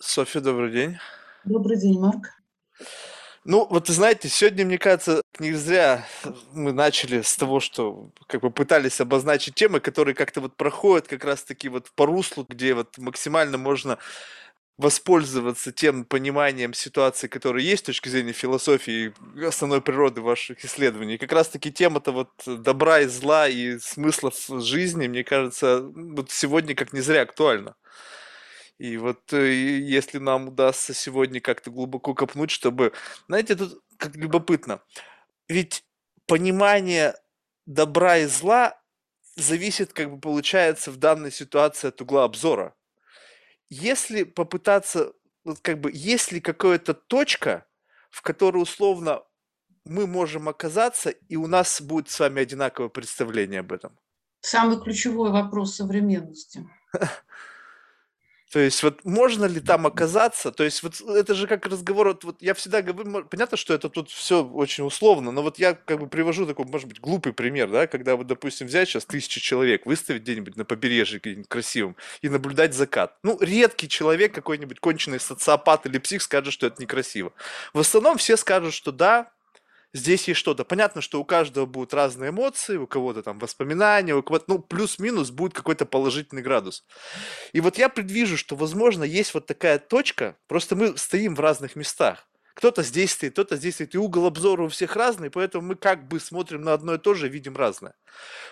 Софья, добрый день. Добрый день, Марк. Ну, вот вы знаете, сегодня, мне кажется, не зря мы начали с того, что как бы пытались обозначить темы, которые как-то вот проходят как раз-таки вот по руслу, где вот максимально можно воспользоваться тем пониманием ситуации, которая есть с точки зрения философии и основной природы ваших исследований. И как раз-таки тема-то вот добра и зла и смыслов жизни, мне кажется, вот сегодня как не зря актуальна. И вот э, если нам удастся сегодня как-то глубоко копнуть, чтобы... Знаете, тут как любопытно. Ведь понимание добра и зла зависит, как бы получается, в данной ситуации от угла обзора. Если попытаться, вот как бы, есть ли какая-то точка, в которой условно мы можем оказаться, и у нас будет с вами одинаковое представление об этом? Самый ключевой вопрос современности. То есть вот можно ли там оказаться? То есть вот это же как разговор, вот, вот я всегда говорю, понятно, что это тут все очень условно, но вот я как бы привожу такой, может быть, глупый пример, да, когда вот, допустим, взять сейчас тысячу человек, выставить где-нибудь на побережье где-нибудь красивым и наблюдать закат. Ну, редкий человек, какой-нибудь конченый социопат или псих скажет, что это некрасиво. В основном все скажут, что да, здесь есть что-то. Понятно, что у каждого будут разные эмоции, у кого-то там воспоминания, у кого-то, ну, плюс-минус будет какой-то положительный градус. И вот я предвижу, что, возможно, есть вот такая точка, просто мы стоим в разных местах кто-то здесь стоит, кто-то здесь стоит, и угол обзора у всех разный, поэтому мы как бы смотрим на одно и то же, видим разное.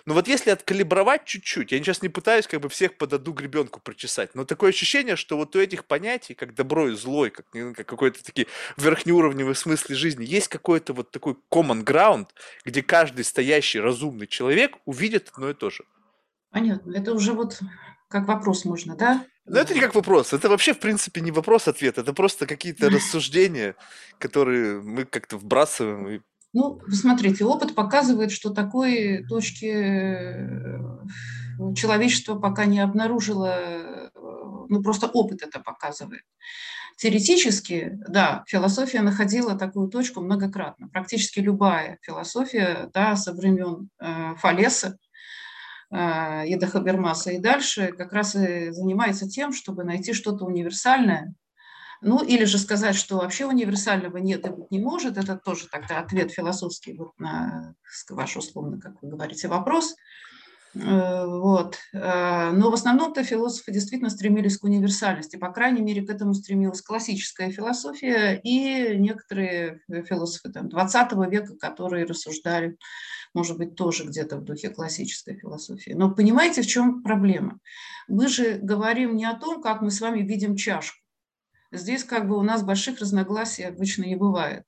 Но вот если откалибровать чуть-чуть, я сейчас не пытаюсь как бы всех под одну гребенку прочесать, но такое ощущение, что вот у этих понятий, как добро и зло, как, как какой-то такие верхнеуровневый смысле жизни, есть какой-то вот такой common ground, где каждый стоящий разумный человек увидит одно и то же. Понятно. Это уже вот как вопрос можно, да? Ну, это не как вопрос. Это вообще, в принципе, не вопрос-ответ. Это просто какие-то рассуждения, которые мы как-то вбрасываем. И... Ну, смотрите, опыт показывает, что такой точки э, человечество пока не обнаружило, э, ну, просто опыт это показывает. Теоретически, да, философия находила такую точку многократно. Практически любая философия, да, со времен э, Фалеса, Еда Хабермаса. И дальше как раз и занимается тем, чтобы найти что-то универсальное, ну, или же сказать, что вообще универсального нет и быть не может, это тоже тогда ответ философский вот на ваш условно, как вы говорите, вопрос. Э, вот. Э, но в основном-то философы действительно стремились к универсальности. По крайней мере, к этому стремилась классическая философия и некоторые философы там, 20 века, которые рассуждали может быть, тоже где-то в духе классической философии. Но понимаете, в чем проблема? Мы же говорим не о том, как мы с вами видим чашку. Здесь как бы у нас больших разногласий обычно не бывает.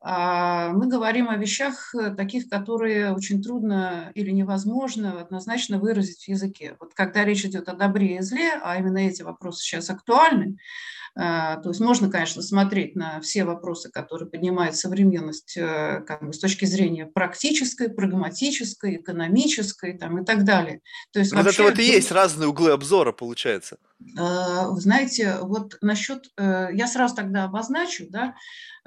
А мы говорим о вещах э, таких, которые очень трудно или невозможно однозначно выразить в языке. Вот когда речь идет о добре и зле, а именно эти вопросы сейчас актуальны, то есть можно, конечно, смотреть на все вопросы, которые поднимает современность э, как бы, с точки зрения практической, прагматической, экономической там, и так далее. То есть, вот вообще, это вот и есть разные углы обзора, получается. А, вы знаете, вот насчет, э, я сразу тогда обозначу, да,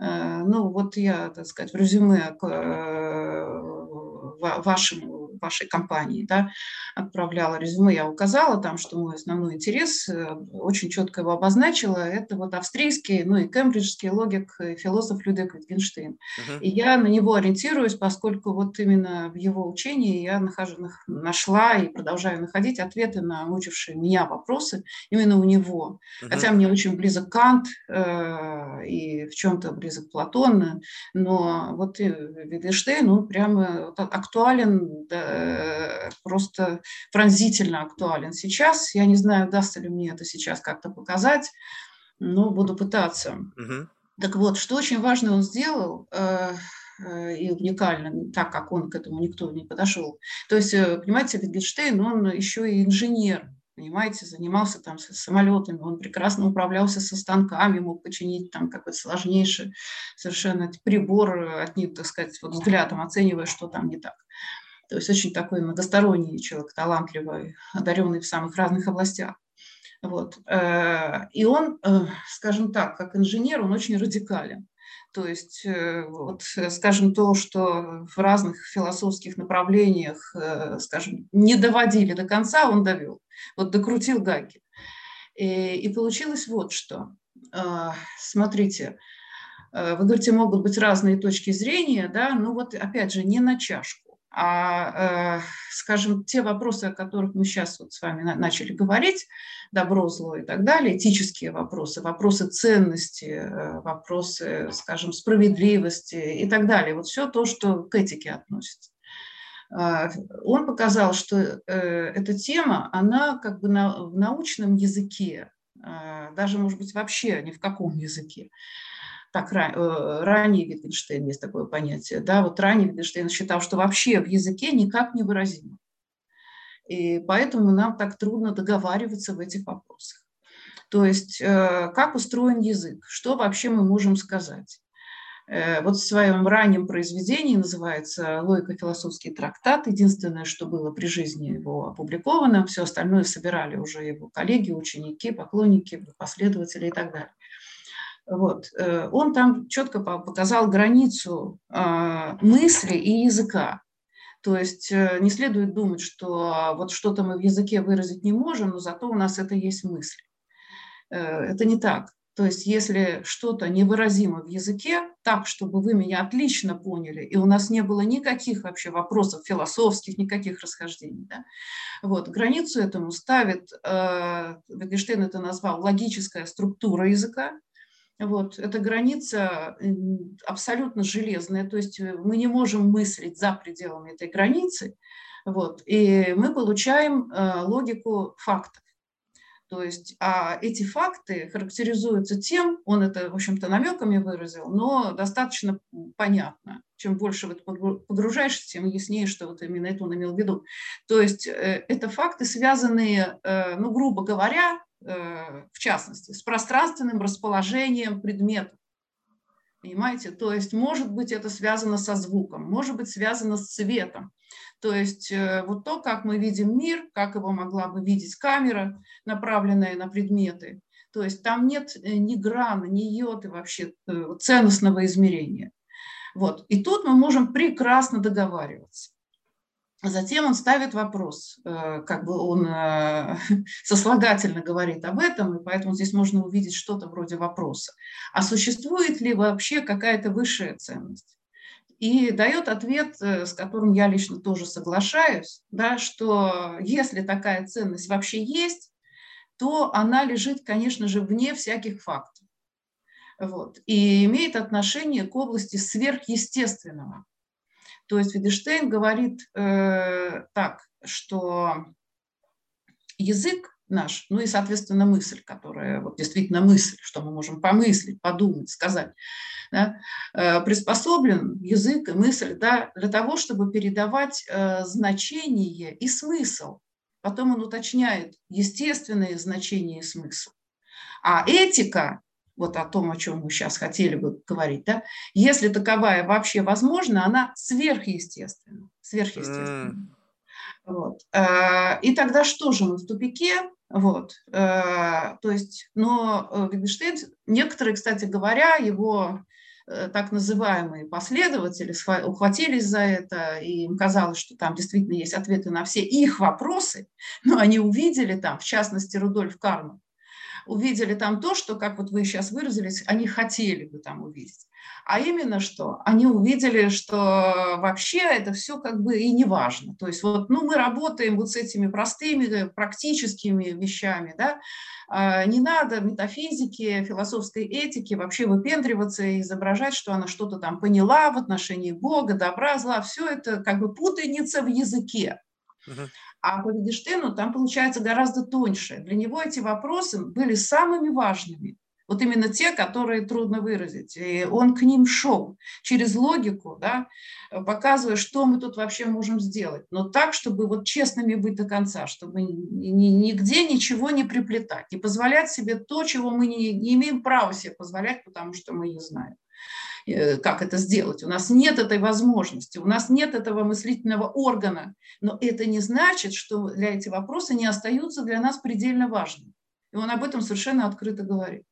э, ну вот я, так сказать, в резюме к вашему, вашей компании, да, отправляла резюме, я указала там, что мой основной интерес, э, очень четко его обозначила, это вот австрийский, ну и кембриджский логик и философ Людвиг Wittgenstein. Uh-huh. И я на него ориентируюсь, поскольку вот именно в его учении я нахожу, нашла и продолжаю находить ответы на мучившие меня вопросы именно у него. Uh-huh. Хотя мне очень близок Кант э, и в чем-то близок Платон, но вот Wittgenstein, он прямо актуален, да, просто пронзительно актуален сейчас. Я не знаю, удастся ли мне это сейчас как-то показать, но буду пытаться. Угу. Так вот, что очень важно он сделал, э, э, и уникально, так как он к этому никто не подошел. То есть, э, понимаете, Wittgenstein, он еще и инженер, понимаете, занимался там самолетами, он прекрасно управлялся со станками, мог починить там какой-то сложнейший совершенно прибор, от них, так сказать, вот взглядом оценивая, что там не так. То есть очень такой многосторонний человек, талантливый, одаренный в самых разных областях. Вот. Э, и он, э, скажем так, как инженер, он очень радикален. То есть, э, вот, скажем, то, что в разных философских направлениях, скажем, не доводили до конца, он довел. Вот докрутил гайки. И, и получилось вот что. Смотрите, вы говорите, могут быть разные точки зрения, да, ну вот опять же, не на чашку. А, э, скажем, те вопросы, о которых мы сейчас вот с вами начали говорить, добро, зло и так далее, этические вопросы, вопросы ценности, э, вопросы, скажем, справедливости и так далее, вот все то, что к этике относится. А, он показал, что эта тема, она как бы на, в научном языке, а, даже, может быть, вообще ни в каком языке, так э, ранее Wittgenstein есть такое понятие, да, вот ранее Wittgenstein считал, что вообще в языке никак не выразимо. И поэтому нам так трудно договариваться в этих вопросах. То есть э, как устроен язык, что вообще мы можем сказать. Э, вот в своем раннем произведении называется «Логико-философский трактат». Единственное, что было при жизни его опубликовано, все остальное собирали уже его коллеги, ученики, поклонники, последователи и так далее. Вот. Э, он там четко показал границу а, мысли и языка. То есть э, не следует думать, что вот что-то мы в языке выразить не можем, но зато у нас это есть мысль. Э, это не так. То есть если что-то невыразимо в языке, так, чтобы вы меня отлично поняли, и у нас не было никаких вообще вопросов философских, никаких расхождений, да, вот, границу этому ставит, э, Wittgenstein это назвал логическая структура языка, вот, эта граница абсолютно железная, то есть э, мы не можем мыслить за пределами этой границы, вот, и мы получаем э, логику фактов. То есть а эти факты характеризуются тем, он это, в общем-то, намеками выразил, но достаточно понятно. Чем больше вот погружаешься, тем яснее, что вот именно это он имел в виду. То есть э, это факты, связанные, ну, грубо говоря, в частности, с пространственным расположением предметов. Понимаете? То есть, может быть, это связано со звуком, может быть, связано с цветом. То есть, э, вот то, как мы видим мир, как его могла бы видеть камера, направленная на предметы. То есть, там нет э, ни грана, ни йоты вообще ценностного измерения. Вот. И тут мы можем прекрасно договариваться. Затем он ставит вопрос, э, как бы он э, сослагательно говорит об этом, и поэтому здесь можно увидеть что-то вроде вопроса. А существует ли вообще какая-то высшая ценность? И дает ответ, э, с которым я лично тоже соглашаюсь, да, что если такая ценность вообще есть, то она лежит, конечно же, вне всяких фактов. Вот, и имеет отношение к области сверхъестественного. То есть Wittgenstein говорит э, так, что язык наш, ну и, соответственно, мысль, которая вот действительно мысль, что мы можем помыслить, подумать, сказать, да, э, приспособлен язык и мысль да, для того, чтобы передавать э, значение и смысл. Потом он уточняет естественные значения и смысл. А этика вот о том, о чем мы сейчас хотели бы говорить, да, если таковая вообще возможна, она сверхъестественна. сверхъестественна. Mm. Вот. Э, и тогда что же мы в тупике? Вот. Э, то есть, но э, Wittgenstein, некоторые, кстати говоря, его так называемые последователи ухватились за это, и им казалось, что там действительно есть ответы на все их вопросы, но они увидели там, в частности, Рудольф Карман, увидели там то, что, как вот вы сейчас выразились, они хотели бы там увидеть. А именно что? Они увидели, что вообще это все как бы и не важно. То есть вот, ну, мы работаем вот с этими простыми практическими вещами, да, а, не надо метафизики, философской этики вообще выпендриваться и изображать, что она что-то там поняла в отношении Бога, добра, зла. Все это как бы путаница в языке. А по Wittgenstein там получается гораздо тоньше. Для него эти вопросы были самыми важными. Вот именно те, которые трудно выразить. И он к ним шел через логику, да, показывая, что мы тут вообще можем сделать. Но так, чтобы вот честными быть до конца, чтобы нигде ничего не приплетать, не позволять себе то, чего мы не, не имеем права себе позволять, потому что мы не знаем. Э, как это сделать. У нас нет этой возможности, у нас нет этого мыслительного органа. Но это не значит, что для эти вопросы не остаются для нас предельно важными. И он об этом совершенно открыто говорит.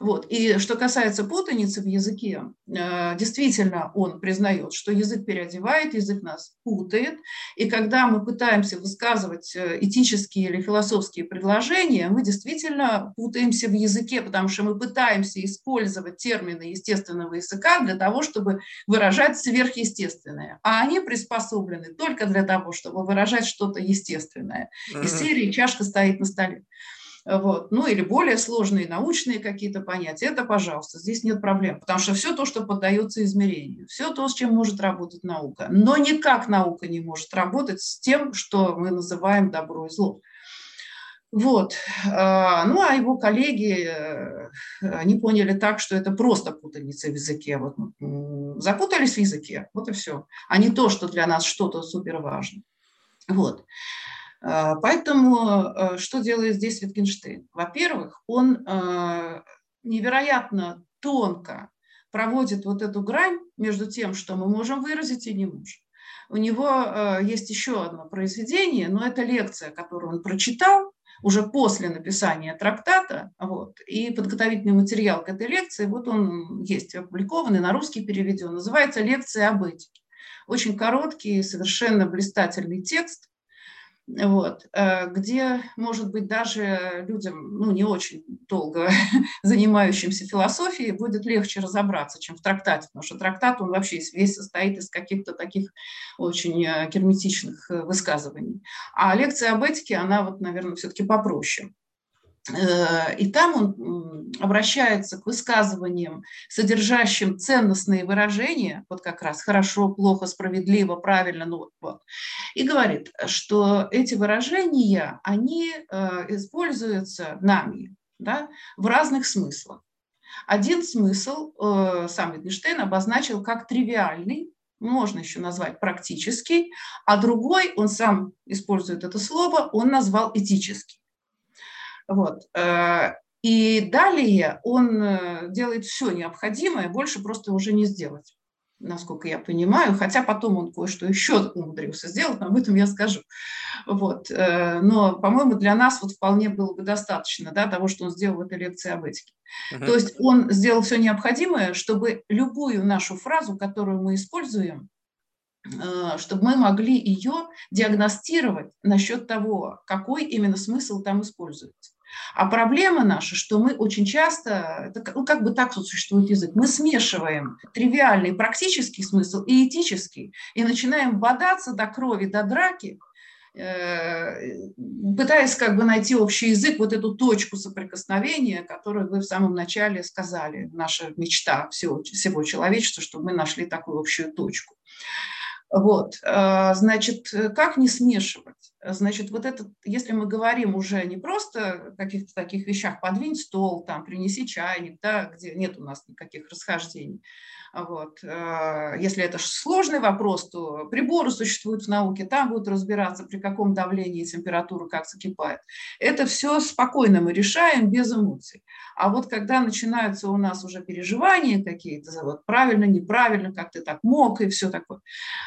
Вот. И что касается путаницы в языке, э, действительно он признает, что язык переодевает, язык нас путает. И когда мы пытаемся высказывать э, этические или философские предложения, мы действительно путаемся в языке, потому что мы пытаемся использовать термины естественного языка для того, чтобы выражать сверхъестественное. А они приспособлены только для того, чтобы выражать что-то естественное. Из серии «Чашка стоит на столе». Вот. Ну или более сложные научные какие-то понятия, это пожалуйста, здесь нет проблем, потому что все то, что поддается измерению, все то, с чем может работать наука, но никак наука не может работать с тем, что мы называем добро и зло. Вот. А, ну, а его коллеги, э, они поняли так, что это просто путаница в языке. Вот, запутались в языке, вот и все. А не то, что для нас что-то супер важно. Вот. А, поэтому э, что делает здесь Wittgenstein? Во-первых, он э, невероятно тонко проводит вот эту грань между тем, что мы можем выразить и не можем. У него э, есть еще одно произведение, но это лекция, которую он прочитал уже после написания трактата, вот, и подготовительный материал к этой лекции, вот он есть опубликованный, на русский переведен, называется «Лекция об этике». Очень короткий, совершенно блистательный текст, вот, э, где, может быть, даже людям, ну, не очень долго занимающимся философией, будет легче разобраться, чем в трактате, потому что трактат, он вообще весь состоит из каких-то таких очень э, герметичных э, высказываний. А лекция об этике, она вот, наверное, все-таки попроще. Э, и там он обращается к высказываниям, содержащим ценностные выражения, вот как раз хорошо, плохо, справедливо, правильно, ну вот, и говорит, что эти выражения, они э, используются нами да, в разных смыслах. Один смысл э, сам Wittgenstein обозначил как тривиальный, можно еще назвать практический, а другой, он сам использует это слово, он назвал этический. Вот. Э, и далее он э, делает все необходимое, больше просто уже не сделать, насколько я понимаю, хотя потом он кое-что еще умудрился сделать, но об этом я скажу. Вот. Э, но, по-моему, для нас вот вполне было бы достаточно да, того, что он сделал в этой лекции об этике. Uh-huh. То есть он сделал все необходимое, чтобы любую нашу фразу, которую мы используем, чтобы мы могли ее диагностировать насчет того, какой именно смысл там используется. А проблема наша, что мы очень часто, ну как бы так существует язык, мы смешиваем тривиальный практический смысл и этический, и начинаем бодаться до крови, до драки, э, пытаясь как бы найти общий язык, вот эту точку соприкосновения, которую вы в самом начале сказали, наша мечта всего, всего человечества, чтобы мы нашли такую общую точку. Вот, э, значит, как не смешивать? Значит, вот это, если мы говорим уже не просто о каких-то таких вещах, подвинь стол, там, принеси чайник, да, где нет у нас никаких расхождений, вот. Э, если это сложный вопрос, то приборы существуют в науке, там будут разбираться, при каком давлении температура как закипает. Это все спокойно мы решаем, без эмоций. А вот когда начинаются у нас уже переживания какие-то, вот, правильно, неправильно, как ты так мог и все такое.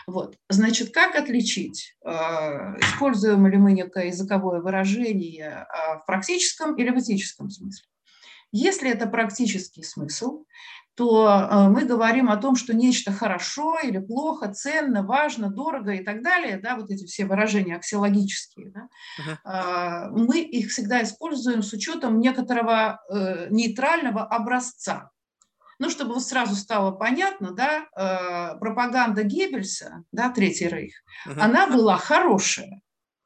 Вот. Значит, как отличить, э, используем ли мы некое языковое выражение э, в практическом или в этическом смысле? Если это практический смысл, то э, мы говорим о том, что нечто хорошо или плохо, ценно, важно, дорого и так далее, да, вот эти все выражения аксиологические, да, uh-huh. мы их всегда используем с учетом некоторого э, нейтрального образца. Ну, чтобы вот сразу стало понятно, да, э, пропаганда Геббельса, да, Третий Рейх, uh-huh. она была хорошая,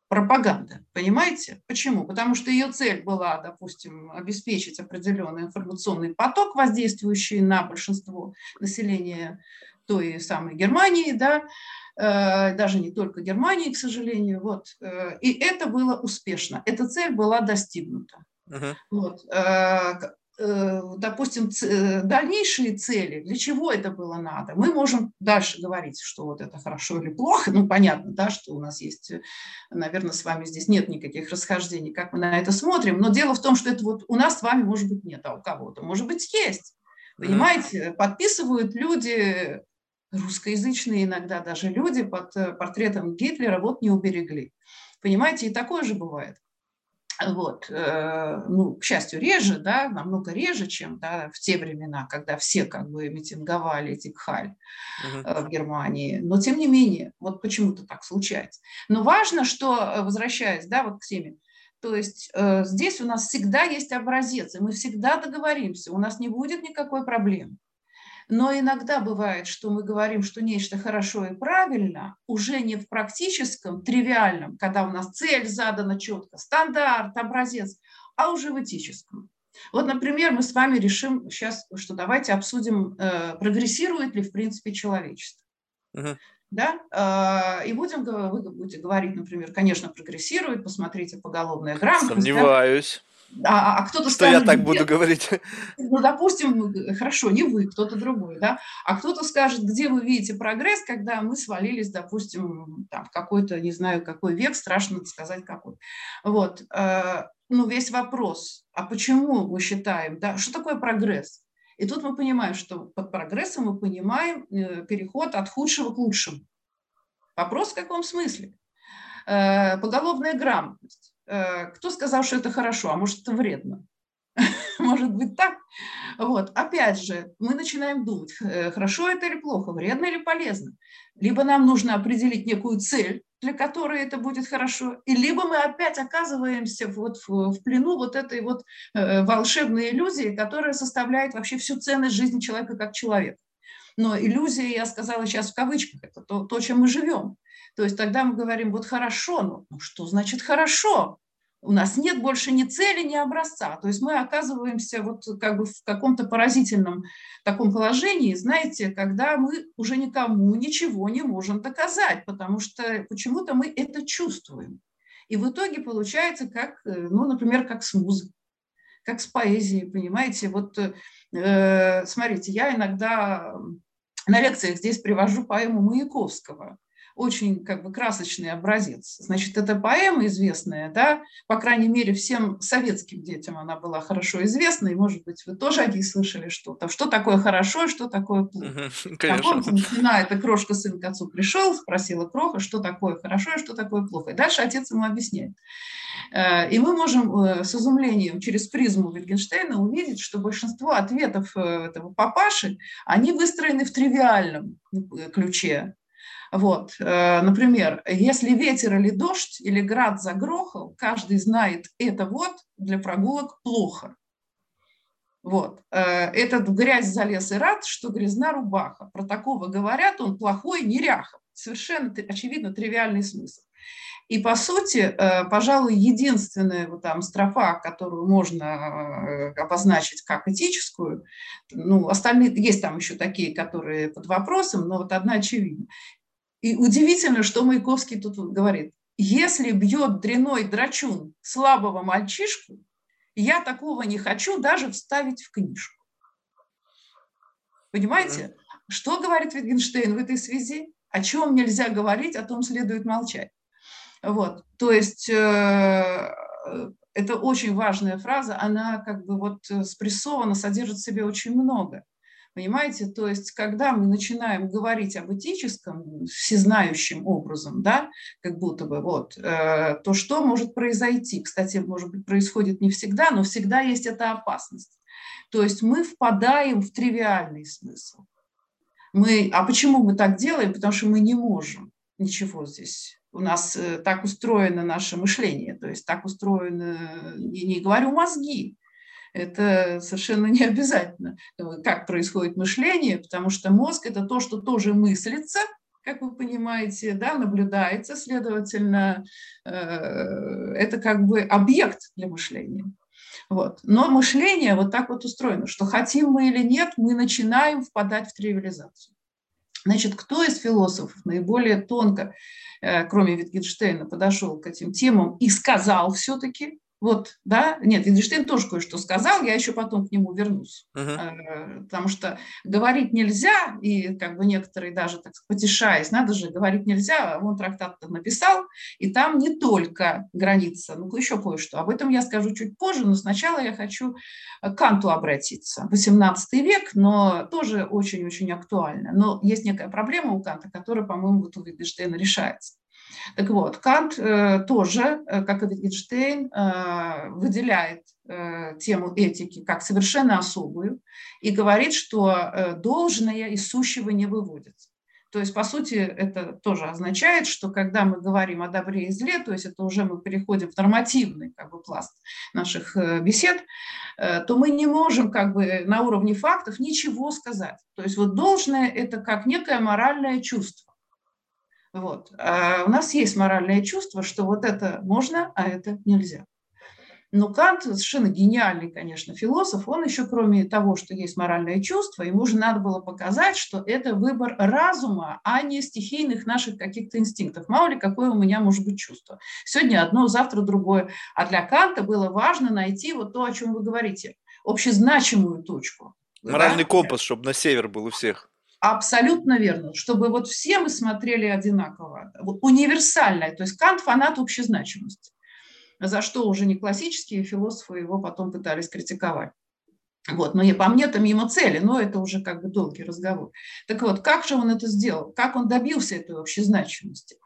пропаганда. Понимаете? Почему? Потому что ее цель была, допустим, обеспечить определенный информационный поток, воздействующий на большинство населения той самой Германии, да, э, даже не только Германии, к сожалению. Вот. Э, и это было успешно. Эта цель была достигнута. Uh-huh. Вот. Э, допустим, э, дальнейшие цели, для чего это было надо, мы можем дальше говорить, что вот это хорошо или плохо. Ну, понятно, да, что у нас есть, э, наверное, с вами здесь нет никаких расхождений, как мы на это смотрим, но дело в том, что это вот у нас с вами, может быть, нет, а у кого-то, может быть, есть. Понимаете, подписывают люди, русскоязычные иногда даже люди под портретом Гитлера, вот не уберегли. Понимаете, и такое же бывает. Вот, э, ну, к счастью, реже, да, намного реже, чем да, в те времена, когда все как бы митинговали, тикхаль uh-huh. в Германии. Но тем не менее, вот почему-то так случается. Но важно, что, э, возвращаясь, да, вот к теме, то есть э, здесь у нас всегда есть образец, и мы всегда договоримся, у нас не будет никакой проблемы. Но иногда бывает, что мы говорим, что нечто хорошо и правильно, уже не в практическом, тривиальном, когда у нас цель задана четко, стандарт, образец, а уже в этическом. Вот, например, мы с вами решим сейчас, что давайте обсудим, э, прогрессирует ли в принципе человечество. Uh-huh. Да? Э, и будем, вы будете говорить, например, конечно, прогрессирует, посмотрите поголовная грамотность. Сомневаюсь. Да? А, а кто-то Что скажет, я так буду говорить? Ну, допустим, хорошо, не вы, кто-то другой, да, а кто-то скажет, где вы видите прогресс, когда мы свалились, допустим, там, в какой-то, не знаю, какой век, страшно сказать какой. Вот, э, ну, весь вопрос, а почему мы считаем, да, что такое прогресс? И тут мы понимаем, что под прогрессом мы понимаем э, переход от худшего к лучшему. Вопрос в каком смысле? Э, поголовная грамотность кто сказал, что это хорошо, а может, это вредно? Может быть так? Вот. Опять же, мы начинаем думать, э, хорошо это или плохо, вредно или полезно. Либо нам нужно определить некую цель, для которой это будет хорошо, и либо мы опять оказываемся вот в, в плену вот этой вот э, волшебной иллюзии, которая составляет вообще всю ценность жизни человека как человека. Но иллюзия, я сказала сейчас в кавычках, это то, то чем мы живем. То есть тогда мы говорим, вот хорошо, ну, ну что значит хорошо? У нас нет больше ни цели, ни образца. То есть мы оказываемся вот как бы в каком-то поразительном таком положении, знаете, когда мы уже никому ничего не можем доказать, потому что почему-то мы это чувствуем. И в итоге получается как, э, ну, например, как с музыкой, как с поэзией, понимаете? Вот э, смотрите, я иногда на лекциях здесь привожу поэму Маяковского очень как бы красочный образец. Значит, это поэма известная, да, по крайней мере, всем советским детям она была хорошо известна, и, может быть, вы тоже о ней слышали что-то. Что такое хорошо и что такое плохо. Конечно. Помните, это крошка сын к отцу пришел, спросила кроха, что такое хорошо и что такое плохо. И дальше отец ему объясняет. Э, и мы можем э, с изумлением через призму Wittgensteina увидеть, что большинство ответов э, этого папаши, они выстроены в тривиальном ключе. Вот, э, например, если ветер или дождь или град загрохал, каждый знает, это вот для прогулок плохо. Вот. Э, этот в грязь залез и рад, что грязна рубаха. Про такого говорят, он плохой, неряха. Совершенно очевидно тривиальный смысл. И, по сути, э, пожалуй, единственная вот там строфа, которую можно обозначить как этическую, ну, остальные, есть там еще такие, которые под вопросом, но вот одна очевидна. И удивительно, что Маяковский тут говорит. Если бьет дряной драчун слабого мальчишку, я такого не хочу даже вставить в книжку. Понимаете? Что говорит Wittgenstein в этой связи? О чем нельзя говорить, о том следует молчать. Вот. То есть э, это очень важная фраза, она как бы вот спрессована, содержит в себе очень много. Понимаете, то есть, когда мы начинаем говорить об этическом, всезнающим образом, да, как будто бы вот, э, то что может произойти? Кстати, может быть, происходит не всегда, но всегда есть эта опасность. То есть мы впадаем в тривиальный смысл. Мы, а почему мы так делаем? Потому что мы не можем ничего здесь. У нас э, так устроено наше мышление, то есть так устроено, не, не говорю мозги, это совершенно не обязательно, как происходит мышление, потому что мозг – это то, что тоже мыслится, как вы понимаете, да, наблюдается, следовательно, э, это как бы объект для мышления. Вот. Но мышление вот так вот устроено, что хотим мы или нет, мы начинаем впадать в тривиализацию. Значит, кто из философов наиболее тонко, э, кроме Витгенштейна, подошел к этим темам и сказал все-таки, вот, да, нет, Wittgenstein тоже кое-что сказал, я еще потом к нему вернусь, uh-huh. потому что говорить нельзя, и как бы некоторые даже так потешаясь, надо же, говорить нельзя, он трактат написал, и там не только граница, ну еще кое-что, об этом я скажу чуть позже, но сначала я хочу к Канту обратиться, 18 век, но тоже очень-очень актуально, но есть некая проблема у Канта, которая, по-моему, вот у Wittgensteina решается. Так вот, Кант э, тоже, э, как и Wittgenstein, э, выделяет тему этики как совершенно особую и говорит, что должное из сущего не выводится. То есть, по сути, это тоже означает, что когда мы говорим о добре и зле, то есть это уже мы переходим в нормативный как бы, пласт наших бесед, то мы не можем как бы на уровне фактов ничего сказать. То есть вот должное – это как некое моральное чувство. Вот. А у нас есть моральное чувство, что вот это можно, а это нельзя. Но Кант совершенно гениальный, конечно, философ. Он еще, кроме того, что есть моральное чувство, ему же надо было показать, что это выбор разума, а не стихийных наших каких-то инстинктов. Мало ли, какое у меня может быть чувство. Сегодня одно, завтра другое. А для Канта было важно найти вот то, о чем вы говорите, общезначимую точку. Моральный да? компас, чтобы на север был у всех. Абсолютно верно, чтобы вот все мы смотрели одинаково, вот универсальное, то есть Кант фанат общезначимости за что уже не классические философы его потом пытались критиковать. Вот, но по мне это мимо цели, но это уже как бы долгий разговор. Так вот, как же он это сделал? Как он добился этой общей значимости?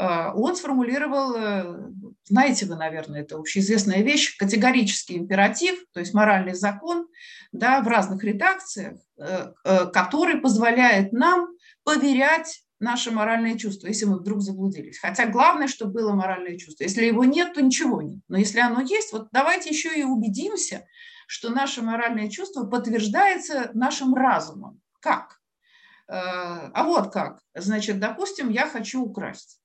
Он сформулировал, э, знаете вы, наверное, это общеизвестная вещь, категорический императив, то есть моральный закон да, в разных редакциях, э, э, который позволяет нам поверять наше моральное чувство, если мы вдруг заблудились. Хотя главное, чтобы было моральное чувство. Если его нет, то ничего нет. Но если оно есть, вот давайте еще и убедимся, что наше моральное чувство подтверждается нашим разумом. Как? А вот как. Значит, допустим, я хочу украсть.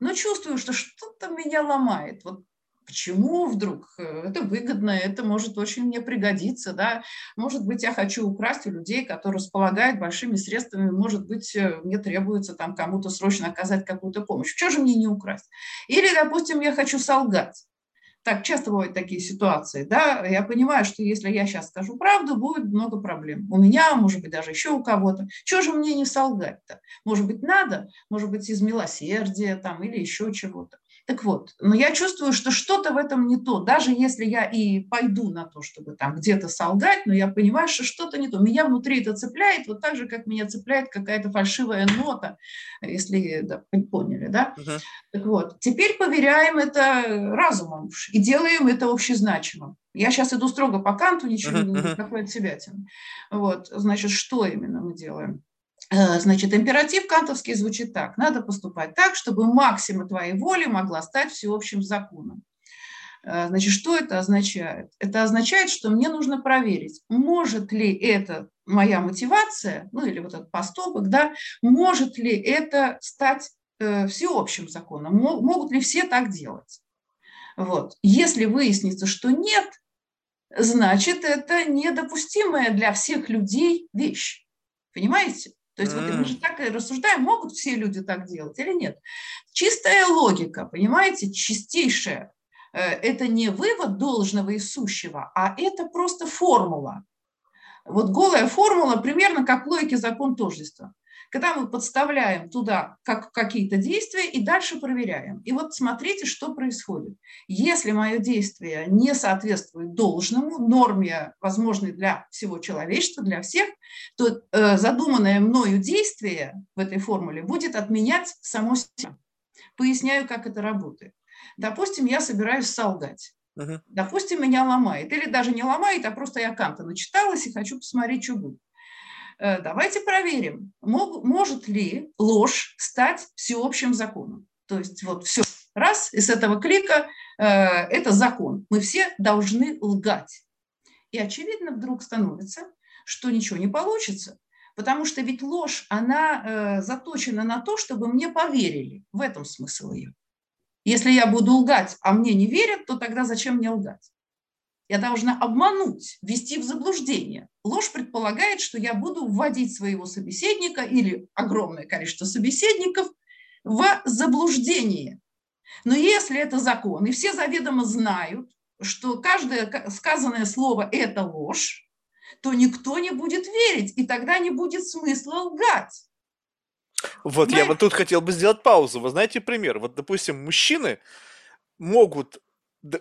Но чувствую, что что-то меня ломает. Вот Почему вдруг? Э, это выгодно, это может очень мне пригодиться, да. Может быть, я хочу украсть у людей, которые располагают большими средствами, может быть, э, мне требуется там кому-то срочно оказать какую-то помощь. Что же мне не украсть? Или, допустим, я хочу солгать. Так часто бывают такие ситуации, да, я понимаю, что если я сейчас скажу правду, будет много проблем. У меня, может быть, даже еще у кого-то. Чего же мне не солгать-то? Может быть, надо, может быть, из милосердия там или еще чего-то. Так вот, но я чувствую, что что-то в этом не то. Даже если я и пойду на то, чтобы там где-то солгать, но я понимаю, что что-то не то. Меня внутри это цепляет, вот так же, как меня цепляет какая-то фальшивая нота, если да, поняли, да? Угу. Так вот, теперь поверяем это разумом и делаем это общезначимым. Я сейчас иду строго по канту, ничего uh-huh, не такое от себя тяну. Вот, значит, что именно мы делаем? Э, значит, императив кантовский звучит так. Надо поступать так, чтобы максима твоей воли могла стать всеобщим законом. Э, значит, что это означает? Это означает, что мне нужно проверить, может ли это моя мотивация, ну или вот этот поступок, да, может ли это стать э, всеобщим законом, могут ли все так делать. Вот. Если выяснится, что нет, значит, это недопустимая для всех людей вещь. Понимаете? То есть mm. вот мы же так и рассуждаем, могут все люди так делать или нет. Чистая логика, понимаете, чистейшая. Э, это не вывод должного и сущего, а это просто формула. Вот голая формула примерно как логики закон тождества когда мы подставляем туда как, какие-то действия и дальше проверяем. И вот смотрите, что происходит. Если мое действие не соответствует должному, норме, возможной для всего человечества, для всех, то э, задуманное мною действие в этой формуле будет отменять само себя. Поясняю, как это работает. Допустим, я собираюсь солгать. Допустим, меня ломает. Или даже не ломает, а просто я Канта начиталась и хочу посмотреть, что будет. Э, давайте проверим, может ли ложь стать всеобщим законом. То есть вот все, раз, и с этого клика э, это закон. Мы все должны лгать. И очевидно вдруг становится, что ничего не получится, потому что ведь ложь, она э, заточена на то, чтобы мне поверили. В этом смысл ее. Если я буду лгать, а мне не верят, то тогда зачем мне лгать? Я должна обмануть, ввести в заблуждение. Ложь предполагает, что я буду вводить своего собеседника или огромное количество собеседников в заблуждение. Но если это закон, и все заведомо знают, что каждое сказанное слово – это ложь, то никто не будет верить, и тогда не будет смысла лгать. Вот, Знаете? я вот тут хотел бы сделать паузу. Вы знаете пример? Вот, допустим, мужчины могут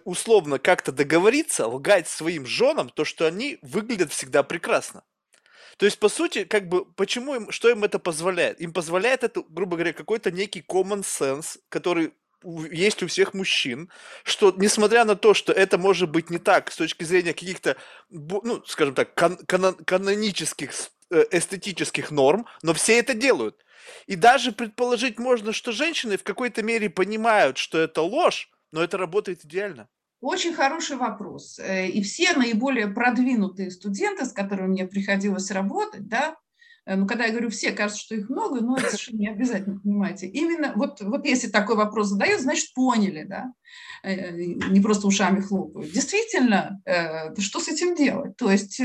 условно как-то договориться, лгать своим женам, то, что они выглядят всегда прекрасно. То есть, по сути, как бы, почему им, что им это позволяет? Им позволяет это, грубо говоря, какой-то некий common sense, который есть у всех мужчин, что несмотря на то, что это может быть не так с точки зрения каких-то, ну, скажем так, кан- кан- канонических э, эстетических норм, но все это делают. И даже предположить можно, что женщины в какой-то мере понимают, что это ложь, но это работает идеально. Очень хороший вопрос. Э, и все наиболее продвинутые студенты, с которыми мне приходилось работать, да, Э, ну, когда я говорю все, кажется, что их много, но это совершенно не обязательно, понимаете. Именно вот, вот если такой вопрос задают, значит, поняли, да, э, не просто ушами хлопают. Действительно, что с этим делать? То есть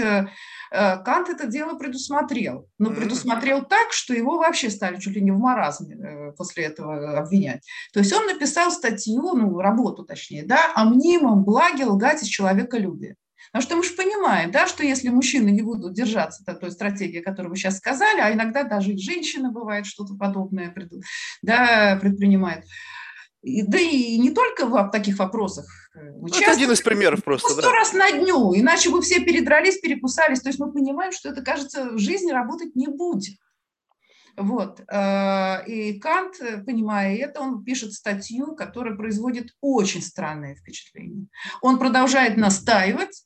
Кант это дело предусмотрел, но предусмотрел так, что его вообще стали чуть ли не в маразме после этого обвинять. То есть он написал статью, ну, работу точнее, да, о мнимом благе лгать из человеколюбия. Потому что мы же понимаем, да, что если мужчины не будут держаться той стратегии, которую вы сейчас сказали, а иногда даже и женщины бывает что-то подобное да, предпринимает. И, да и не только в таких вопросах. Ну, это один из примеров просто. Сто да. раз на дню, иначе бы все передрались, перекусались. То есть мы понимаем, что это, кажется, в жизни работать не будет. Вот. Э, и Кант, понимая это, он пишет статью, которая производит очень странное впечатление. Он продолжает настаивать,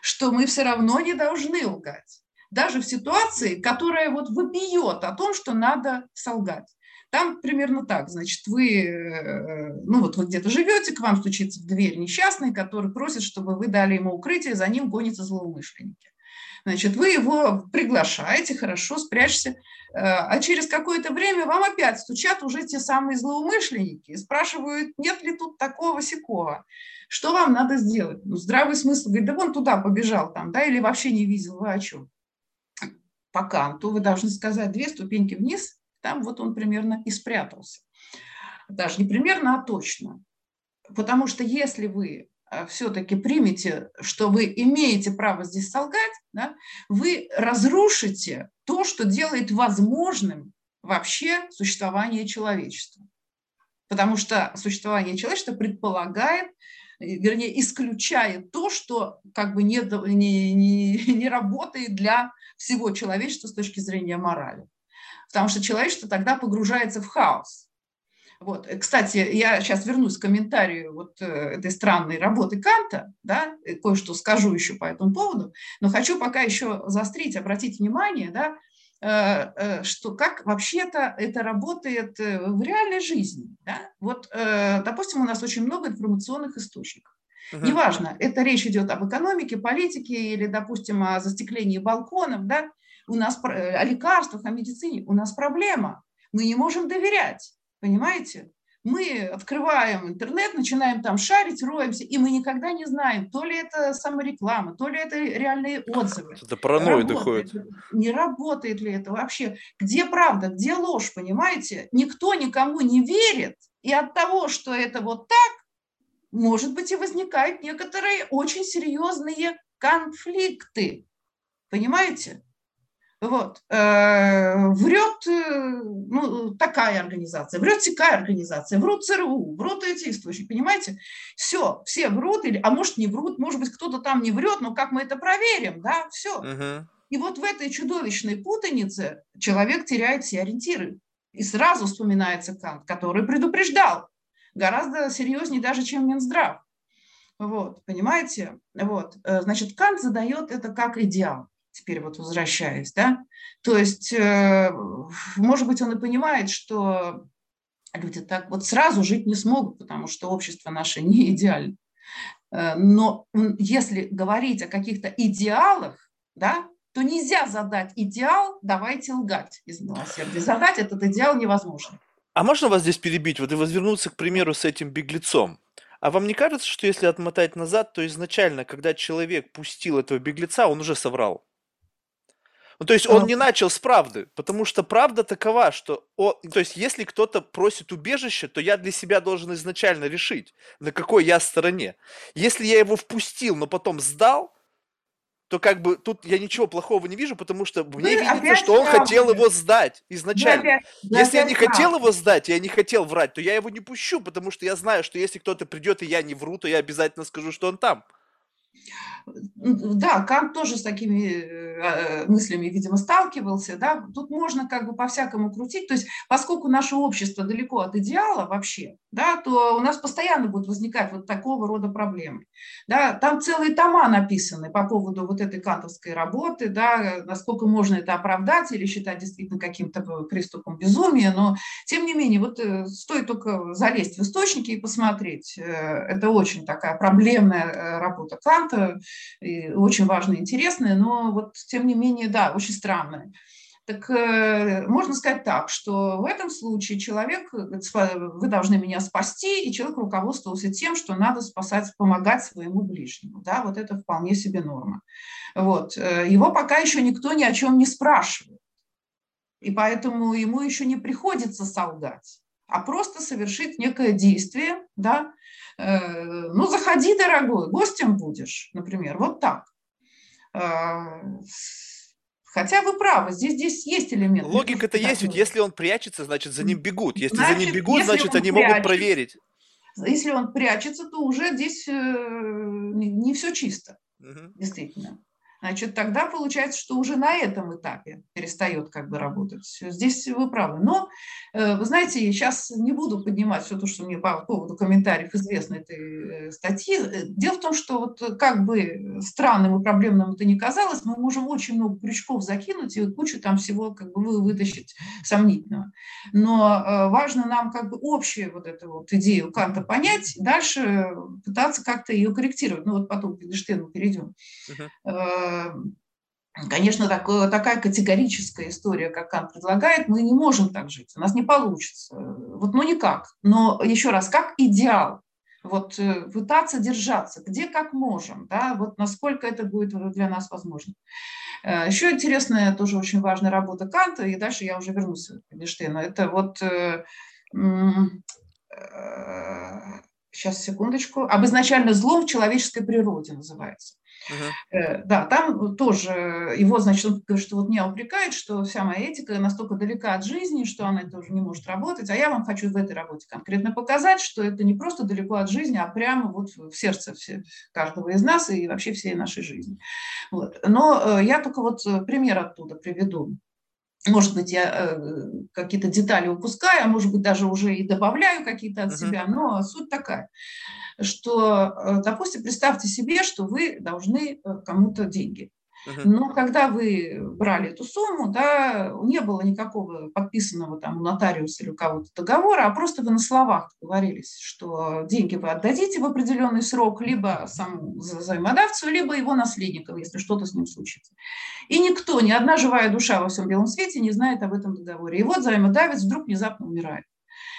что мы все равно не должны лгать. Даже в ситуации, которая вот вопиет о том, что надо солгать. Там примерно так, значит, вы, э, ну вот вы где-то живете, к вам стучится в дверь несчастный, который просит, чтобы вы дали ему укрытие, за ним гонятся злоумышленники. Значит, вы его приглашаете, хорошо, спрячься, э, а через какое-то время вам опять стучат уже те самые злоумышленники и спрашивают, нет ли тут такого сякого. Что вам надо сделать? Ну, здравый смысл говорит, да вон туда побежал там, да, или вообще не видел, вы о чем? По канту вы должны сказать две ступеньки вниз, там вот он примерно и спрятался. Даже не примерно, а точно. Потому что если вы э, все-таки примете, что вы имеете право здесь солгать, да, вы разрушите то, что делает возможным вообще существование человечества. Потому что существование человечества предполагает вернее, исключает то, что как бы не, не, не, не работает для всего человечества с точки зрения морали. Потому что человечество тогда погружается в хаос. Вот. Кстати, я сейчас вернусь к комментарию вот э, этой странной работы Канта, да, кое-что скажу еще по этому поводу, но хочу пока еще заострить, обратить внимание, да, Э, э, что как вообще-то это работает э, в реальной жизни. Да? Вот, допустим, у нас очень много информационных источников. Угу. Неважно, это речь идет об экономике, политике или, допустим, о застеклении балконов, да? У нас о лекарствах, о медицине, у нас проблема. Мы не можем доверять, понимаете? мы открываем интернет, начинаем там шарить, роемся, и мы никогда не знаем, то ли это самореклама, то ли это реальные отзывы. Это паранойя доходит. Не работает ли это вообще? Где правда, где ложь, понимаете? Никто никому не верит, и от того, что это вот так, может быть, и возникают некоторые очень серьезные конфликты. Понимаете? Вот. Э, врет э, ну, такая организация, врет такая организация, врут ЦРУ, врут эти источники, понимаете? Все, все врут, или, а может не врут, может быть кто-то там не врет, но как мы это проверим, да, все. Угу. И вот в этой чудовищной путанице человек теряет все ориентиры. И сразу вспоминается Кант, который предупреждал, гораздо серьезнее даже, чем Минздрав. Вот, понимаете? Вот, э, значит, Кант задает это как идеал теперь вот возвращаясь, да, то есть, э, может быть, он и понимает, что люди так вот сразу жить не смогут, потому что общество наше не идеально. Э, но если говорить о каких-то идеалах, да, то нельзя задать идеал, давайте лгать из милосердия. Задать этот идеал невозможно. А можно вас здесь перебить? Вот и возвернуться, к примеру, с этим беглецом. А вам не кажется, что если отмотать назад, то изначально, когда человек пустил этого беглеца, он уже соврал? Ну, то есть он не начал с правды, потому что правда такова, что, он, то есть если кто-то просит убежище, то я для себя должен изначально решить, на какой я стороне. Если я его впустил, но потом сдал, то как бы тут я ничего плохого не вижу, потому что мне Вы видится, что он правда. хотел его сдать изначально. Вы опять, вы если я не правда. хотел его сдать, я не хотел врать, то я его не пущу, потому что я знаю, что если кто-то придет и я не вру, то я обязательно скажу, что он там. Да, Кант тоже с такими э, мыслями, видимо, сталкивался, да, тут можно как бы по-всякому крутить, то есть поскольку наше общество далеко от идеала вообще, да, то у нас постоянно будут возникать вот такого рода проблемы, да, там целые тома написаны по поводу вот этой кантовской работы, да, насколько можно это оправдать или считать действительно каким-то приступом безумия, но тем не менее, вот э, стоит только залезть в источники и посмотреть, э, это очень такая проблемная работа Канта, и очень важная, интересная, но вот тем не менее, да, очень странная. Так э, можно сказать так, что в этом случае человек, вы должны меня спасти, и человек руководствовался тем, что надо спасать, помогать своему ближнему. Да, вот это вполне себе норма. Вот. Э, его пока еще никто ни о чем не спрашивает. И поэтому ему еще не приходится солгать, а просто совершить некое действие, да, Э, ну, заходи, дорогой, гостем будешь, например, вот так. Э, хотя вы правы, здесь, здесь есть элемент. Логика-то есть, ведь если он прячется, значит, за ним бегут. Если значит, за ним бегут, значит, они прячется, могут проверить. Если он прячется, то уже здесь э, не, не все чисто, угу. действительно значит, тогда получается, что уже на этом этапе перестает как бы работать. Здесь вы правы. Но, э, вы знаете, сейчас не буду поднимать все то, что мне по поводу комментариев известно этой э, статьи. Дело в том, что вот как бы странным и проблемным это ни казалось, мы можем очень много крючков закинуть и кучу там всего как бы вытащить сомнительного. Но э, важно нам как бы общую вот эту вот идею Канта понять, дальше пытаться как-то ее корректировать. Ну вот потом к Wittgensteinu перейдем. Uh-huh Конечно, такое, такая категорическая история, как Кант предлагает, мы не можем так жить, у нас не получится. Вот, ну никак. Но еще раз, как идеал, вот э, пытаться держаться, где как можем, да, вот насколько это будет для нас возможно. Э, еще интересная, тоже очень важная работа Канта, и дальше я уже вернусь к Эйнштейну, это вот сейчас, секундочку, об изначально злом в человеческой природе называется. Uh-huh. Да, там тоже его, значит, он говорит, что вот меня упрекает, что вся моя этика настолько далека от жизни, что она тоже не может работать, а я вам хочу в этой работе конкретно показать, что это не просто далеко от жизни, а прямо вот в сердце каждого из нас и вообще всей нашей жизни. Вот. Но э, я только вот э, пример оттуда приведу. Может быть, я какие-то детали упускаю, а может быть, даже уже и добавляю какие-то от uh-huh. себя, но суть такая что, э, допустим, представьте себе, что вы должны э, кому-то деньги. Но когда вы брали эту сумму, да, не было никакого подписанного там у нотариуса или у кого-то договора, а просто вы на словах договорились, что деньги вы отдадите в определенный срок либо самому взаимодавцу, либо его наследникам, если что-то с ним случится. И никто, ни одна живая душа во всем белом свете не знает об этом договоре. И вот взаимодавец вдруг внезапно умирает.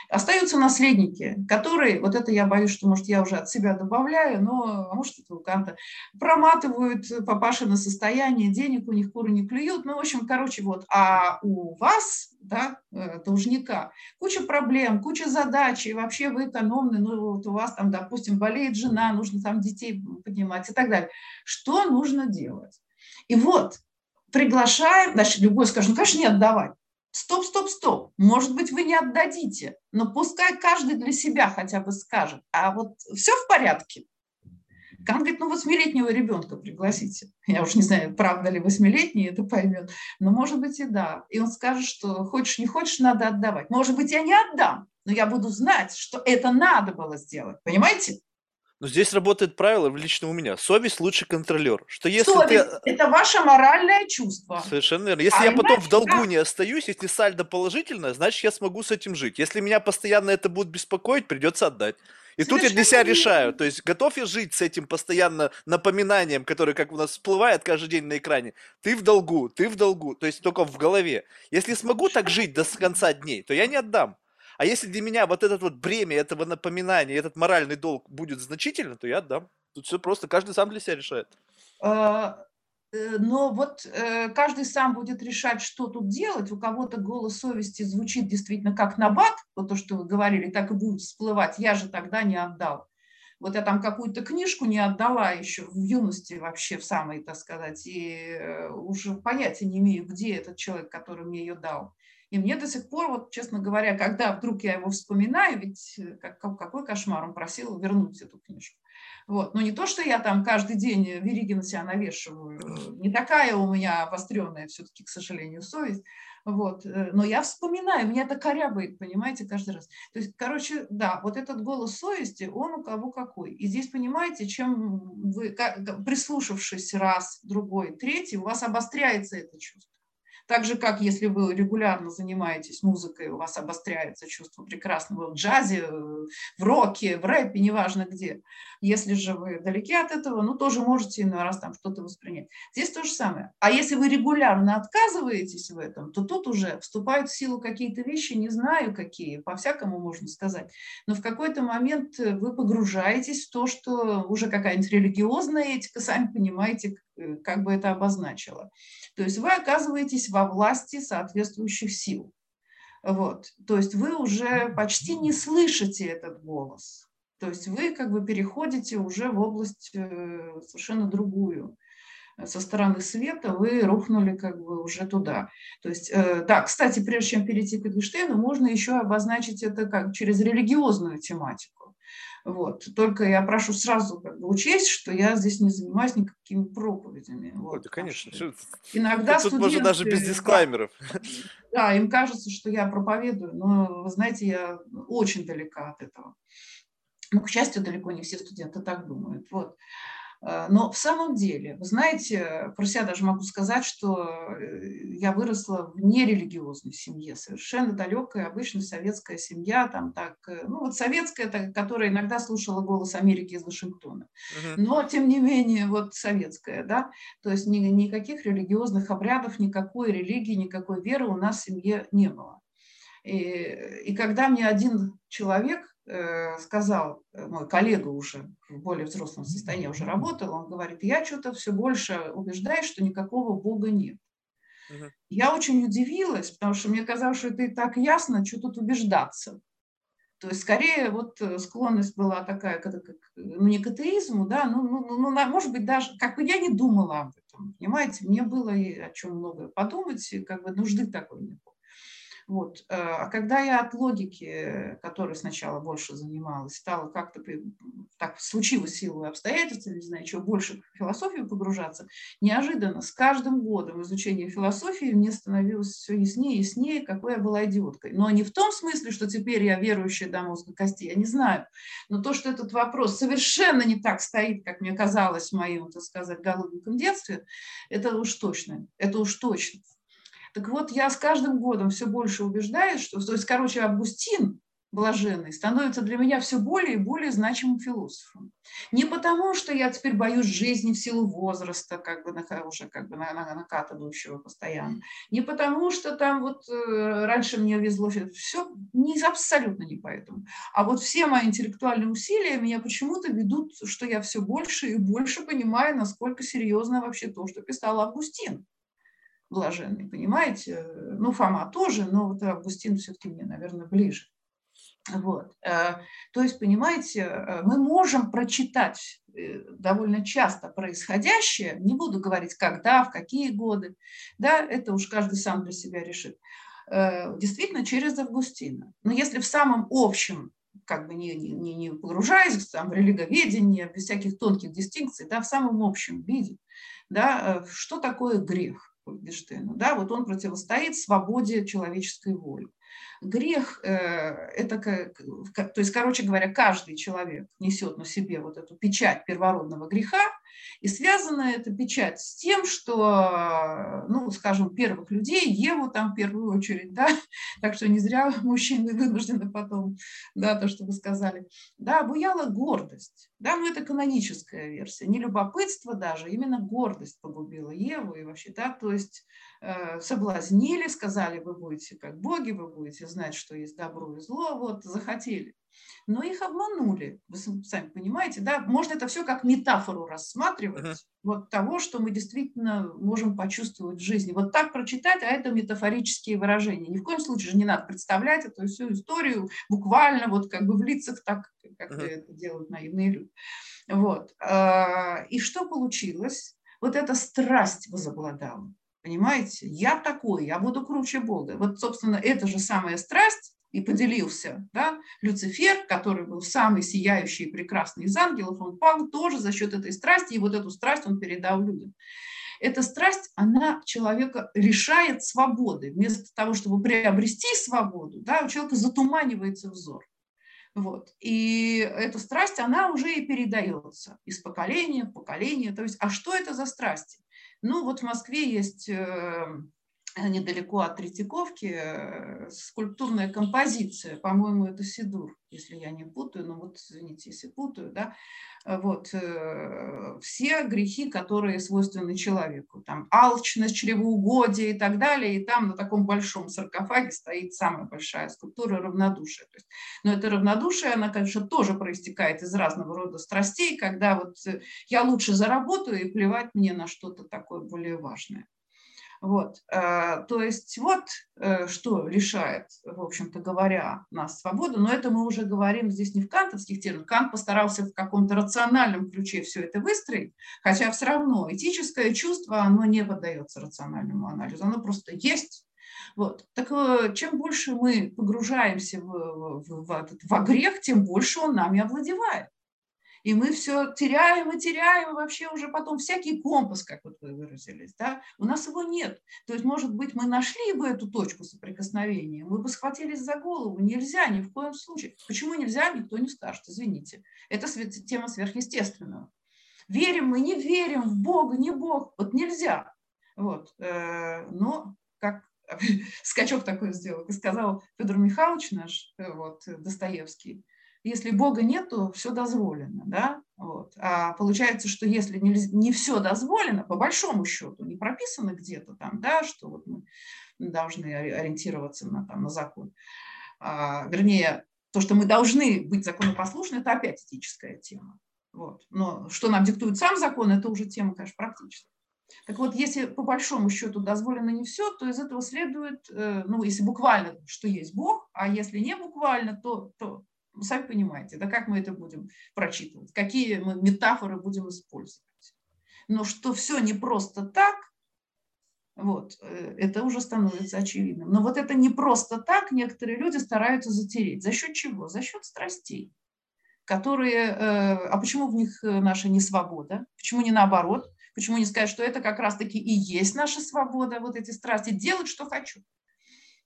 Остаются наследники, которые, вот это я боюсь, что, может, я уже от себя добавляю, но, может, это у Канта, проматывают папаши на состояние, денег у них куры не клюют, ну, в общем, короче, вот, а у вас, да, э, должника, куча проблем, куча задач, и вообще вы экономны, ну, вот у вас там, допустим, болеет жена, нужно там детей поднимать и так далее. Что нужно делать? И вот, приглашаем, значит, любой скажет, ну, конечно, не отдавать стоп, стоп, стоп, может быть, вы не отдадите, но пускай каждый для себя хотя бы скажет, а вот все в порядке. Кант говорит, ну, восьмилетнего ребенка пригласите. Я уж не знаю, правда ли восьмилетний это поймет, но может быть и да. И он скажет, что хочешь, не хочешь, надо отдавать. Может быть, я не отдам, но я буду знать, что это надо было сделать. Понимаете? Но здесь работает правило лично у меня. Совесть лучше контролер. Что если Совесть ты... – это ваше моральное чувство. Совершенно верно. Если а я потом в долгу не остаюсь, если сальдо положительное, значит, я смогу с этим жить. Если меня постоянно это будет беспокоить, придется отдать. И Совершенно тут я для себя решаю, то есть готов я жить с этим постоянно напоминанием, которое как у нас всплывает каждый день на экране. Ты в долгу, ты в долгу, то есть только в голове. Если смогу так жить до конца дней, то я не отдам. А если для меня вот этот вот бремя этого напоминания, этот моральный долг будет значительно, то я отдам. Тут все просто, каждый сам для себя решает. А, э, но вот э, каждый сам будет решать, что тут делать. У кого-то голос совести звучит действительно как набат, вот то, что вы говорили, так и будет всплывать. Я же тогда не отдал. Вот я там какую-то книжку не отдала еще в юности вообще, в самой, так сказать, и э, уже понятия не имею, где этот человек, который мне ее дал. И мне до сих пор, вот, честно говоря, когда вдруг я его вспоминаю, ведь э, как, какой кошмар, он просил вернуть эту книжку. Вот. Но не то, что я там каждый день вериги на себя навешиваю. Не такая у меня обостренная все-таки, к сожалению, совесть. Вот. Э, но я вспоминаю, меня это корябает, понимаете, каждый раз. То есть, короче, да, вот этот голос совести, он у кого какой. И здесь, понимаете, чем вы, прислушавшись раз, другой, третий, у вас обостряется это чувство. Так же, как если вы регулярно занимаетесь музыкой, у вас обостряется чувство прекрасного в джазе, в роке, в рэпе, неважно где. Если же вы далеки от этого, ну, тоже можете иной раз там что-то воспринять. Здесь то же самое. А если вы регулярно отказываетесь в этом, то тут уже вступают в силу какие-то вещи, не знаю какие, по-всякому можно сказать. Но в какой-то момент вы погружаетесь в то, что уже какая-нибудь религиозная этика, сами понимаете, как бы это обозначила. То есть вы оказываетесь во власти соответствующих сил. Вот. То есть вы уже почти не слышите этот голос. То есть вы как бы переходите уже в область э, совершенно другую. Со стороны света вы рухнули как бы уже туда. То есть, э, да, кстати, прежде чем перейти к Эдельштейну, можно еще обозначить это как через религиозную тематику. Вот. Только я прошу сразу как бы учесть, что я здесь не занимаюсь никакими проповедями. Вот. Да, конечно. Иногда Тут студенты, можно даже без дисклаймеров. Да, им кажется, что я проповедую, но, вы знаете, я очень далека от этого. Ну, к счастью, далеко не все студенты так думают. Вот. Э, но в самом деле, вы знаете, про себя даже могу сказать, что э, я выросла в нерелигиозной семье, совершенно далекая, обычная советская семья, там так, э, ну вот советская, которая иногда слушала голос Америки из Вашингтона, но тем не менее вот советская, да, то есть ни, никаких религиозных обрядов, никакой религии, никакой веры у нас в семье не было. И, и когда мне один человек сказал э, мой коллега уже в более взрослом состоянии, уже работал, он говорит, я что-то все больше убеждаюсь, что никакого Бога нет. Угу. Я очень удивилась, потому что мне казалось, что это и так ясно, что тут убеждаться. То есть скорее вот э, склонность была такая как, как, ну, не к атеизму, да, ну, ну, ну, ну может быть даже, как бы я не думала об этом, понимаете, мне было и о чем много подумать, и как бы нужды такой не было. Вот. Э, а когда я от логики, которой сначала больше занималась, стала как-то, так случилось силой обстоятельств, не знаю, чего больше в философию погружаться, неожиданно с каждым годом изучения философии мне становилось все яснее и яснее, какой я была идиоткой. Но не в том смысле, что теперь я верующая до мозга кости, я не знаю. Но то, что этот вопрос совершенно не так стоит, как мне казалось в моем, так сказать, голубеньком детстве, это уж точно. Это уж точно. Так вот, я с каждым годом все больше убеждаюсь, что, то есть, короче, Августин, блаженный, становится для меня все более и более значимым философом. Не потому, что я теперь боюсь жизни в силу возраста, как бы на, уже как бы на, на, накатывающего постоянно. Не потому, что там вот э, раньше мне везло все, не, абсолютно не поэтому. А вот все мои интеллектуальные усилия меня почему-то ведут, что я все больше и больше понимаю, насколько серьезно вообще то, что писал Августин блаженный, понимаете? Ну, Фома тоже, но вот Августин все-таки мне, наверное, ближе. Вот. Э, то есть, понимаете, э, мы можем прочитать э, довольно часто происходящее, не буду говорить, когда, в какие годы, да, это уж каждый сам для себя решит, действительно через Августина. Но если в самом общем как бы не, не, не погружаясь там, в религоведение, без всяких тонких дистинкций, да, в самом общем виде, да, что такое грех? Wittgensteina. Да, вот он противостоит свободе человеческой воли. Грех э, – это, то есть, короче говоря, каждый человек несет на себе вот эту печать первородного греха, и связана эта печать с тем, что, ну, скажем, первых людей, Еву там в первую очередь, да, так что не зря мужчины вынуждены потом, да, то, что вы сказали, да, обуяла гордость, да, ну, это каноническая версия, не любопытство даже, именно гордость погубила Еву и вообще, да, то есть соблазнили, сказали, вы будете как боги, вы будете знать, что есть добро и зло, вот, захотели. Но их обманули, вы сами понимаете, да, можно это все как метафору рассматривать, uh-huh. вот того, что мы действительно можем почувствовать в жизни. Вот так прочитать, а это метафорические выражения. Ни в коем случае же не надо представлять эту всю историю буквально вот как бы в лицах так, как uh-huh. это делают наивные люди. Вот. А, и что получилось? Вот эта страсть возобладала. Понимаете? Я такой, я буду круче Бога. Вот, собственно, эта же самая страсть и поделился. Да? Люцифер, который был самый сияющий и прекрасный из ангелов, он пал тоже за счет этой страсти, и вот эту страсть он передал людям. Эта страсть, она человека лишает свободы. Вместо того, чтобы приобрести свободу, да, у человека затуманивается взор. Вот. И эта страсть, она уже и передается из поколения в поколение. То есть, а что это за страсти? Ну, вот в Москве есть э, недалеко от Третьяковки э, скульптурная композиция, по-моему, это Сидур, если я не путаю, но вот извините, если путаю, да, вот, э, все грехи, которые свойственны человеку, там, алчность, чревоугодие и так далее, и там на таком большом саркофаге стоит самая большая скульптура равнодушия. То есть, но это равнодушие, она, конечно, тоже проистекает из разного рода страстей, когда вот э, я лучше заработаю и плевать мне на что-то такое более важное. Вот. Э, то есть вот э, что решает, в общем-то говоря, нас свободу, но это мы уже говорим здесь не в кантовских терминах. Кант постарался в каком-то рациональном ключе все это выстроить, хотя все равно этическое чувство, оно не поддается рациональному анализу, оно просто есть, вот. Так э, чем больше мы погружаемся в, в, в, этот, в грех, тем больше он нами овладевает. И мы все теряем и теряем, и вообще уже потом всякий компас, как вот вы выразились, да, у нас его нет. То есть, может быть, мы нашли бы эту точку соприкосновения, мы бы схватились за голову. Нельзя ни в коем случае. Почему нельзя, никто не скажет, извините. Это тема сверхъестественного. Верим мы, не верим в Бога, не Бог. Вот нельзя. Вот. Э, но как скачок такой сделал, как сказал Федор Михайлович наш, э, вот, Достоевский, если Бога нет, то все дозволено. Да? Вот. А получается, что если не, не все дозволено, по большому счету, не прописано где-то там, да, что вот мы должны ориентироваться на, там, на закон, а, вернее, то, что мы должны быть законопослушны, это опять этическая тема. Вот. Но что нам диктует сам закон, это уже тема, конечно, практическая. Так вот, если по большому счету дозволено не все, то из этого следует, э, ну, если буквально, что есть Бог, а если не буквально, то, то вы сами понимаете, да как мы это будем прочитывать, какие мы метафоры будем использовать. Но что все не просто так, вот, э, это уже становится очевидным. Но вот это не просто так некоторые люди стараются затереть. За счет чего? За счет страстей, которые... Э, а почему в них наша не свобода? Почему не наоборот? Почему не сказать, что это как раз-таки и есть наша свобода, вот эти страсти, делать, что хочу?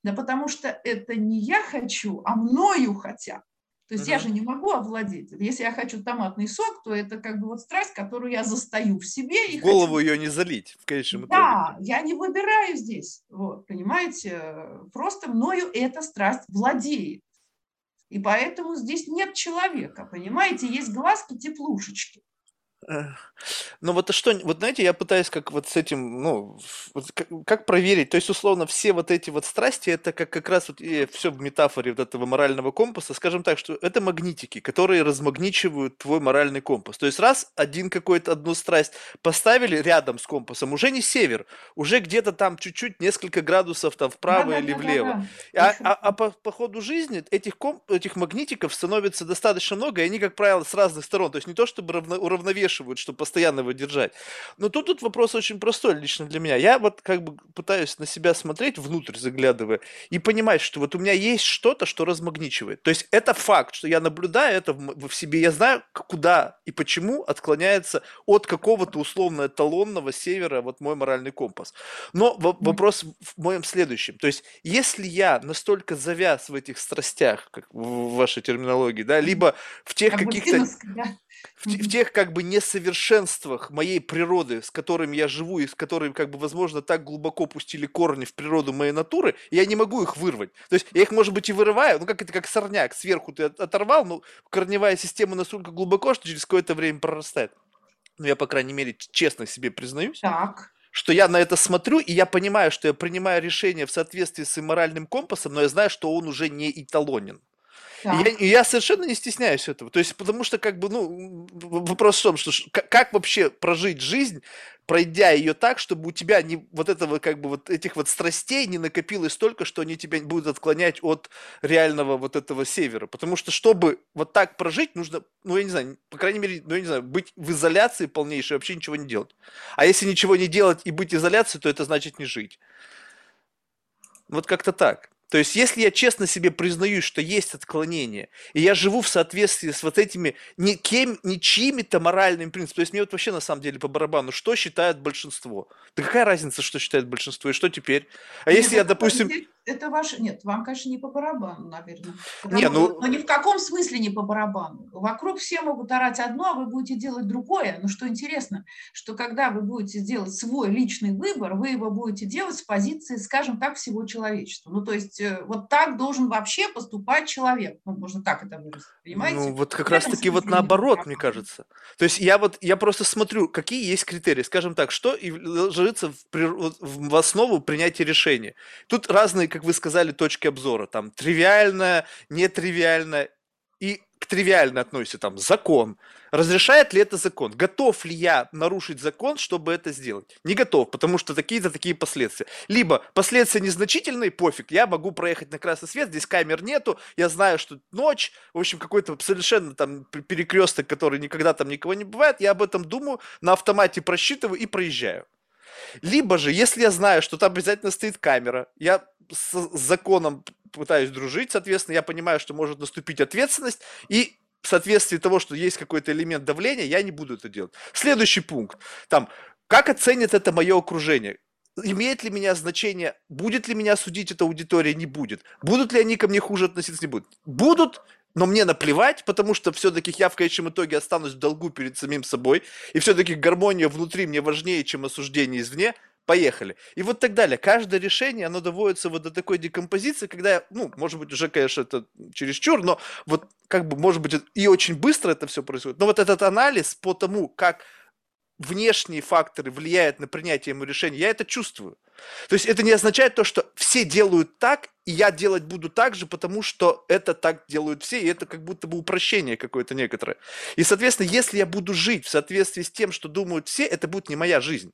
Да потому что это не я хочу, а мною хотят. То есть uh-huh. я же не могу овладеть. Если я хочу томатный сок, то это как бы вот страсть, которую я застаю в себе. И голову хочу... ее не залить в конечном итоге. Да, я не выбираю здесь. Вот, понимаете, просто мною эта страсть владеет. И поэтому здесь нет человека, понимаете, есть глазки-теплушечки. Ну вот что, вот знаете, я пытаюсь как вот с этим, ну, вот как, как проверить, то есть условно все вот эти вот страсти, это как как раз вот все в метафоре вот этого морального компаса, скажем так, что это магнитики, которые размагничивают твой моральный компас. То есть раз один какой-то одну страсть поставили рядом с компасом, уже не север, уже где-то там чуть-чуть несколько градусов там вправо да, или да, влево. Да, да. А, а, а по, по ходу жизни этих комп, этих магнитиков становится достаточно много, и они, как правило, с разных сторон. То есть не то чтобы равно, уравновешивать взвешивают, чтобы постоянно его держать. Но тут, тут вопрос очень простой лично для меня. Я вот как бы пытаюсь на себя смотреть, внутрь заглядывая, и понимать, что вот у меня есть что-то, что размагничивает. То есть это факт, что я наблюдаю это в, в себе, я знаю, куда и почему отклоняется от какого-то условно эталонного севера вот мой моральный компас. Но в, вопрос в моем следующем. То есть если я настолько завяз в этих страстях, как в вашей терминологии, да, либо в тех каких-то в, в тех как бы несовершенствах моей природы, с которыми я живу и с которыми как бы возможно так глубоко пустили корни в природу моей натуры, я не могу их вырвать. То есть я их может быть и вырываю, ну как это как сорняк, сверху ты оторвал, но корневая система настолько глубоко, что через какое-то время прорастает. Ну я по крайней мере честно себе признаюсь. Так что я на это смотрю, и я понимаю, что я принимаю решение в соответствии с моральным компасом, но я знаю, что он уже не эталонен. И я, и я совершенно не стесняюсь этого. То есть, потому что, как бы, ну, вопрос в том, что как, как вообще прожить жизнь, пройдя ее так, чтобы у тебя не вот этого, как бы, вот этих вот страстей не накопилось столько, что они тебя будут отклонять от реального вот этого севера. Потому что, чтобы вот так прожить, нужно, ну, я не знаю, по крайней мере, ну, я не знаю, быть в изоляции полнейшей, вообще ничего не делать. А если ничего не делать и быть в изоляции, то это значит не жить. Вот как-то так. То есть, если я честно себе признаю, что есть отклонение, и я живу в соответствии с вот этими никем, ничьими-то моральными принципами, то есть мне вот вообще на самом деле по барабану, что считает большинство? Да какая разница, что считает большинство, и что теперь? А если я, допустим... Это ваше... Нет, вам, конечно, не по барабану, наверное. не, ну... Но ни в каком смысле не по барабану. Вокруг все могут орать одно, а вы будете делать другое. Но что интересно, что когда вы будете делать свой личный выбор, вы его будете делать с позиции, скажем так, всего человечества. Ну, то есть э, вот так должен вообще поступать человек. Ну, можно так это выразить, понимаете? Ну, вот как раз-таки вот наоборот, мне кажется. То есть я вот, я просто смотрю, какие есть критерии. Скажем так, что ложится в, в основу принятия решения. Тут разные как вы сказали, точки обзора. Там тривиально, нетривиально и к тривиально относится там закон. Разрешает ли это закон? Готов ли я нарушить закон, чтобы это сделать? Не готов, потому что такие-то такие последствия. Либо последствия незначительные, пофиг, я могу проехать на красный свет, здесь камер нету, я знаю, что ночь, в общем, какой-то совершенно там перекресток, который никогда там никого не бывает, я об этом думаю, на автомате просчитываю и проезжаю. Либо же, если я знаю, что там обязательно стоит камера, я с законом пытаюсь дружить, соответственно, я понимаю, что может наступить ответственность, и в соответствии того, что есть какой-то элемент давления, я не буду это делать. Следующий пункт. Там, как оценит это мое окружение? Имеет ли меня значение, будет ли меня судить эта аудитория, не будет. Будут ли они ко мне хуже относиться, не будут. Будут, но мне наплевать, потому что все-таки я в конечном итоге останусь в долгу перед самим собой, и все-таки гармония внутри мне важнее, чем осуждение извне, поехали. И вот так далее. Каждое решение, оно доводится вот до такой декомпозиции, когда, ну, может быть, уже, конечно, это чересчур, но вот как бы, может быть, и очень быстро это все происходит. Но вот этот анализ по тому, как внешние факторы влияют на принятие ему решения, я это чувствую. То есть это не означает то, что все делают так, и я делать буду так же, потому что это так делают все, и это как будто бы упрощение какое-то некоторое. И, соответственно, если я буду жить в соответствии с тем, что думают все, это будет не моя жизнь.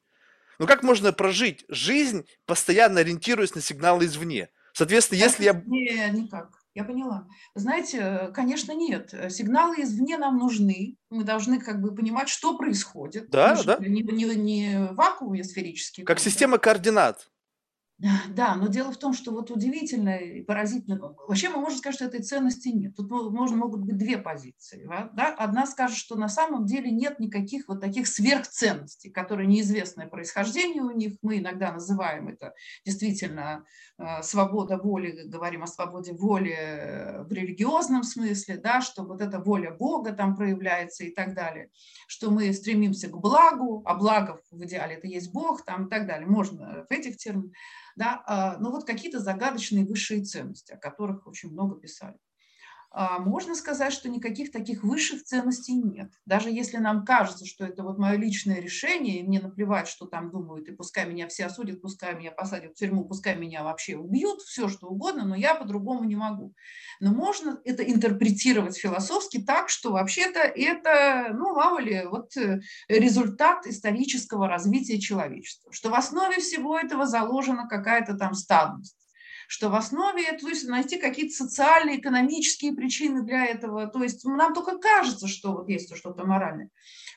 Но как можно прожить жизнь, постоянно ориентируясь на сигналы извне? Соответственно, если я... Не, никак. Я поняла. Знаете, конечно, нет. Сигналы извне нам нужны. Мы должны как бы понимать, что происходит. Да, да. Не, не, не вакуум сферический. Как система координат. Да, но дело в том, что вот удивительно и поразительно, вообще мы можем сказать, что этой ценности нет. Тут можно, могут быть две позиции. Да? Одна скажет, что на самом деле нет никаких вот таких сверхценностей, которые неизвестное происхождение у них. Мы иногда называем это действительно э, свобода воли, говорим о свободе воли в религиозном смысле, да, что вот эта воля Бога там проявляется и так далее, что мы стремимся к благу, а благо в идеале это есть Бог там и так далее. Можно в этих терминах да, а, ну вот какие-то загадочные высшие ценности, о которых очень много писали. А, можно сказать, что никаких таких высших ценностей нет. Даже если нам кажется, что это вот мое личное решение, и мне наплевать, что там думают, и пускай меня все осудят, пускай меня посадят в тюрьму, пускай меня вообще убьют, все что угодно, но я по-другому не могу. Но можно это интерпретировать философски так, что вообще-то это, ну, мало ли, вот э, результат исторического развития человечества, что в основе всего этого заложена какая-то там стадность что в основе, то есть найти какие-то социальные, экономические причины для этого. То есть нам только кажется, что вот есть что-то моральное.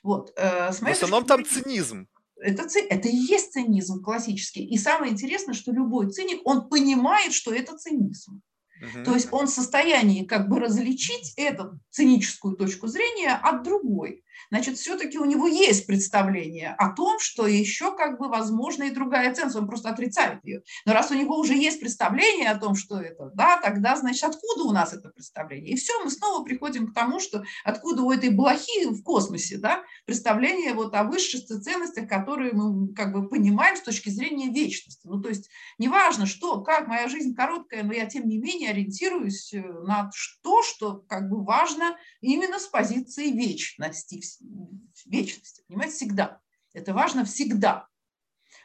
Вот, э, в основном там цинизм. Это, это и есть цинизм классический. И самое интересное, что любой циник, он понимает, что это цинизм. Угу. То есть он в состоянии как бы различить эту циническую точку зрения от другой значит, все-таки у него есть представление о том, что еще как бы возможна и другая ценность, он просто отрицает ее. Но раз у него уже есть представление о том, что это, да, тогда, значит, откуда у нас это представление? И все, мы снова приходим к тому, что откуда у этой блохи в космосе, да, представление вот о высших ценностях, которые мы как бы понимаем с точки зрения вечности. Ну, то есть неважно, что, как, моя жизнь короткая, но я тем не менее ориентируюсь э, на то, что как бы важно именно с позиции вечности, вечности, понимаете, всегда. Это важно всегда.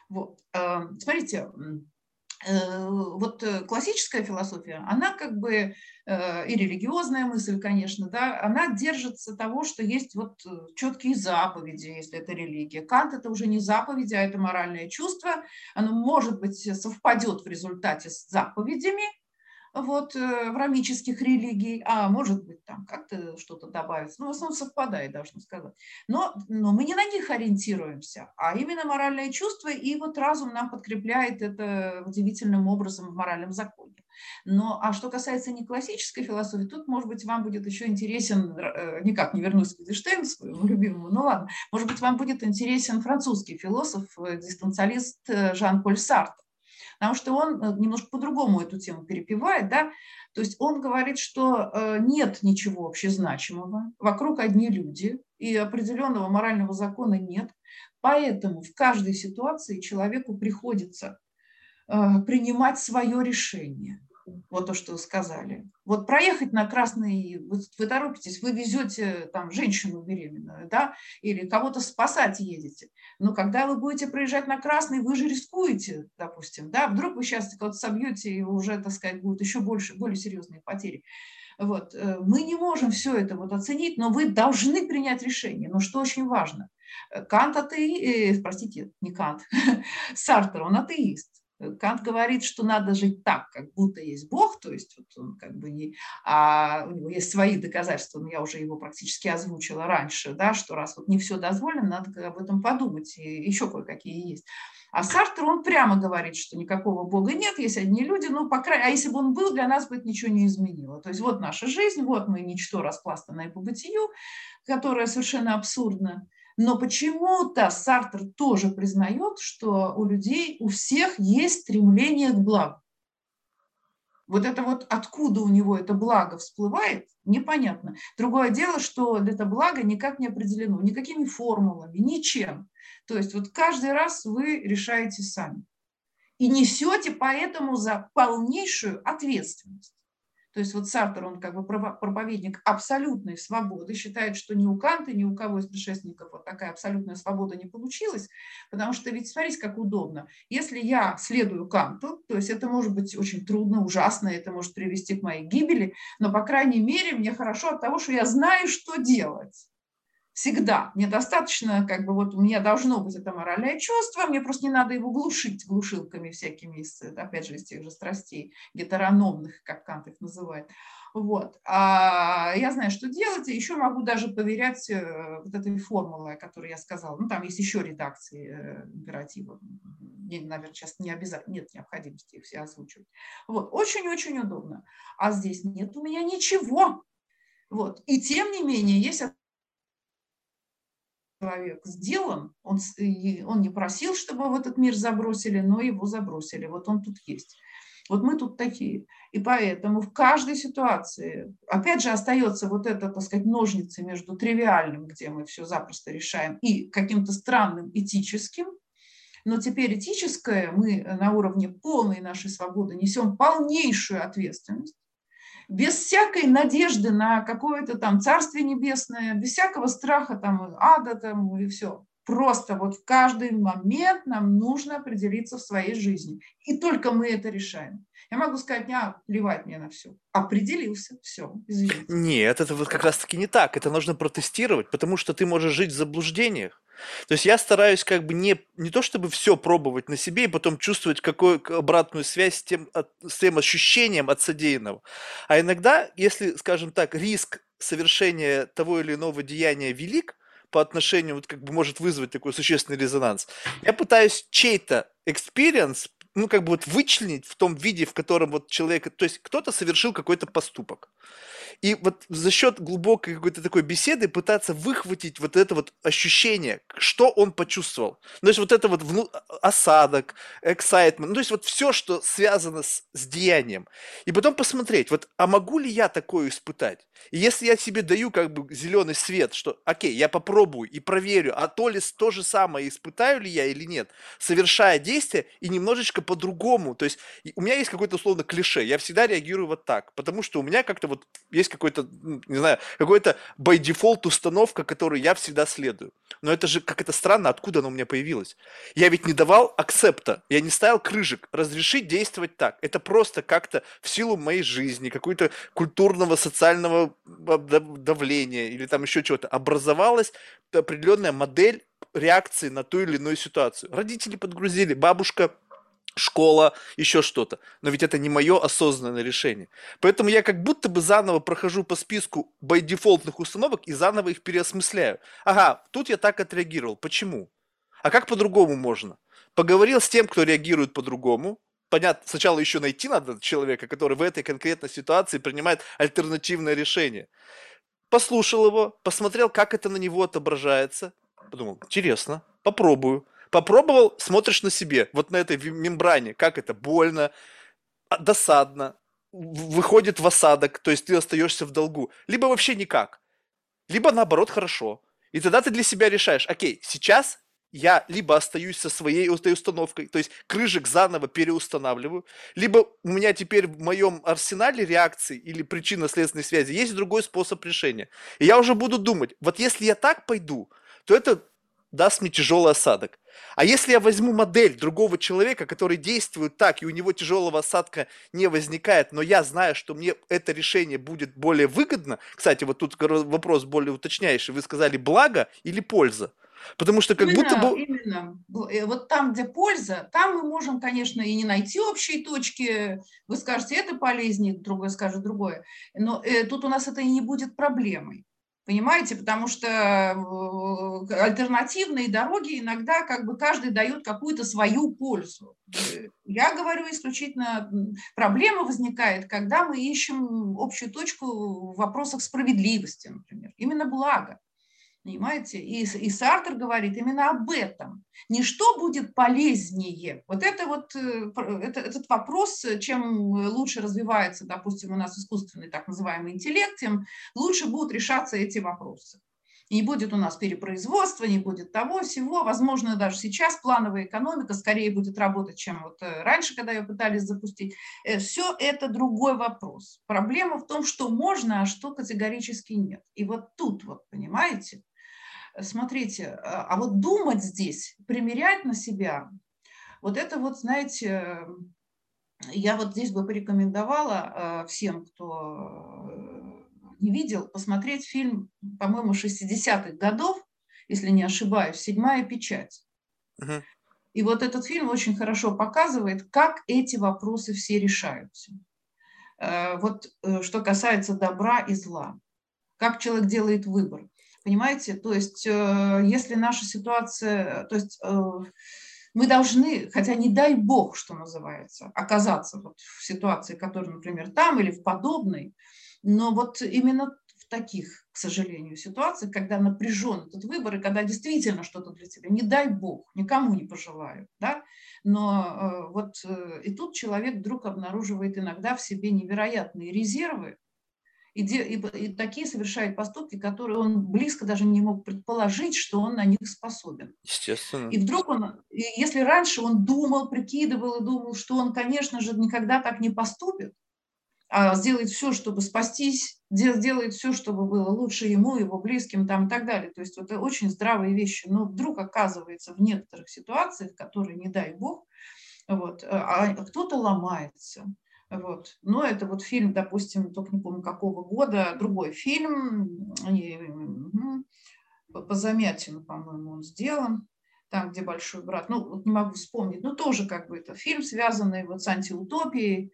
Вот. Э, смотрите, э, вот э, классическая философия, она как бы, и религиозная мысль, конечно, да, она держится того, что есть вот четкие заповеди, если это религия. Кант это уже не заповеди, а это моральное чувство. Оно, может быть, совпадет в результате с заповедями, вот, э, в рамических религий, а может быть там как-то что-то добавится, ну, в основном совпадает, должна сказать. Но, но мы не на них ориентируемся, а именно моральное чувство, и вот разум нам подкрепляет это удивительным образом в моральном законе. Но, а что касается не классической философии, тут, может быть, вам будет еще интересен, э, никак не вернусь к Wittgenstein, своему любимому, ну ладно, может быть, вам будет интересен французский философ, экзистенциалист Жан-Поль Сартр потому что он э, немножко по-другому эту тему перепевает, да, то есть он говорит, что э, нет ничего общезначимого, вокруг одни люди, и определенного морального закона нет, поэтому в каждой ситуации человеку приходится э, принимать свое решение. Вот то, что сказали. Вот проехать на красный, вы, вы торопитесь, вы везете там женщину беременную, да, или кого-то спасать едете. Но когда вы будете проезжать на красный, вы же рискуете, допустим, да, вдруг вы сейчас кого-то собьете, и уже, так сказать, будут еще больше, более серьезные потери. Вот. Э, мы не можем все это вот оценить, но вы должны принять решение. Но что очень важно, Кант атеист, э, простите, не Кант, Сартер, он атеист. Кант говорит, что надо жить так, как будто есть Бог, то есть вот он как бы не, а у него есть свои доказательства, но я уже его практически озвучила раньше, да, что раз вот не все дозволено, надо об этом подумать, и еще кое-какие есть. А Сартер, он прямо говорит, что никакого Бога нет, есть одни люди, ну, по крайней а если бы он был, для нас бы это ничего не изменило. То есть вот наша жизнь, вот мы ничто распластанное по бытию, которое совершенно абсурдно. Но почему-то Сартер тоже признает, что у людей, у всех есть стремление к благу. Вот это вот откуда у него это благо всплывает, непонятно. Другое дело, что это благо никак не определено, никакими формулами, ничем. То есть вот каждый раз вы решаете сами. И несете поэтому за полнейшую ответственность. То есть вот Сартер, он как бы проповедник абсолютной свободы, считает, что ни у Канта, ни у кого из предшественников вот такая абсолютная свобода не получилась, потому что ведь смотрите, как удобно. Если я следую Канту, то есть это может быть очень трудно, ужасно, это может привести к моей гибели, но, по крайней мере, мне хорошо от того, что я знаю, что делать всегда. Мне достаточно, как бы вот у меня должно быть это моральное чувство, мне просто не надо его глушить глушилками всякими, из, опять же, из тех же страстей гетерономных, как Кант их называет. Вот. А я знаю, что делать, и еще могу даже поверять э, вот этой формулой, о которой я сказала. Ну, там есть еще редакции э, императива. Наверное, сейчас не обязательно, нет необходимости их все озвучивать. Вот. Очень-очень удобно. А здесь нет у меня ничего. Вот. И тем не менее, есть человек сделан, он, он не просил, чтобы в этот мир забросили, но его забросили. Вот он тут есть. Вот мы тут такие. И поэтому в каждой ситуации, опять же, остается вот это, так сказать, ножницы между тривиальным, где мы все запросто решаем, и каким-то странным этическим. Но теперь этическое мы на уровне полной нашей свободы несем полнейшую ответственность без всякой надежды на какое-то там Царствие Небесное, без всякого страха там ада там и все. Просто вот в каждый момент нам нужно определиться в своей жизни. И только мы это решаем. Я могу сказать, не, плевать мне на все. Определился, все, извините. Нет, это вот как раз-таки не так. Это нужно протестировать, потому что ты можешь жить в заблуждениях. То есть я стараюсь как бы не, не то чтобы все пробовать на себе и потом чувствовать какую обратную связь с тем, с тем ощущением от содеянного. А иногда, если, скажем так, риск совершения того или иного деяния велик, по отношению, вот как бы может вызвать такой существенный резонанс. Я пытаюсь чей-то experience, ну, как бы вот вычленить в том виде, в котором вот человек, то есть кто-то совершил какой-то поступок. И вот за счет глубокой какой-то такой беседы пытаться выхватить вот это вот ощущение, что он почувствовал. То есть вот это вот вну... осадок, excitement, ну, то есть вот все, что связано с, с деянием. И потом посмотреть, вот, а могу ли я такое испытать? И если я себе даю как бы зеленый свет, что, окей, я попробую и проверю, а то ли то же самое испытаю ли я или нет, совершая действие и немножечко по-другому. То есть у меня есть какое-то условно клише, я всегда реагирую вот так, потому что у меня как-то вот есть какой-то, не знаю, какой-то by default установка, которой я всегда следую. Но это же как это странно, откуда оно у меня появилось. Я ведь не давал акцепта, я не ставил крыжик, разрешить действовать так. Это просто как-то в силу моей жизни, какой-то культурного, социального давления или там еще чего-то образовалась определенная модель реакции на ту или иную ситуацию. Родители подгрузили, бабушка школа, еще что-то. Но ведь это не мое осознанное решение. Поэтому я как будто бы заново прохожу по списку байдефолтных установок и заново их переосмысляю. Ага, тут я так отреагировал. Почему? А как по-другому можно? Поговорил с тем, кто реагирует по-другому, понятно, сначала еще найти надо человека, который в этой конкретной ситуации принимает альтернативное решение. Послушал его, посмотрел, как это на него отображается, подумал, интересно, попробую. Попробовал, смотришь на себе, вот на этой мембране, как это больно, а, досадно, выходит в осадок, то есть ты остаешься в долгу, либо вообще никак, либо наоборот хорошо. И тогда ты для себя решаешь, окей, сейчас я либо остаюсь со своей этой установкой, то есть крыжик заново переустанавливаю, либо у меня теперь в моем арсенале реакций или причинно-следственной связи есть другой способ решения. И я уже буду думать, вот если я так пойду, то это даст мне тяжелый осадок. А если я возьму модель другого человека, который действует так, и у него тяжелого осадка не возникает, но я знаю, что мне это решение будет более выгодно, кстати, вот тут вопрос более уточняющий, вы сказали благо или польза? Потому что как именно, будто бы... Именно. Э, вот там, где польза, там мы можем, конечно, и не найти общей точки. Вы скажете, это полезнее, другой скажет другое. Но э, тут у нас это и не будет проблемой. Понимаете, потому что э, альтернативные дороги иногда как бы каждый дает какую-то свою пользу. Я говорю исключительно, проблема возникает, когда мы ищем общую точку в вопросах справедливости, например, именно благо. Понимаете? И, и Сартер говорит именно об этом. Не что будет полезнее. Вот это вот э, это, этот вопрос, чем лучше развивается, допустим, у нас искусственный так называемый интеллект, тем лучше будут решаться эти вопросы. не будет у нас перепроизводства, не будет того всего. Возможно, даже сейчас плановая экономика скорее будет работать, чем вот э, раньше, когда ее пытались запустить. Э, Все это другой вопрос. Проблема в том, что можно, а что категорически нет. И вот тут, вот, понимаете, смотрите, а, а вот думать здесь, примерять на себя, вот это вот, знаете, я вот здесь бы порекомендовала а, всем, кто э, не видел, посмотреть фильм, по-моему, 60-х годов, если не ошибаюсь, «Седьмая печать». Угу. И вот этот фильм очень хорошо показывает, как эти вопросы все решаются. Э, вот э, что касается добра и зла, как человек делает выбор. Понимаете? То есть, э, если наша ситуация, то есть э, мы должны, хотя не дай бог, что называется, оказаться вот в ситуации, которая, например, там или в подобной, но вот именно в таких, к сожалению, ситуациях, когда напряжен этот выбор и когда действительно что-то для тебя, не дай бог, никому не пожелаю, да, но э, вот и тут человек вдруг обнаруживает иногда в себе невероятные резервы, и, и, и такие совершает поступки, которые он близко даже не мог предположить, что он на них способен. Естественно. И вдруг он, если раньше он думал, прикидывал и думал, что он, конечно же, никогда так не поступит, а сделает все, чтобы спастись, сделает все, чтобы было лучше ему, его близким там, и так далее. То есть это очень здравые вещи. Но вдруг оказывается в некоторых ситуациях, которые, не дай бог, вот, а, а кто-то ломается, вот. Но это вот фильм, допустим, только не помню какого года, другой фильм, по Замятину, по-моему, он сделан, там, где большой брат, ну, вот не могу вспомнить, но тоже как бы это фильм, связанный вот с антиутопией,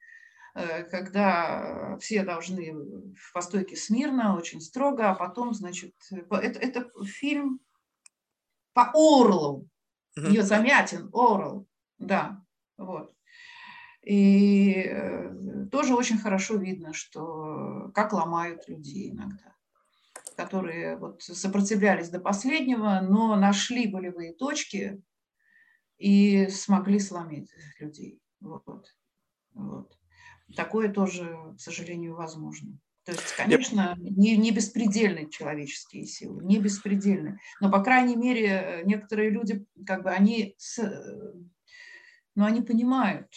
э, когда все должны в постойке смирно, очень строго, а потом, значит, это, это фильм по Орлу, ее Замятин, Орл, да, вот. И э, тоже очень хорошо видно, что как ломают людей иногда, которые вот сопротивлялись до последнего, но нашли болевые точки и смогли сломить людей. Вот. Вот. Такое тоже, к сожалению, возможно. То есть, конечно, не, не беспредельны человеческие силы, не беспредельны. Но, по крайней мере, некоторые люди, как бы, они, с, э, ну, они понимают,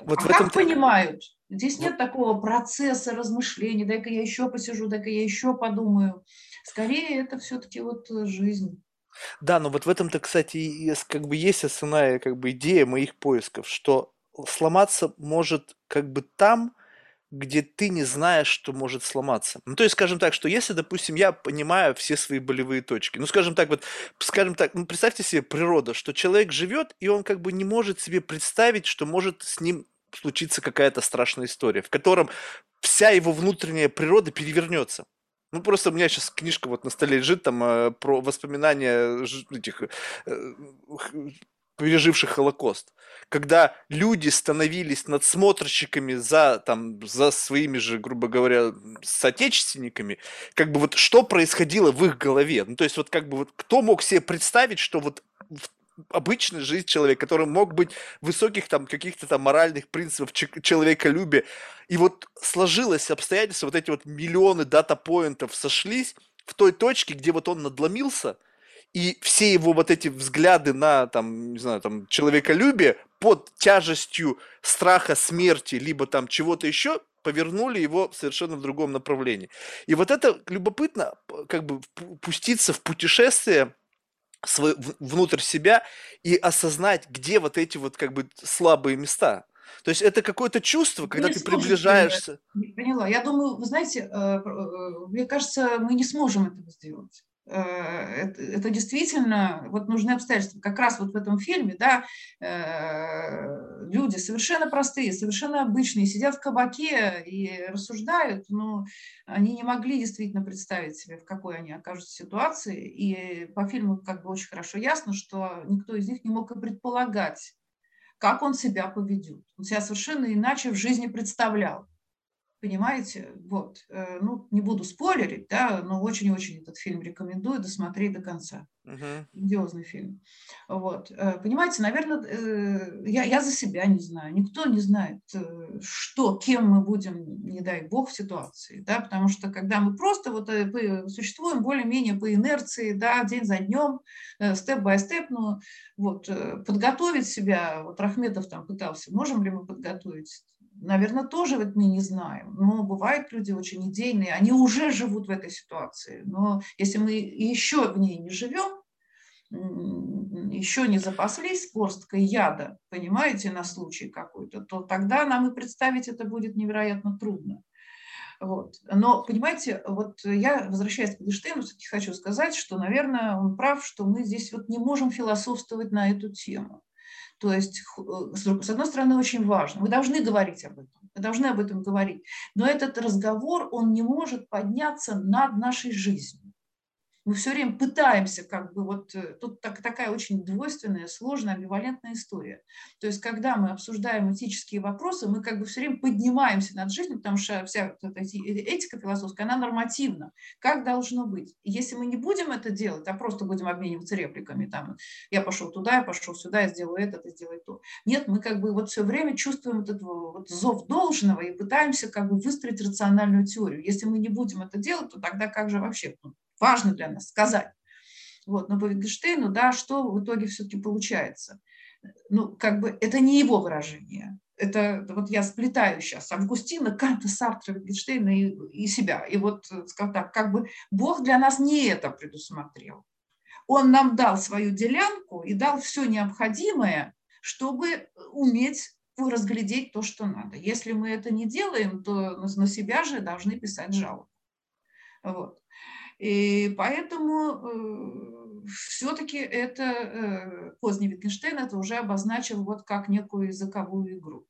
вот а в этом... как понимают? Здесь нет такого процесса размышления, дай-ка я еще посижу, дай-ка я еще подумаю. Скорее, это все-таки вот э, жизнь. Да, но вот в этом-то, кстати, как бы есть основная как бы идея моих поисков, что сломаться может как бы там, где ты не знаешь, что может сломаться. Ну, то есть, скажем так, что если, допустим, я понимаю все свои болевые точки, ну, скажем так, вот, скажем так, ну, представьте себе природа, что человек живет, и он как бы не может себе представить, что может с ним случиться какая-то страшная история, в котором вся его внутренняя природа перевернется. Ну, просто у меня сейчас книжка вот на столе лежит там э, про воспоминания этих э, переживших Холокост, когда люди становились надсмотрщиками за, там, за своими же, грубо говоря, соотечественниками, как бы вот что происходило в их голове? Ну, то есть вот как бы вот кто мог себе представить, что вот обычная жизнь человека, который мог быть высоких там каких-то там моральных принципов, человеколюбия. И вот сложилось обстоятельство, вот эти вот миллионы дата-поинтов сошлись в той точке, где вот он надломился, и все его вот эти взгляды на там, не знаю, там человеколюбие под тяжестью страха смерти, либо там чего-то еще, повернули его совершенно в другом направлении. И вот это любопытно, как бы пуститься в путешествие свой, внутрь себя и осознать, где вот эти вот как бы слабые места. То есть это какое-то чувство, когда ты приближаешься. Поняла. Я думаю, вы знаете, э, э, мне кажется, мы не сможем этого сделать. Э, это, действительно вот нужны обстоятельства. Как раз вот в этом фильме, да, э, люди совершенно простые, совершенно обычные, сидят в кабаке и рассуждают, но они не могли действительно представить себе, в какой они окажутся ситуации. И по фильму как бы очень хорошо ясно, что никто из них не мог и предполагать, как он себя поведет. Он себя совершенно иначе в жизни представлял. Понимаете? Вот. Э, ну, не буду спойлерить, да, но очень-очень этот фильм рекомендую досмотреть до конца. Uh-huh. Фильм. Вот. Э, понимаете, наверное, э, я, я за себя не знаю. Никто не знает, что, кем мы будем, не дай бог, в ситуации. Да? Потому что когда мы просто вот существуем более-менее по инерции, да, день за днем, степ-бай-степ, ну, вот, подготовить себя, вот Рахметов там пытался, можем ли мы подготовить наверное, тоже вот мы не знаем. Но бывают люди очень идейные, они уже живут в этой ситуации. Но если мы еще в ней не живем, еще не запаслись горсткой яда, понимаете, на случай какой-то, то тогда нам и представить это будет невероятно трудно. Вот. Но, понимаете, вот я, возвращаясь к Эйнштейну, все-таки хочу сказать, что, наверное, он прав, что мы здесь вот не можем философствовать на эту тему. То есть, э, с одной стороны, очень важно. Мы должны говорить об этом. Мы должны об этом говорить. Но этот разговор, он не может подняться над нашей жизнью мы все время пытаемся, как бы вот э, тут так, такая очень двойственная, сложная, амбивалентная история. То есть, когда мы обсуждаем этические вопросы, мы как бы все время поднимаемся над жизнью, потому что вся эта этика философская, она нормативна. Как должно быть? если мы не будем это делать, а просто будем обмениваться репликами, там, я пошел туда, я пошел сюда, я сделаю это, ты сделай то. Нет, мы как бы вот все время чувствуем этот вот зов должного и пытаемся как бы выстроить рациональную теорию. Если мы не будем это делать, то тогда как же вообще? Важно для нас сказать. Вот, но по Wittgensteinu, да, что в итоге все-таки получается? Ну, как бы это не его выражение. Это вот я сплетаю сейчас Августина, Канта, Сартра, Wittgensteina и, и себя. И вот, скажем так, как бы Бог для нас не это предусмотрел. Он нам дал свою делянку и дал все необходимое, чтобы уметь разглядеть то, что надо. Если мы это не делаем, то на себя же должны писать жалобу. Вот. И поэтому э, все-таки это э, поздний Wittgenstein это уже обозначил вот как некую языковую игру.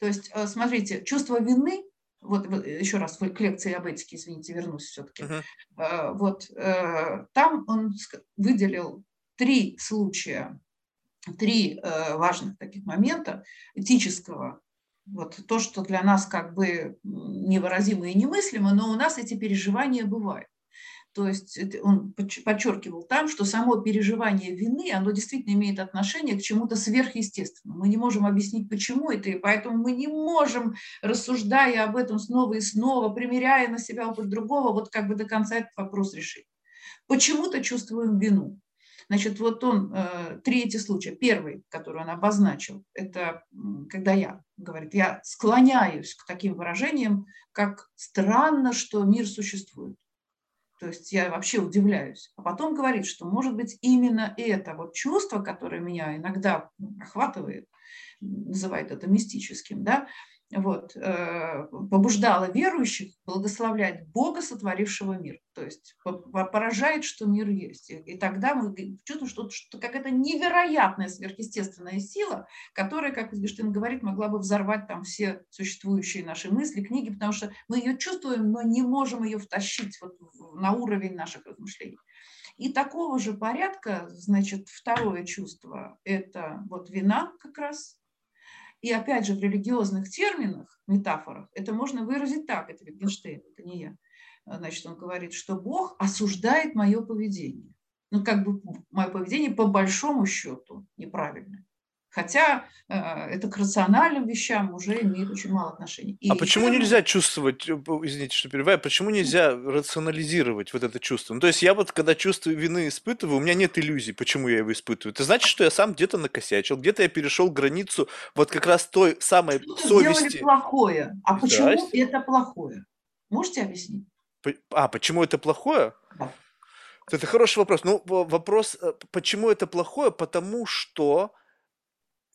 То есть, э, смотрите, чувство вины, вот, еще раз к лекции об этике, извините, вернусь все-таки. Uh-huh. Вот там он выделил три случая, три важных таких момента этического вот то, что для нас как бы невыразимо и немыслимо, но у нас эти переживания бывают. То есть он подчеркивал там, что само переживание вины, оно действительно имеет отношение к чему-то сверхъестественному. Мы не можем объяснить, почему это, и поэтому мы не можем, рассуждая об этом снова и снова, примеряя на себя опыт другого, вот как бы до конца этот вопрос решить. Почему-то чувствуем вину. Значит, вот он, э, третий случай, первый, который он обозначил, это когда я, говорит, я склоняюсь к таким выражениям, как странно, что мир существует. То есть я вообще удивляюсь. А потом говорит, что может быть именно это вот чувство, которое меня иногда охватывает, называет это мистическим, да, вот, э, побуждало верующих благословлять Бога, сотворившего мир. То есть поражает, что мир есть. И, тогда мы чувствуем, что, что какая-то невероятная сверхъестественная сила, которая, как Wittgenstein говорит, могла бы взорвать там все существующие наши мысли, книги, потому что мы ее чувствуем, но не можем ее втащить вот на уровень наших размышлений. И такого же порядка, значит, второе чувство – это вот вина как раз. И опять же в религиозных терминах, метафорах, это можно выразить так, это Wittgenstein, это не я. Значит, он говорит, что Бог осуждает мое поведение. Ну, как бы мое поведение по большому счету неправильное. Хотя э, это к рациональным вещам уже имеет очень мало отношения. И а почему это... нельзя чувствовать, э, извините, что перебиваю, почему нельзя рационализировать вот это чувство? Ну, то есть я вот, когда чувство вины испытываю, у меня нет иллюзий, почему я его испытываю. Это значит, что я сам где-то накосячил, где-то я перешел границу вот как раз той самой что совести. Сделали плохое. А почему Здрасте. это плохое? Можете объяснить? А, почему это плохое? Да. Это хороший вопрос. Ну, вопрос, э, почему это плохое? Потому что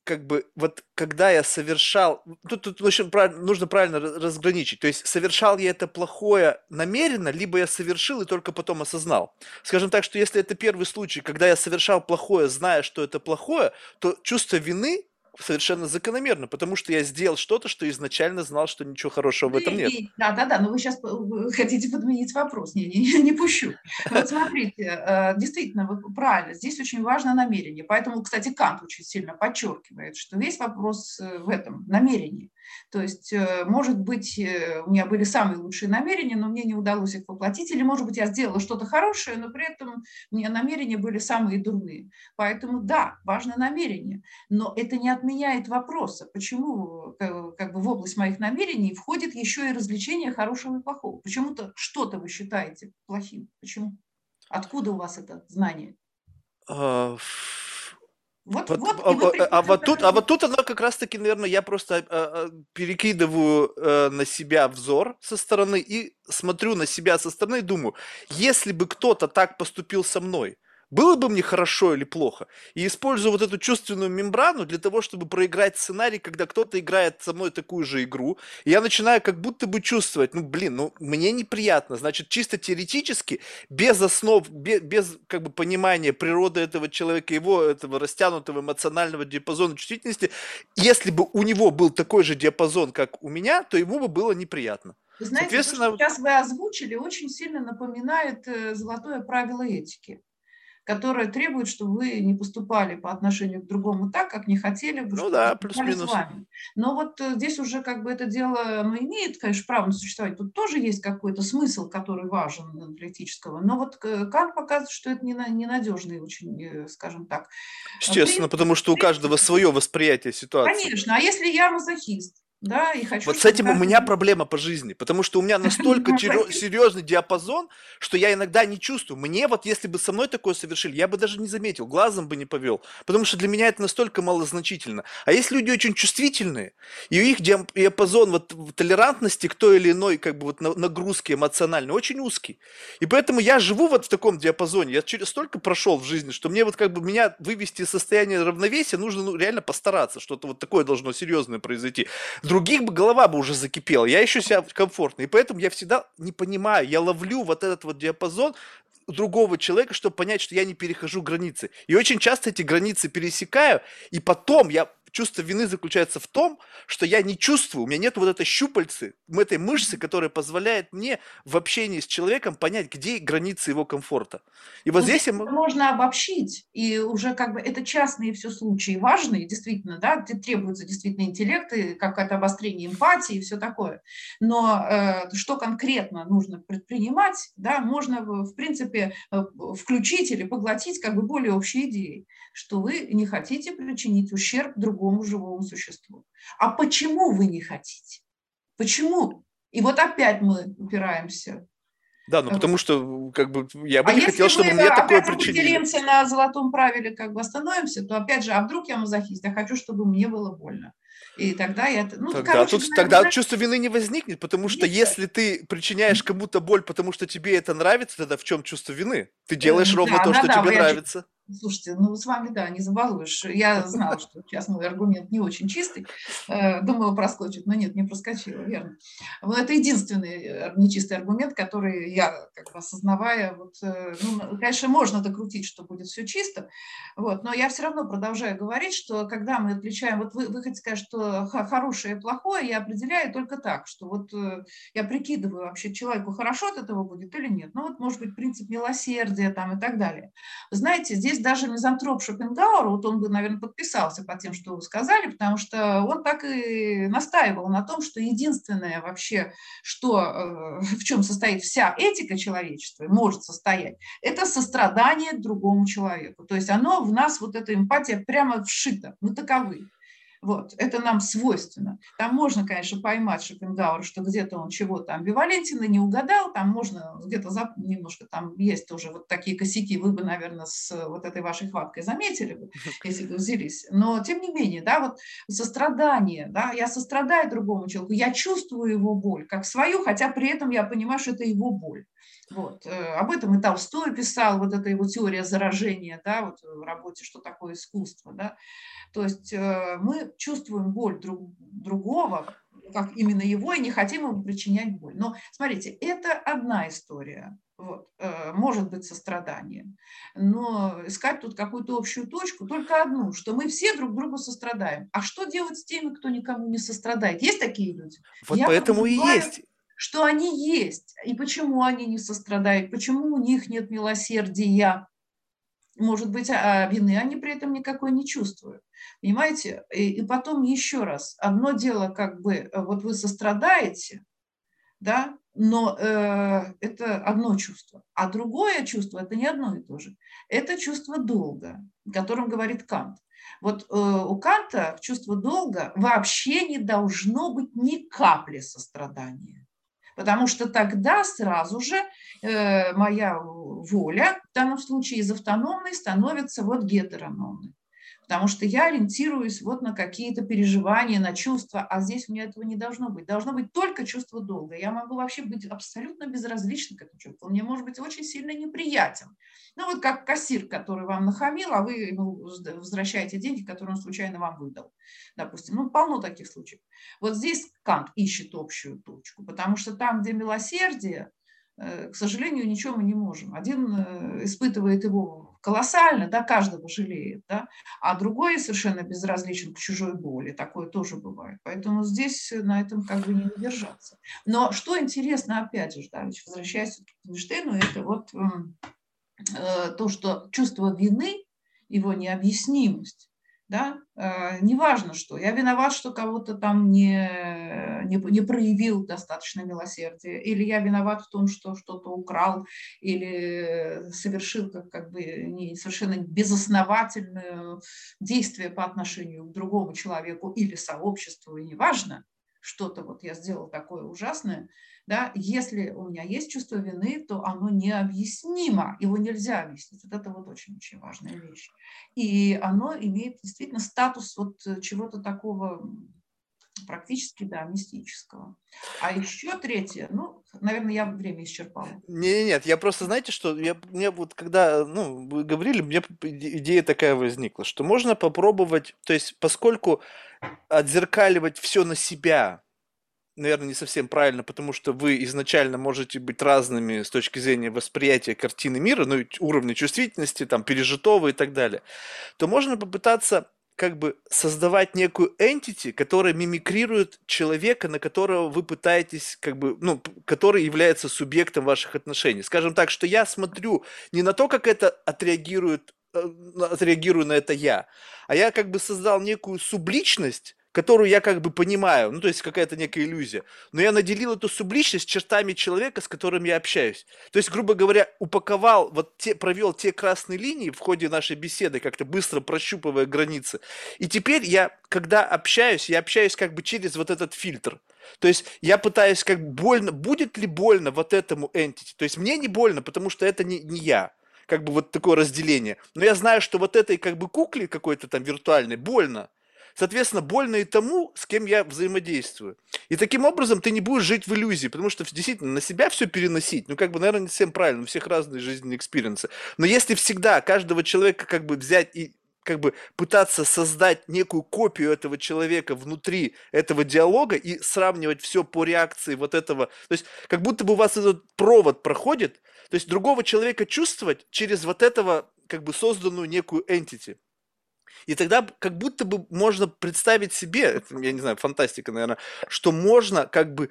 как бы вот когда я совершал, тут, тут очень правильно, нужно правильно разграничить, то есть совершал я это плохое намеренно, либо я совершил и только потом осознал. Скажем так, что если это первый случай, когда я совершал плохое, зная, что это плохое, то чувство вины совершенно закономерно, потому что я сделал что-то, что изначально знал, что ничего хорошего в этом нет. Да, да, да, но вы сейчас хотите подменить вопрос. Не, не, не пущу. Вот смотрите, э, действительно, вы правильно, здесь очень важно намерение. Поэтому, кстати, Кант очень сильно подчеркивает, что весь вопрос э, в этом намерении. То есть, э, может быть, у меня были самые лучшие намерения, но мне не удалось их воплотить, или, может быть, я сделала что-то хорошее, но при этом у меня намерения были самые дурные. Поэтому, да, важно намерение, но это не отменяет отменяет вопроса, почему э, как бы в область моих намерений входит еще и развлечение хорошего и плохого. Почему-то что-то вы считаете плохим. Почему? Откуда у вас это знание? А, вот, вот, вот, а, а, а, вот тут, а вот тут оно как раз-таки, наверное, я просто а, а, перекидываю а, на себя взор со стороны и смотрю на себя со стороны и думаю, если бы кто-то так поступил со мной, было бы мне хорошо или плохо. И использую вот эту чувственную мембрану для того, чтобы проиграть сценарий, когда кто-то играет со мной такую же игру. И я начинаю как будто бы чувствовать, ну, блин, ну, мне неприятно. Значит, чисто теоретически, без основ, без, без как бы понимания природы этого человека, его этого растянутого эмоционального диапазона чувствительности, если бы у него был такой же диапазон, как у меня, то ему бы было неприятно. Вы знаете, Соответственно... то, что сейчас вы озвучили, очень сильно напоминает э, золотое правило этики которая требует, чтобы вы не поступали по отношению к другому так, как не хотели бы, ну да, плюс-минус. Но вот э, здесь уже как бы это дело, ну, имеет, конечно, право на существовать. Тут тоже есть какой-то смысл, который важен политического. Но вот э, как показывает, что это ненадежный очень, э, скажем так. Естественно, принцип, потому что у каждого свое восприятие ситуации. Конечно. А если я мазохист, да, и хочу, вот с этим у меня проблема по жизни, потому что у меня настолько серьезный диапазон, что я иногда не чувствую. Мне вот, если бы со мной такое совершили, я бы даже не заметил, глазом бы не повел, потому что для меня это настолько малозначительно. А есть люди очень чувствительные, и у них диапазон вот толерантности к той или иной как бы вот нагрузке эмоциональной очень узкий. И поэтому я живу вот в таком диапазоне, я через столько прошел в жизни, что мне вот как бы меня вывести из состояния равновесия нужно ну, реально постараться, что-то вот такое должно серьезное произойти других бы голова бы уже закипела. Я еще себя комфортно. И поэтому я всегда не понимаю, я ловлю вот этот вот диапазон другого человека, чтобы понять, что я не перехожу границы. И очень часто эти границы пересекаю, и потом я чувство вины заключается в том, что я не чувствую, у меня нет вот этой щупальцы, этой мышцы, которая позволяет мне в общении с человеком понять, где границы его комфорта. И вот ну, здесь... Это можно обобщить, и уже как бы это частные все случаи, важные, действительно, да, требуется действительно интеллект, и какое-то обострение эмпатии и все такое. Но э, что конкретно нужно предпринимать, да, можно, в принципе, э, включить или поглотить как бы более общие идеи, что вы не хотите причинить ущерб другому другому живому существу. А почему вы не хотите? Почему? И вот опять мы упираемся. Да, ну потому что как бы я бы а не хотел, чтобы мне такое причинили. Если мы на золотом правиле как бы остановимся, то опять же, а вдруг я мазохист, я хочу, чтобы мне было больно. И тогда я... Ну, тогда короче, тут, тогда да... чувство вины не возникнет, потому что Нет. если ты причиняешь кому-то боль, потому что тебе это нравится, тогда в чем чувство вины? Ты делаешь ровно да, то, да, что да, тебе нравится. Слушайте, ну с вами, да, не забалуешь. Я знала, что сейчас мой аргумент не очень чистый. Э, думала, проскочит, но нет, не проскочила, верно. Вот это единственный э, нечистый аргумент, который я, как бы осознавая, вот, э, ну, конечно, можно докрутить, что будет все чисто, вот, но я все равно продолжаю говорить, что когда мы отличаем, вот вы, вы хотите сказать, что хорошее и плохое, я определяю только так, что вот я прикидываю вообще, человеку хорошо от этого будет или нет. Ну вот, может быть, принцип милосердия там и так далее. Знаете, здесь здесь даже мизантроп Шопенгауэр, вот он бы, наверное, подписался по тем, что вы сказали, потому что он так и настаивал на том, что единственное вообще, что, э, в чем состоит вся этика человечества, может состоять, это сострадание другому человеку. То есть оно в нас, вот эта эмпатия прямо вшита, мы таковы. Вот, это нам свойственно. Там можно, конечно, поймать Шопенгауэр, что где-то он чего-то амбивалентен не угадал, там можно где-то за, немножко, там есть тоже вот такие косяки, вы бы, наверное, с вот этой вашей хваткой заметили бы, если бы взялись. Но, тем не менее, да, вот сострадание, да, я сострадаю другому человеку, я чувствую его боль как свою, хотя при этом я понимаю, что это его боль. Вот. Э, об этом и Толстой писал, вот эта его теория заражения, да, вот в работе «Что такое искусство?». Да. То есть э, мы чувствуем боль друг, другого, как именно его, и не хотим ему причинять боль. Но смотрите, это одна история. Вот, э, может быть сострадание. Но искать тут какую-то общую точку, только одну, что мы все друг другу сострадаем. А что делать с теми, кто никому не сострадает? Есть такие люди? Вот Я поэтому и есть что они есть, и почему они не сострадают, почему у них нет милосердия. Может быть, а, а вины они при этом никакой не чувствуют. Понимаете? И, и потом еще раз, одно дело, как бы, э, вот вы сострадаете, да, но э, это одно чувство. А другое чувство – это не одно и то же. Это чувство долга, о котором говорит Кант. Вот э, у Канта чувство долга вообще не должно быть ни капли сострадания потому что тогда сразу же э, моя воля в данном случае из автономной становится вот гетерономной потому что я ориентируюсь вот на какие-то переживания, на чувства, а здесь у меня этого не должно быть. Должно быть только чувство долга. Я могу вообще быть абсолютно безразлична к этому чувству. Он мне может быть очень сильно неприятен. Ну вот как кассир, который вам нахамил, а вы ему возвращаете деньги, которые он случайно вам выдал. Допустим, ну полно таких случаев. Вот здесь Кант ищет общую точку, потому что там, где милосердие, э, к сожалению, ничего мы не можем. Один э, испытывает его колоссально, да, каждого жалеет, да, а другой совершенно безразличен к чужой боли, такое тоже бывает. Поэтому здесь на этом как бы не удержаться. Но что интересно, опять же, да, возвращаясь к Эйнштейну, это вот э, то, что чувство вины, его необъяснимость, да, э, неважно что, я виноват, что кого-то там не, не, не проявил достаточно милосердия, или я виноват в том, что что-то украл, или совершил как, как бы не, совершенно безосновательное действие по отношению к другому человеку или сообществу, и неважно, что-то вот я сделал такое ужасное, да, если у меня есть чувство вины, то оно необъяснимо, его нельзя объяснить. Вот это вот очень-очень важная вещь. И оно имеет действительно статус вот чего-то такого практически, да, мистического. А еще третье, ну, наверное, я время исчерпала. Не, нет, я просто, знаете, что я, мне вот когда, ну, вы говорили, мне идея такая возникла, что можно попробовать, то есть, поскольку отзеркаливать все на себя, наверное, не совсем правильно, потому что вы изначально можете быть разными с точки зрения восприятия картины мира, ну, уровня чувствительности, там, пережитого и так далее, то можно попытаться как бы создавать некую entity, которая мимикрирует человека, на которого вы пытаетесь, как бы, ну, который является субъектом ваших отношений. Скажем так, что я смотрю не на то, как это отреагирует, э, отреагирую на это я, а я как бы создал некую субличность, которую я как бы понимаю, ну, то есть какая-то некая иллюзия, но я наделил эту субличность чертами человека, с которым я общаюсь. То есть, грубо говоря, упаковал, вот те, провел те красные линии в ходе нашей беседы, как-то быстро прощупывая границы. И теперь я, когда общаюсь, я общаюсь как бы через вот этот фильтр. То есть я пытаюсь как больно, будет ли больно вот этому entity. То есть мне не больно, потому что это не, не я как бы вот такое разделение. Но я знаю, что вот этой как бы кукле какой-то там виртуальной больно. Соответственно, больно и тому, с кем я взаимодействую. И таким образом ты не будешь жить в иллюзии, потому что действительно на себя все переносить, ну, как бы, наверное, не всем правильно, у всех разные жизненные experience ы. Но если всегда каждого человека как бы взять и как бы пытаться создать некую копию этого человека внутри этого диалога и сравнивать все по реакции вот этого. То есть как будто бы у вас этот провод проходит, то есть другого человека чувствовать через вот этого как бы созданную некую entity. И тогда как будто бы можно представить себе, это, я не знаю, фантастика, наверное, что можно как бы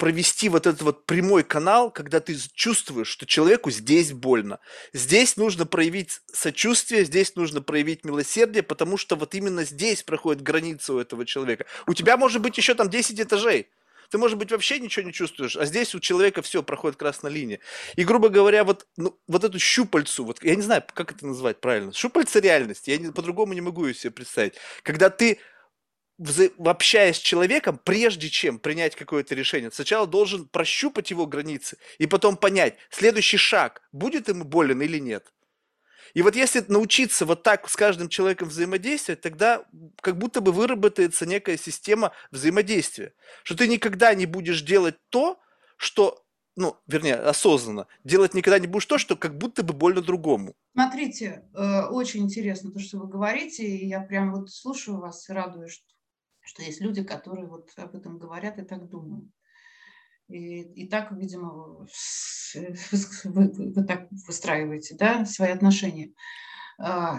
провести вот этот вот прямой канал, когда ты чувствуешь, что человеку здесь больно. Здесь нужно проявить сочувствие, здесь нужно проявить милосердие, потому что вот именно здесь проходит граница у этого человека. У тебя может быть еще там 10 этажей. Ты, может быть, вообще ничего не чувствуешь, а здесь у человека все, проходит красная линия. И, грубо говоря, вот, ну, вот эту щупальцу, вот, я не знаю, как это назвать правильно, щупальца реальности, я по-другому не могу ее себе представить. Когда ты общаясь с человеком, прежде чем принять какое-то решение, сначала должен прощупать его границы и потом понять, следующий шаг, будет ему болен или нет. И вот если научиться вот так с каждым человеком взаимодействовать, тогда как будто бы выработается некая система взаимодействия. Что ты никогда не будешь делать то, что, ну, вернее, осознанно, делать никогда не будешь то, что как будто бы больно другому. Смотрите, э, очень интересно то, что вы говорите, и я прям вот слушаю вас и радуюсь, что есть люди, которые вот об этом говорят и так думают. И, и так, видимо, вы, вы, вы так выстраиваете да, свои отношения. А,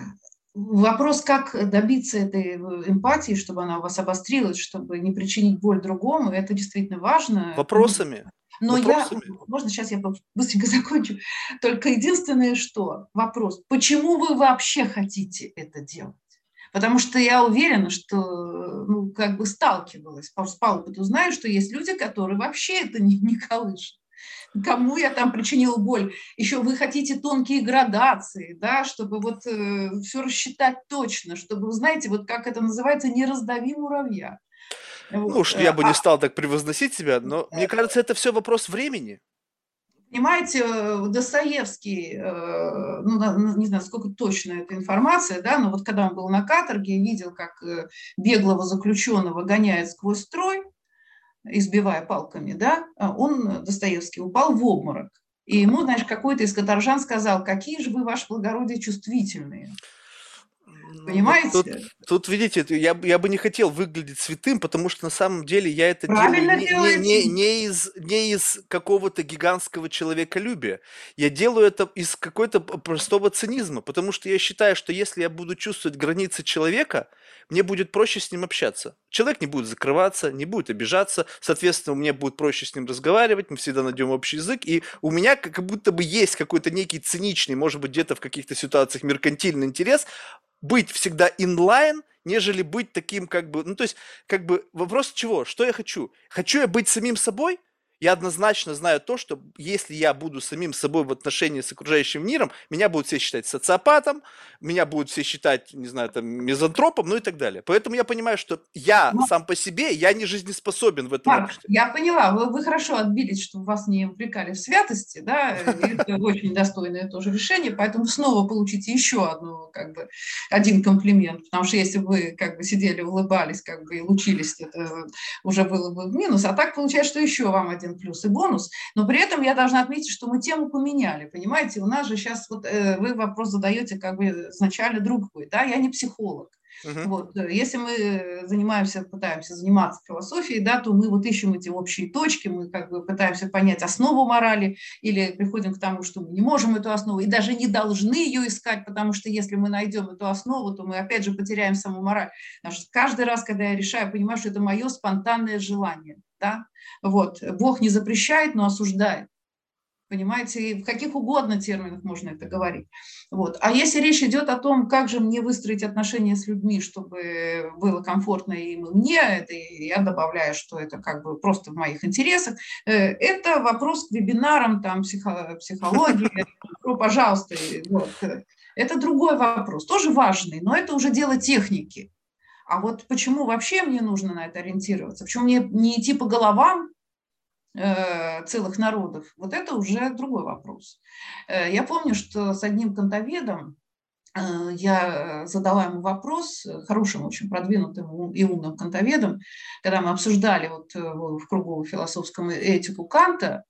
вопрос, как добиться этой эмпатии, чтобы она у вас обострилась, чтобы не причинить боль другому, это действительно важно. Вопросами. Но Вопросами. я, можно сейчас я быстренько закончу. Только единственное, что вопрос, почему вы вообще хотите это делать? Потому что я уверена, что ну, как бы сталкивалась, по опыту знаю, что есть люди, которые вообще это не, не колышут. Кому я там причинила боль? Еще вы хотите тонкие градации, да, чтобы вот э, все рассчитать точно, чтобы, вы знаете, вот как это называется, не раздави муравья. Ну уж я бы не а стал так превозносить себя, но мне кажется, это все вопрос времени. Понимаете, э, Достоевский, э, ну, не знаю, сколько точно эта информация, да, но вот когда он был на каторге, видел, как э, беглого заключенного гоняет сквозь строй, избивая палками, да, он, Достоевский, упал в обморок. И ему, знаешь, какой-то из каторжан сказал, какие же вы, ваше благородие, чувствительные. Ну, Понимаете? Тут, тут видите, я, я бы не хотел выглядеть святым, потому что на самом деле я это Правильно делаю не, не, не, не, из, не из какого-то гигантского человеколюбия. Я делаю это из какой-то простого цинизма, потому что я считаю, что если я буду чувствовать границы человека, мне будет проще с ним общаться. Человек не будет закрываться, не будет обижаться, соответственно, мне будет проще с ним разговаривать, мы всегда найдем общий язык, и у меня как будто бы есть какой-то некий циничный, может быть, где-то в каких-то ситуациях меркантильный интерес быть всегда инлайн, нежели быть таким как бы, ну то есть как бы вопрос чего, что я хочу? Хочу я быть самим собой – я однозначно знаю то, что если я буду самим собой в отношении с окружающим миром, меня будут все считать социопатом, меня будут все считать, не знаю, там, мизантропом, ну и так далее. Поэтому я понимаю, что я Но... Ну, сам по себе, я не жизнеспособен в этом обществе. Я поняла, вы, вы хорошо отбились, чтобы вас не упрекали в святости, да, это очень достойное тоже решение, поэтому снова получите еще одну, как бы, один комплимент, потому что если вы, как бы, сидели, улыбались, как бы, и лучились, это уже было бы в минус, а так получается, что еще вам один один плюс и бонус, но при этом я должна отметить, что мы тему поменяли, понимаете, у нас же сейчас вот э, вы вопрос задаете как бы вначале другой, да, я не психолог, Uh-huh. Вот. Э, если мы занимаемся, пытаемся заниматься философией, да, то мы вот ищем эти общие точки, мы как бы пытаемся понять основу морали или приходим к тому, что мы не можем эту основу и даже не должны ее искать, потому что если мы найдем эту основу, то мы опять же потеряем саму мораль. Потому что каждый раз, когда я решаю, понимаю, что это мое спонтанное желание. Да? Вот. Бог не запрещает, но осуждает. Понимаете, в каких угодно терминах можно это говорить. Вот. А если речь идет о том, как же мне выстроить отношения с людьми, чтобы было комфортно им и мне, это я добавляю, что это как бы просто в моих интересах, э, это вопрос к вебинарам, там, психо, психологии, ну, пожалуйста. Вот. Это другой вопрос, тоже важный, но это уже дело техники. А вот почему вообще мне нужно на это ориентироваться? Почему мне не идти по головам э, целых народов? Вот это уже другой вопрос. Э, я помню, что с одним кантоведом я задала ему вопрос, хорошим, очень продвинутым и умным кантоведом, когда мы обсуждали вот в кругу философском этику Канта,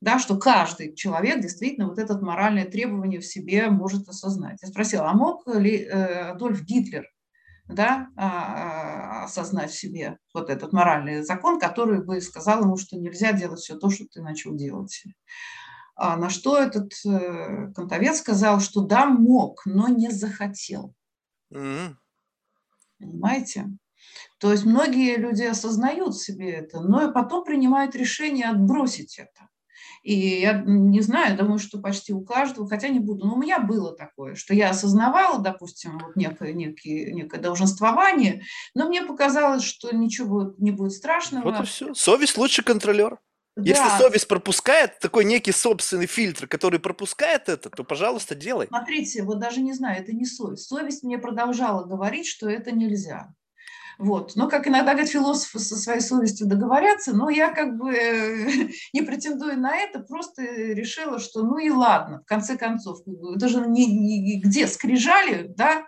да, что каждый человек действительно вот это моральное требование в себе может осознать. Я спросила, а мог ли Адольф Гитлер да, а, а, осознать в себе вот этот моральный закон, который бы сказал ему, что нельзя делать все то, что ты начал делать. А на что этот э, кантовец сказал, что да, мог, но не захотел. Mm-hmm. Понимаете? То есть многие люди осознают себе это, но потом принимают решение отбросить это. И я не знаю, думаю, что почти у каждого, хотя не буду, но у меня было такое, что я осознавала, допустим, вот некое, некое, некое долженствование, но мне показалось, что ничего не будет страшного. Вот и все. Совесть лучше контролер. Да. Если совесть пропускает такой некий собственный фильтр, который пропускает это, то, пожалуйста, делай. Смотрите, вот даже не знаю, это не совесть. Совесть мне продолжала говорить, что это нельзя. Вот. Но, как иногда говорят философы со своей совестью договорятся, но я как бы не претендую на это, просто решила, что ну и ладно, в конце концов, это же не, не, где скрижали, да,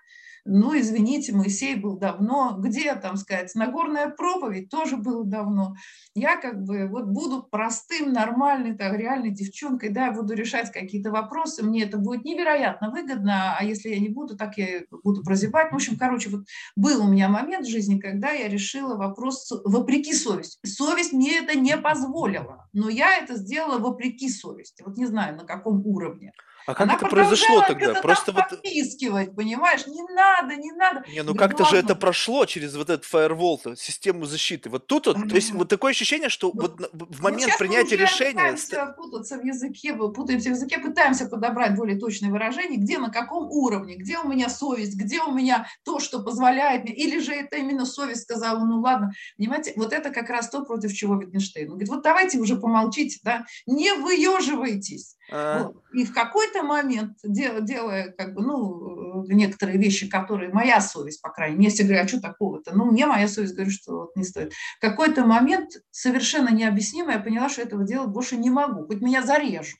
ну, извините, Моисей был давно. Где, там сказать, Нагорная проповедь тоже было давно. Я как бы вот буду простым, нормальной, так, реальной девчонкой, да, буду решать какие-то вопросы, мне это будет невероятно выгодно, а если я не буду, так я буду прозябать. В общем, короче, вот был у меня момент в жизни, когда я решила вопрос вопреки совести. Совесть мне это не позволила, но я это сделала вопреки совести. Вот не знаю, на каком уровне. А как Она это произошло тогда? Просто вот... Попискивать, понимаешь? Не надо, не надо. Не, ну как-то же это прошло через вот этот фаервол, систему защиты. Вот тут вот, то есть вот такое ощущение, что ну, вот в ну, момент принятия мы решения... пытаемся путаться в языке, путаемся в языке, пытаемся подобрать более точное выражение, где, на каком уровне, где у меня совесть, где у меня то, что позволяет мне, или же это именно совесть сказала, ну ладно, понимаете, вот это как раз то, против чего Wittgenstein. Он говорит, вот давайте уже помолчите, да, не выеживайтесь. А... Вот. И в какой-то момент, делая как бы, ну, некоторые вещи, которые моя совесть, по крайней мере, если говорю, а что такого-то? Ну, мне моя совесть говорит, что вот не стоит. В какой-то момент совершенно необъяснимо я поняла, что этого делать больше не могу, хоть меня зарежут.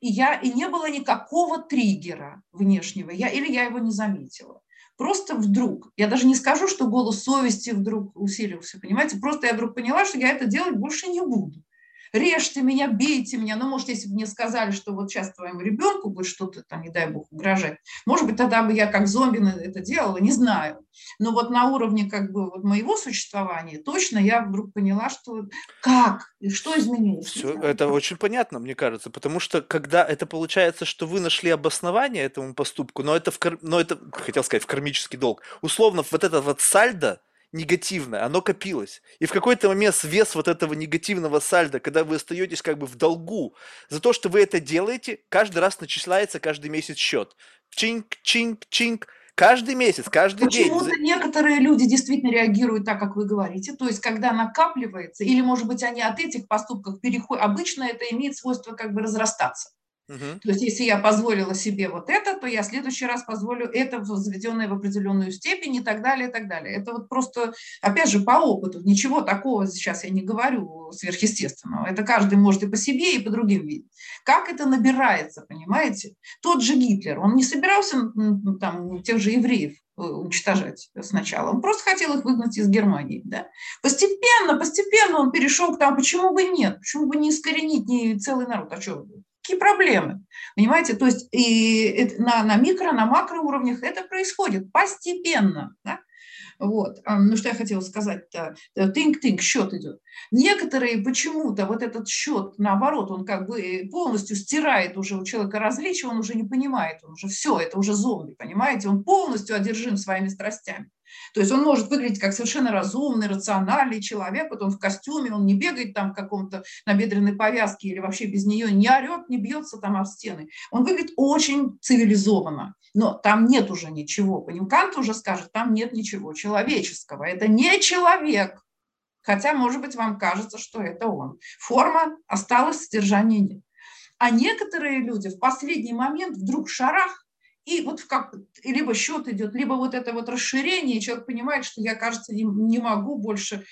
И, я, и не было никакого триггера внешнего, я, или я его не заметила. Просто вдруг, я даже не скажу, что голос совести вдруг усилился, понимаете, просто я вдруг поняла, что я это делать больше не буду режьте меня, бейте меня. Ну, может, если бы мне сказали, что вот сейчас твоему ребенку будет что-то там, не дай бог, угрожать, может быть, тогда бы я как зомби это делала, не знаю. Но вот на уровне как бы вот моего существования точно я вдруг поняла, что как и что изменилось. Все, это очень понятно, мне кажется, потому что когда это получается, что вы нашли обоснование этому поступку, но это, в, но это хотел сказать, в кармический долг, условно, вот этот вот сальдо, негативное, оно копилось. И в какой-то момент вес вот этого негативного сальда, когда вы остаетесь как бы в долгу за то, что вы это делаете, каждый раз начисляется каждый месяц счет. Чинк, чинк, чинк. Каждый месяц, каждый Почему день. Почему-то некоторые люди действительно реагируют так, как вы говорите. То есть, когда накапливается, или, может быть, они от этих поступков переходят. Обычно это имеет свойство как бы разрастаться. Угу. То есть, если я позволила себе вот это, то я в следующий раз позволю это, возведенное в определенную степень и так далее, и так далее. Это вот просто, опять же, по опыту. Ничего такого сейчас я не говорю сверхъестественного. Это каждый может и по себе, и по другим видеть. Как это набирается, понимаете? Тот же Гитлер, он не собирался там тех же евреев э, уничтожать сначала. Он просто хотел их выгнать из Германии. Да? Постепенно, постепенно он перешел к тому, почему бы нет, почему бы не искоренить не целый народ, а что, Какие проблемы? Понимаете, то есть и на, на микро, на макро уровнях это происходит постепенно. Да? Вот. Ну, что я хотела сказать-то, think-think, счет идет. Некоторые почему-то вот этот счет, наоборот, он как бы полностью стирает уже у человека различия, он уже не понимает, он уже все, это уже зомби, понимаете, он полностью одержим своими страстями. То есть он может выглядеть как совершенно разумный, рациональный человек, вот он в костюме, он не бегает там в каком-то набедренной повязке или вообще без нее, не орет, не бьется там об стены. Он выглядит очень цивилизованно, но там нет уже ничего. По ним Кант уже скажет, там нет ничего человеческого. Это не человек. Хотя, может быть, вам кажется, что это он. Форма осталась, содержания нет. А некоторые люди в последний момент вдруг шарах, и вот как, либо счет идет, либо вот это вот расширение, человек понимает, что я, кажется, не, не могу больше,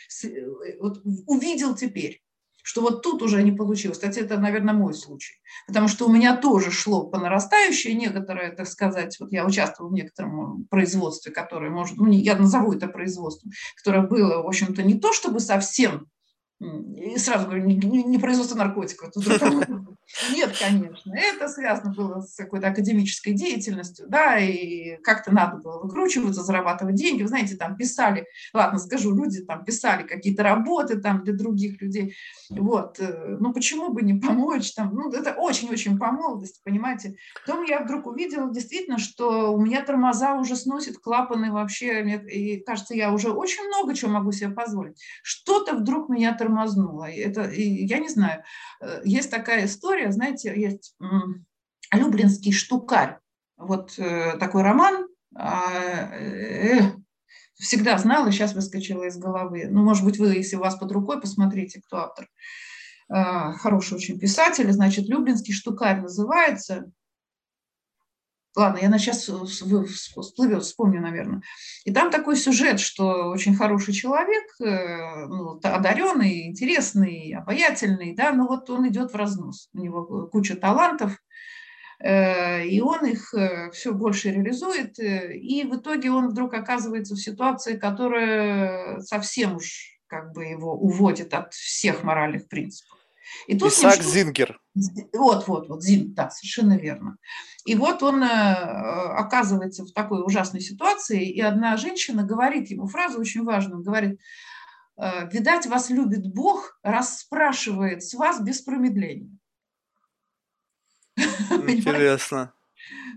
вот увидел теперь. что вот тут уже не получилось. Кстати, это, наверное, мой случай. Потому что у меня тоже шло по нарастающей некоторое, так сказать, вот я участвовала в некотором производстве, которое может, ну, я назову это производством, которое было, в общем-то, не то чтобы совсем и сразу говорю, не, не производство наркотиков. Нет, конечно. Это связано было с какой-то академической деятельностью, да, и как-то надо было выкручиваться, зарабатывать деньги. Вы знаете, там писали, ладно, скажу, люди там писали какие-то работы там для других людей. Вот, э, ну почему бы не помочь там? Ну, это очень-очень по молодости, понимаете. Потом я вдруг увидела действительно, что у меня тормоза уже сносят клапаны вообще, и кажется, я уже очень много чего могу себе позволить. Что-то вдруг меня тормознуло. Это, я не знаю, э, есть такая история, знаете, есть Люблинский штукарь. Вот э, такой роман, а, э, всегда знала, сейчас выскочила из головы. Ну, может быть, вы, если у вас под рукой, посмотрите, кто автор. А, хороший очень писатель, значит, Люблинский штукарь называется. Ладно, я на сейчас всплывет, вспомню, наверное. И там такой сюжет, что очень хороший человек, э, ну, одаренный, интересный, обаятельный, да, но вот он идет в разнос. У него куча талантов, э, и он их э, все больше реализует, и в итоге он вдруг оказывается в ситуации, которая совсем уж как бы его уводит от всех моральных принципов. И тут Исаак что... Зингер. Вот, вот, вот, Зин, да, совершенно верно. И вот он э, оказывается в такой ужасной ситуации, и одна женщина говорит ему фразу очень важную, говорит, «Э, видать, вас любит Бог, раз спрашивает с вас без промедления. Интересно.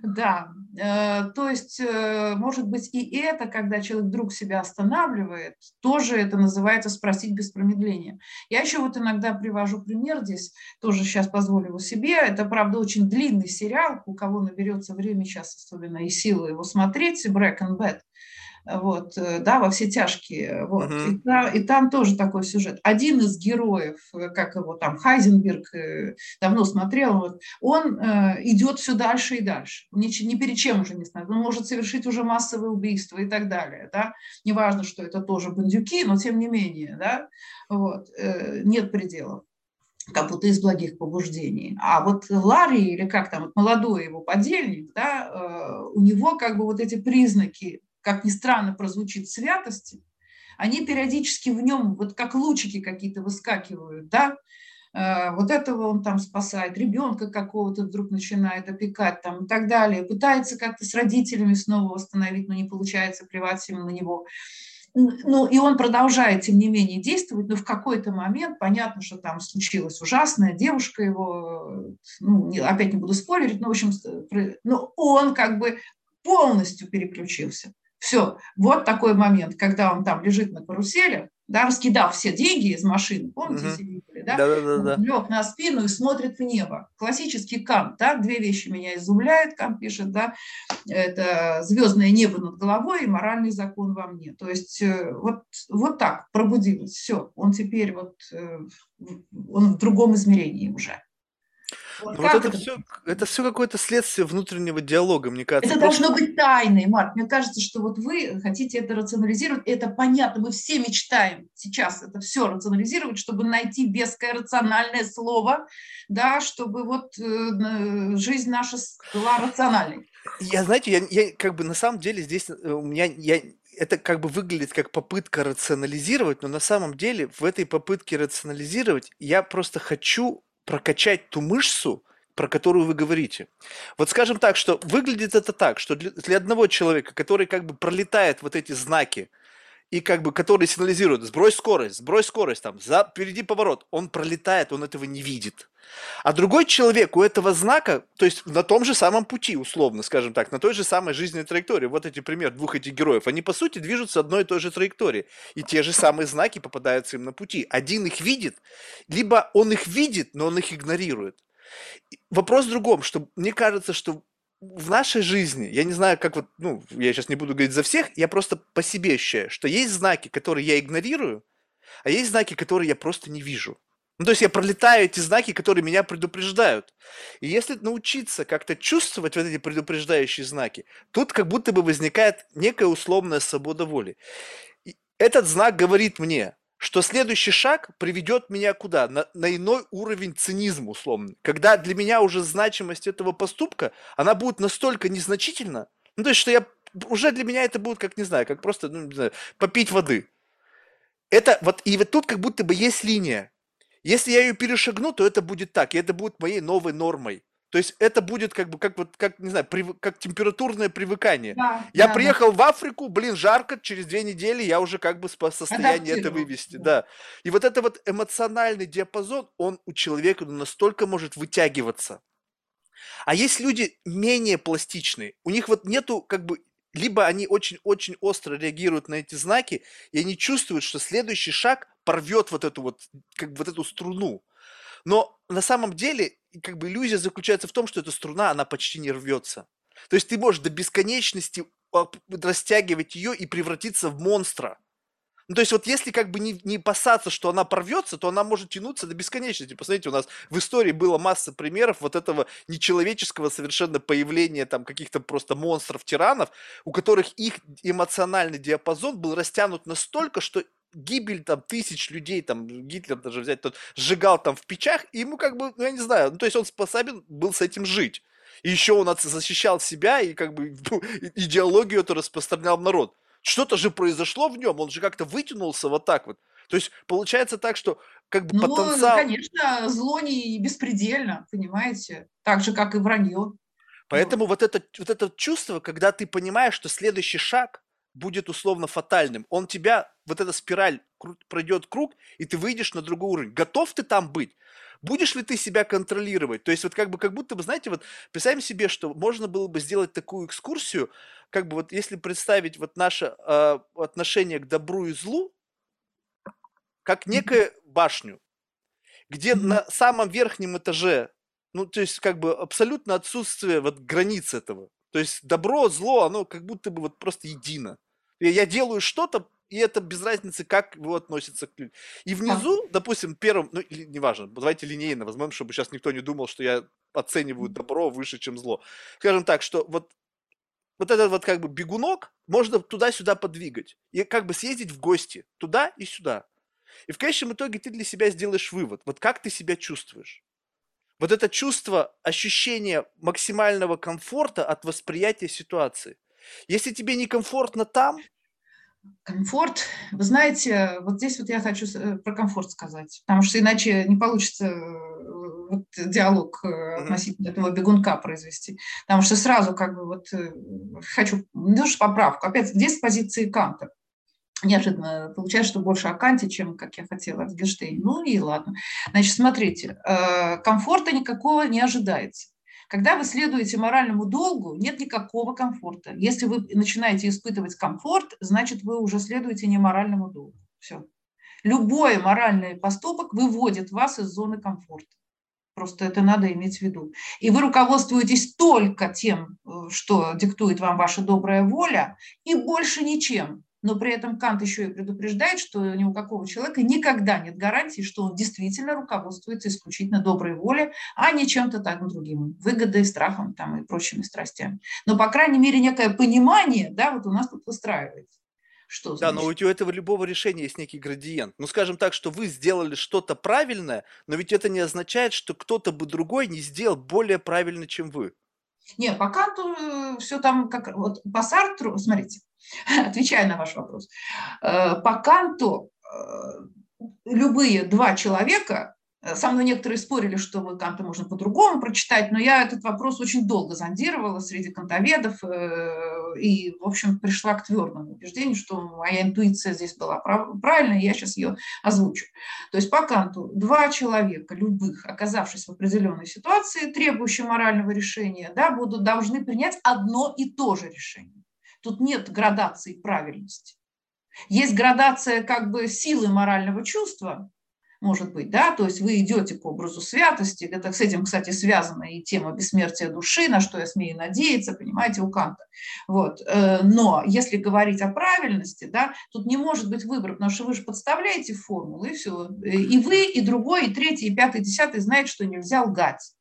Да, э, то есть, э, может быть, и это, когда человек вдруг себя останавливает, тоже это называется спросить без промедления. Я еще вот иногда привожу пример здесь, тоже сейчас позволю себе. Это, правда, очень длинный сериал, у кого наберется время сейчас особенно и силы его смотреть, Break and Bad вот, э, да, во все тяжкие, вот, uh-huh. и, там, и там тоже такой сюжет. Один из героев, э, как его там Хайзенберг, э, давно смотрел, вот, он э, идет все дальше и дальше, ни, ни перед чем уже не знает, он может совершить уже массовые убийства и так далее, да, неважно, что это тоже бандюки, но тем не менее, да, вот, э, нет пределов как будто из благих побуждений. А вот Ларри, или как там, вот молодой его подельник, да, у него как бы вот эти признаки как ни странно прозвучит, святости, они периодически в нем, вот как лучики какие-то выскакивают, да, э, вот этого он там спасает, ребенка какого-то вдруг начинает опекать там и так далее, пытается как-то с родителями снова восстановить, но не получается, плевать ему на него. Ну, и он продолжает, тем не менее, действовать, но в какой-то момент, понятно, что там случилось ужасное, девушка его, ну, опять не буду спорить, но, в общем, но он как бы полностью переключился. Все, вот такой момент, когда он там лежит на карусели, да, раскидав все деньги из машины, помните, угу. видели, да? Да, да, да, лег на спину и смотрит в небо. Классический Кант, да, две вещи меня изумляют, Кант пишет, да, это звездное небо над головой и моральный закон во мне. То есть э, вот, вот так пробудилось, все, он теперь вот, э, он в другом измерении уже. Вот, вот это, все, это все какое-то следствие внутреннего диалога, мне кажется. Это должно быть тайной, Марк. Мне кажется, что вот вы хотите это рационализировать, это понятно, мы все мечтаем сейчас это все рационализировать, чтобы найти веское рациональное слово, да, чтобы вот э, жизнь наша была рациональной. Я, знаете, я, я как бы на самом деле здесь э, у меня, я, это как бы выглядит как попытка рационализировать, но на самом деле в этой попытке рационализировать я просто хочу прокачать ту мышцу, про которую вы говорите. Вот скажем так, что выглядит это так, что для, для одного человека, который как бы пролетает вот эти знаки, и как бы который сигнализирует, сбрось скорость, сбрось скорость, там, за, впереди поворот, он пролетает, он этого не видит. А другой человек у этого знака, то есть на том же самом пути, условно, скажем так, на той же самой жизненной траектории, вот эти пример двух этих героев, они по сути движутся одной и той же траектории, и те же самые знаки попадаются им на пути. Один их видит, либо он их видит, но он их игнорирует. Вопрос в другом, что мне кажется, что в нашей жизни, я не знаю, как вот, ну, я сейчас не буду говорить за всех, я просто по себе ощущаю, что есть знаки, которые я игнорирую, а есть знаки, которые я просто не вижу. Ну, то есть я пролетаю эти знаки, которые меня предупреждают. И если научиться как-то чувствовать вот эти предупреждающие знаки, тут как будто бы возникает некая условная свобода воли. И этот знак говорит мне, что следующий шаг приведет меня куда? На, на иной уровень цинизма, условно. Когда для меня уже значимость этого поступка, она будет настолько незначительна, ну, то есть, что я уже для меня это будет, как, не знаю, как просто, ну, не знаю, попить воды. Это вот, и вот тут как будто бы есть линия. Если я ее перешагну, то это будет так, и это будет моей новой нормой. То есть это будет как бы, как вот, как, не знаю, прив... как температурное привыкание. Да, я да, приехал да. в Африку, блин, жарко, через две недели я уже как бы по состоянию это вывести, да. да. И вот это вот эмоциональный диапазон, он у человека настолько может вытягиваться. А есть люди менее пластичные, у них вот нету как бы либо они очень-очень остро реагируют на эти знаки, и они чувствуют, что следующий шаг порвет вот эту вот, как бы вот эту струну. Но на самом деле, как бы иллюзия заключается в том, что эта струна, она почти не рвется. То есть ты можешь до бесконечности растягивать ее и превратиться в монстра. Ну, то есть вот если как бы не, не опасаться, что она порвется, то она может тянуться до бесконечности. Посмотрите, у нас в истории было масса примеров вот этого нечеловеческого совершенно появления там каких-то просто монстров-тиранов, у которых их эмоциональный диапазон был растянут настолько, что гибель там тысяч людей, там Гитлер даже взять, тот сжигал там в печах, и ему как бы, ну я не знаю, ну то есть он способен был с этим жить. И еще он защищал себя и как бы идеологию эту распространял в народ. Что-то же произошло в нем, он же как-то вытянулся вот так вот. То есть получается так, что как бы ну, потенциал... конечно, зло не беспредельно, понимаете? Так же, как и вранье. Поэтому вот. вот, это, вот это чувство, когда ты понимаешь, что следующий шаг будет условно фатальным, он тебя, вот эта спираль пройдет круг, и ты выйдешь на другой уровень. Готов ты там быть? Будешь ли ты себя контролировать? То есть вот как бы, как будто бы, знаете, вот представим себе, что можно было бы сделать такую экскурсию, как бы вот если представить вот наше э, отношение к добру и злу, как некую башню, где на самом верхнем этаже, ну, то есть как бы абсолютно отсутствие вот границ этого. То есть добро, зло, оно как будто бы вот просто едино. Я делаю что-то, и это без разницы, как его относится к людям. И внизу, допустим, первым, ну, неважно, давайте линейно возьмем, чтобы сейчас никто не думал, что я оцениваю добро выше, чем зло. Скажем так, что вот вот этот вот как бы бегунок можно туда-сюда подвигать и как бы съездить в гости туда и сюда. И в конечном итоге ты для себя сделаешь вывод. Вот как ты себя чувствуешь? Вот это чувство, ощущение максимального комфорта от восприятия ситуации. Если тебе некомфортно там, Комфорт. Вы знаете, вот здесь вот я хочу э, про комфорт сказать, потому что иначе не получится э, вот диалог mm-hmm. относительно этого бегунка произвести. Потому что сразу как бы вот хочу немножко поправку. Опять здесь с позиции Канта. Неожиданно получается, что больше о Канте, чем, как я хотела, от Гельштейна. Ну и ладно. Значит, смотрите, комфорта никакого не ожидается. Когда вы следуете моральному долгу, нет никакого комфорта. Если вы начинаете испытывать комфорт, значит, вы уже следуете не моральному долгу. Все. Любой моральный поступок выводит вас из зоны комфорта. Просто это надо иметь в виду. И вы руководствуетесь только тем, э, что диктует вам ваша добрая воля, и больше ничем. Но при этом Кант еще и предупреждает, что ни у какого человека никогда нет гарантии, что он действительно руководствуется исключительно доброй волей, а не чем-то так другим, выгодой, страхом там, и прочими страстями. Но, по крайней мере, некое понимание да, вот у нас тут выстраивается. Что да, но у этого любого решения есть некий градиент. Ну, скажем так, что вы сделали что-то правильное, но ведь это не означает, что кто-то бы другой не сделал более правильно, чем вы. Не, по Канту э, все там как... Вот по Сартру, смотрите, отвечая на ваш вопрос, э, по Канту э, любые два человека Э, со мной некоторые спорили, что вот Канта можно по-другому прочитать, но я этот вопрос очень долго зондировала среди кантоведов и, в общем, пришла к твердому убеждению, что моя интуиция здесь была правильная, я сейчас ее озвучу. То есть по Канту два человека, любых, оказавшись в определенной ситуации, требующей морального решения, да, будут, должны принять одно и то же решение. Тут нет градации правильности. Есть градация как бы силы морального чувства, может быть, да, то есть вы идете по образу святости, это с этим, кстати, связана и тема бессмертия души, на что я смею надеяться, понимаете, у Канта. Вот. Э, но если говорить о правильности, да, тут не может быть выбора, потому что вы же подставляете формулы, и все. И вы, и другой, и третий, и пятый, и десятый знают, что нельзя лгать.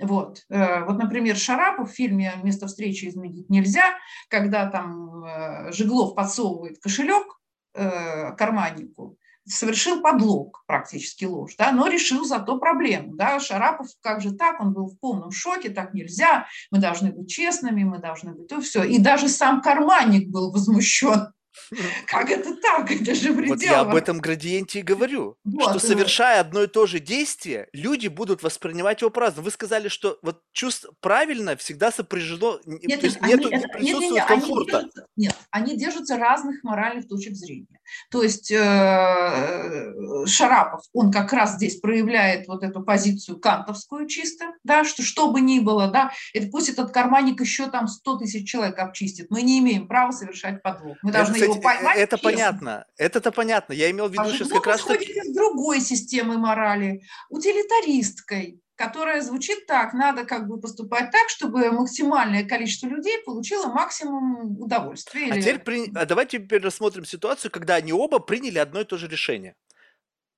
Вот. Э, вот, например, Шарапов в фильме «Место встречи изменить нельзя», когда там э, Жеглов подсовывает кошелек карманнику, совершил подлог, практически ложь, да, но решил зато проблему. Да. Шарапов, как же так, он был в полном шоке, так нельзя, мы должны быть честными, мы должны быть, то все. И даже сам карманник был возмущен. Как это так? Это же предело. Вот я об этом градиенте и говорю, вот, что совершая одно и то же действие, люди будут воспринимать его по-разному. Вы сказали, что вот чувство правильно всегда сопряжено, нет, то есть они, нету, это, не присутствует нет, нет, комфорта. Они держатся, нет, они держатся разных моральных точек зрения. То есть э, Шарапов, он как раз здесь проявляет вот эту позицию кантовскую чисто, да, что что бы ни было, да, это пусть этот карманник еще там 100 тысяч человек обчистит, мы не имеем права совершать подлог. Мы должны его поймать. Это честно. понятно. Это-то понятно. Я имел в виду а сейчас как раз... Из другой системы морали, утилитаристской, которая звучит так, надо как бы поступать так, чтобы максимальное количество людей получило максимум удовольствия. А или... теперь при... а давайте теперь рассмотрим ситуацию, когда они оба приняли одно и то же решение.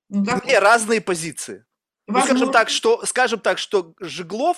Ну, Две разные позиции. Ну, скажем так, что, скажем так, что Жеглов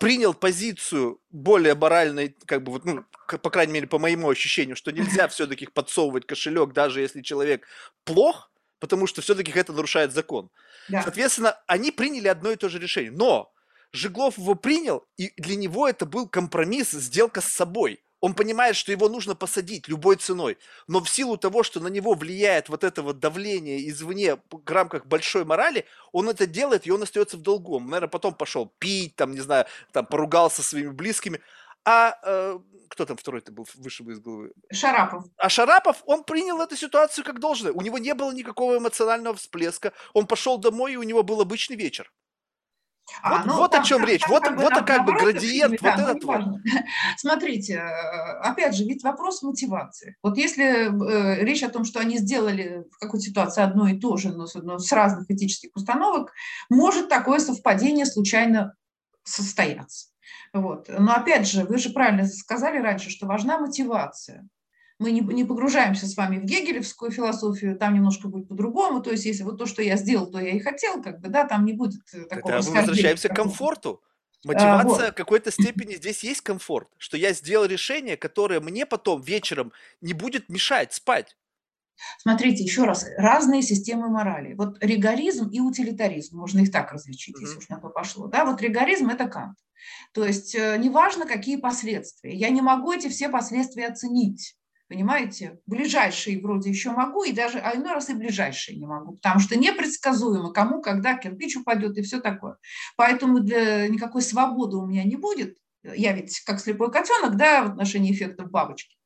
принял позицию более моральной, как бы вот, ну, по крайней мере, по моему ощущению, что нельзя все-таки подсовывать кошелек, даже если человек плох, потому что все-таки это нарушает закон. Да. Соответственно, они приняли одно и то же решение. Но Жеглов его принял, и для него это был компромисс, сделка с собой он понимает, что его нужно посадить любой ценой, но в силу того, что на него влияет вот это вот давление извне в рамках большой морали, он это делает, и он остается в долгу. Он, наверное, потом пошел пить, там, не знаю, там, поругался со своими близкими. А э, кто там второй-то был, выше из головы? Шарапов. А Шарапов, он принял эту ситуацию как должное. У него не было никакого эмоционального всплеска. Он пошел домой, и у него был обычный вечер. А, вот, ну, вот там, о чем там, речь. Там, вот, вот бы, как бы градиент, да, вот этот вот. Смотрите, э, опять же, ведь вопрос мотивации. Вот если э, речь о том, что они сделали в какой-то ситуации одно и то же, но с, но с разных этических установок, может такое совпадение случайно состояться. Вот. Но опять же, вы же правильно сказали раньше, что важна мотивация мы не, не погружаемся с вами в гегелевскую философию, там немножко будет по-другому, то есть если вот то, что я сделал, то я и хотел, как бы, да, там не будет э, такого Тогда мы возвращаемся к комфорту. Мотивация а, вот. в какой-то степени здесь есть комфорт, что я сделал решение, которое мне потом вечером не будет мешать спать. Смотрите, еще раз, разные системы морали. Вот ригоризм и утилитаризм, можно их так различить, mm-hmm. если уж на то пошло. Да, вот ригоризм – это Кант. То есть э, неважно, какие последствия. Я не могу эти все последствия оценить. Понимаете, ближайшие вроде еще могу, и даже, а иной раз и ближайшие не могу, потому что непредсказуемо, кому, когда кирпич упадет и все такое. Поэтому для никакой свободы у меня не будет. Я ведь как слепой котенок, да, в отношении эффектов бабочки.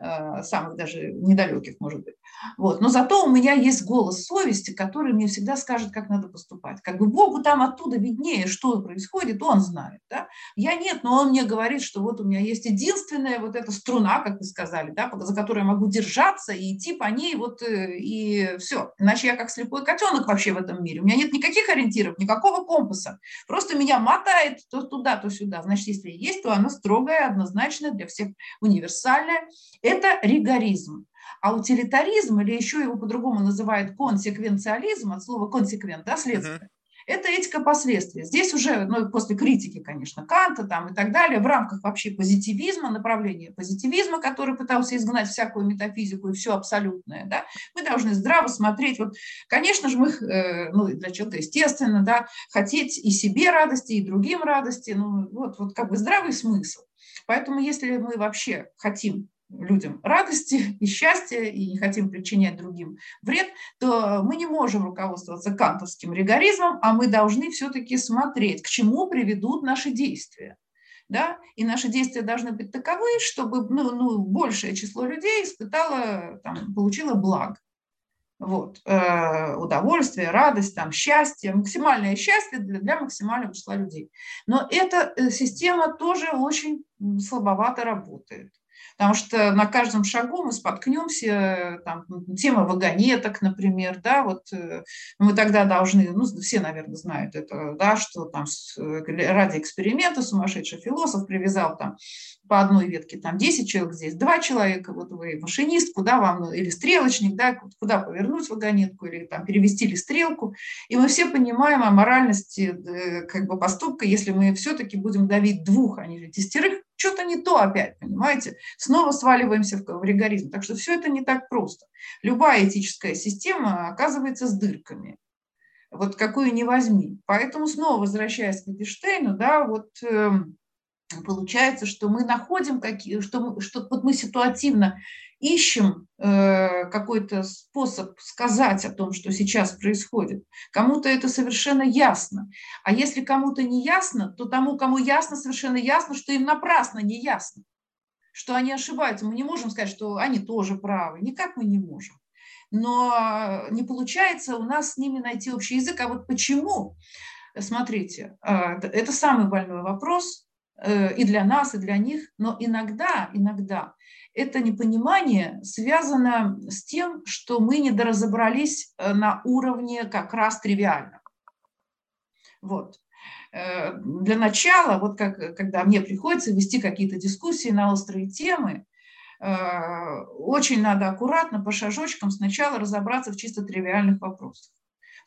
Э, самых даже недалеких, может быть. Вот. Но зато у меня есть голос совести, который мне всегда скажет, как надо поступать. Как бы Богу там оттуда виднее, что происходит, он знает. Да? Я нет, но он мне говорит, что вот у меня есть единственная вот эта струна, как вы сказали, да, за которой я могу держаться и идти по ней, вот э, и все. Иначе я как слепой котенок вообще в этом мире. У меня нет никаких ориентиров, никакого компаса. Просто меня мотает то туда, то сюда. Значит, если есть, то оно строгое, однозначное, для всех универсальное. Это ригоризм. А утилитаризм, или еще его по-другому называют консеквенциализм, от слова консеквент, да, следствие, uh-huh. это этика последствий. Здесь уже, ну, после критики, конечно, Канта там и так далее, в рамках вообще позитивизма, направления позитивизма, который пытался изгнать всякую метафизику и все абсолютное, да, мы должны здраво смотреть. Вот, конечно же, мы, э, ну, для человека, естественно, да, хотеть и себе радости, и другим радости, ну, вот, вот как бы здравый смысл. Поэтому если мы вообще хотим людям радости и счастья и не хотим причинять другим вред, то мы не можем руководствоваться кантовским ригоризмом, а мы должны все-таки смотреть, к чему приведут наши действия. Да? И наши действия должны быть таковы, чтобы ну, ну, большее число людей испытало, там, получило благо. Вот. Э, удовольствие, радость, там, счастье, максимальное счастье для, для максимального числа людей. Но эта э, система тоже очень слабовато работает. Потому что на каждом шагу мы споткнемся, там, тема вагонеток, например, да, вот э, мы тогда должны, ну, все, наверное, знают это, да, что там э, ради эксперимента сумасшедший философ привязал там по одной ветке там 10 человек, здесь 2 человека, вот вы машинист, куда вам, или стрелочник, да, куда повернуть вагонетку, или там перевести ли стрелку. И мы все понимаем о моральности э, как бы поступка, если мы все-таки будем давить двух, а не десятерых, что-то не то опять, понимаете? Снова сваливаемся в, ригоризм. Так что все это не так просто. Любая этическая система оказывается с дырками. Вот какую ни возьми. Поэтому снова возвращаясь к Wittgensteinu, да, вот э, получается, что мы находим какие, что, мы, что вот мы ситуативно ищем э, какой-то способ сказать о том, что сейчас происходит. Кому-то это совершенно ясно. А если кому-то не ясно, то тому, кому ясно, совершенно ясно, что им напрасно не ясно, что они ошибаются. Мы не можем сказать, что они тоже правы. Никак мы не можем. Но не получается у нас с ними найти общий язык. А вот почему? Смотрите, э, это самый больной вопрос э, и для нас, и для них. Но иногда, иногда это непонимание связано с тем, что мы недоразобрались э, на уровне как раз тривиальном. Вот. Э, для начала, вот как, когда мне приходится вести какие-то дискуссии на острые темы, э, очень надо аккуратно, по шажочкам сначала разобраться в чисто тривиальных вопросах.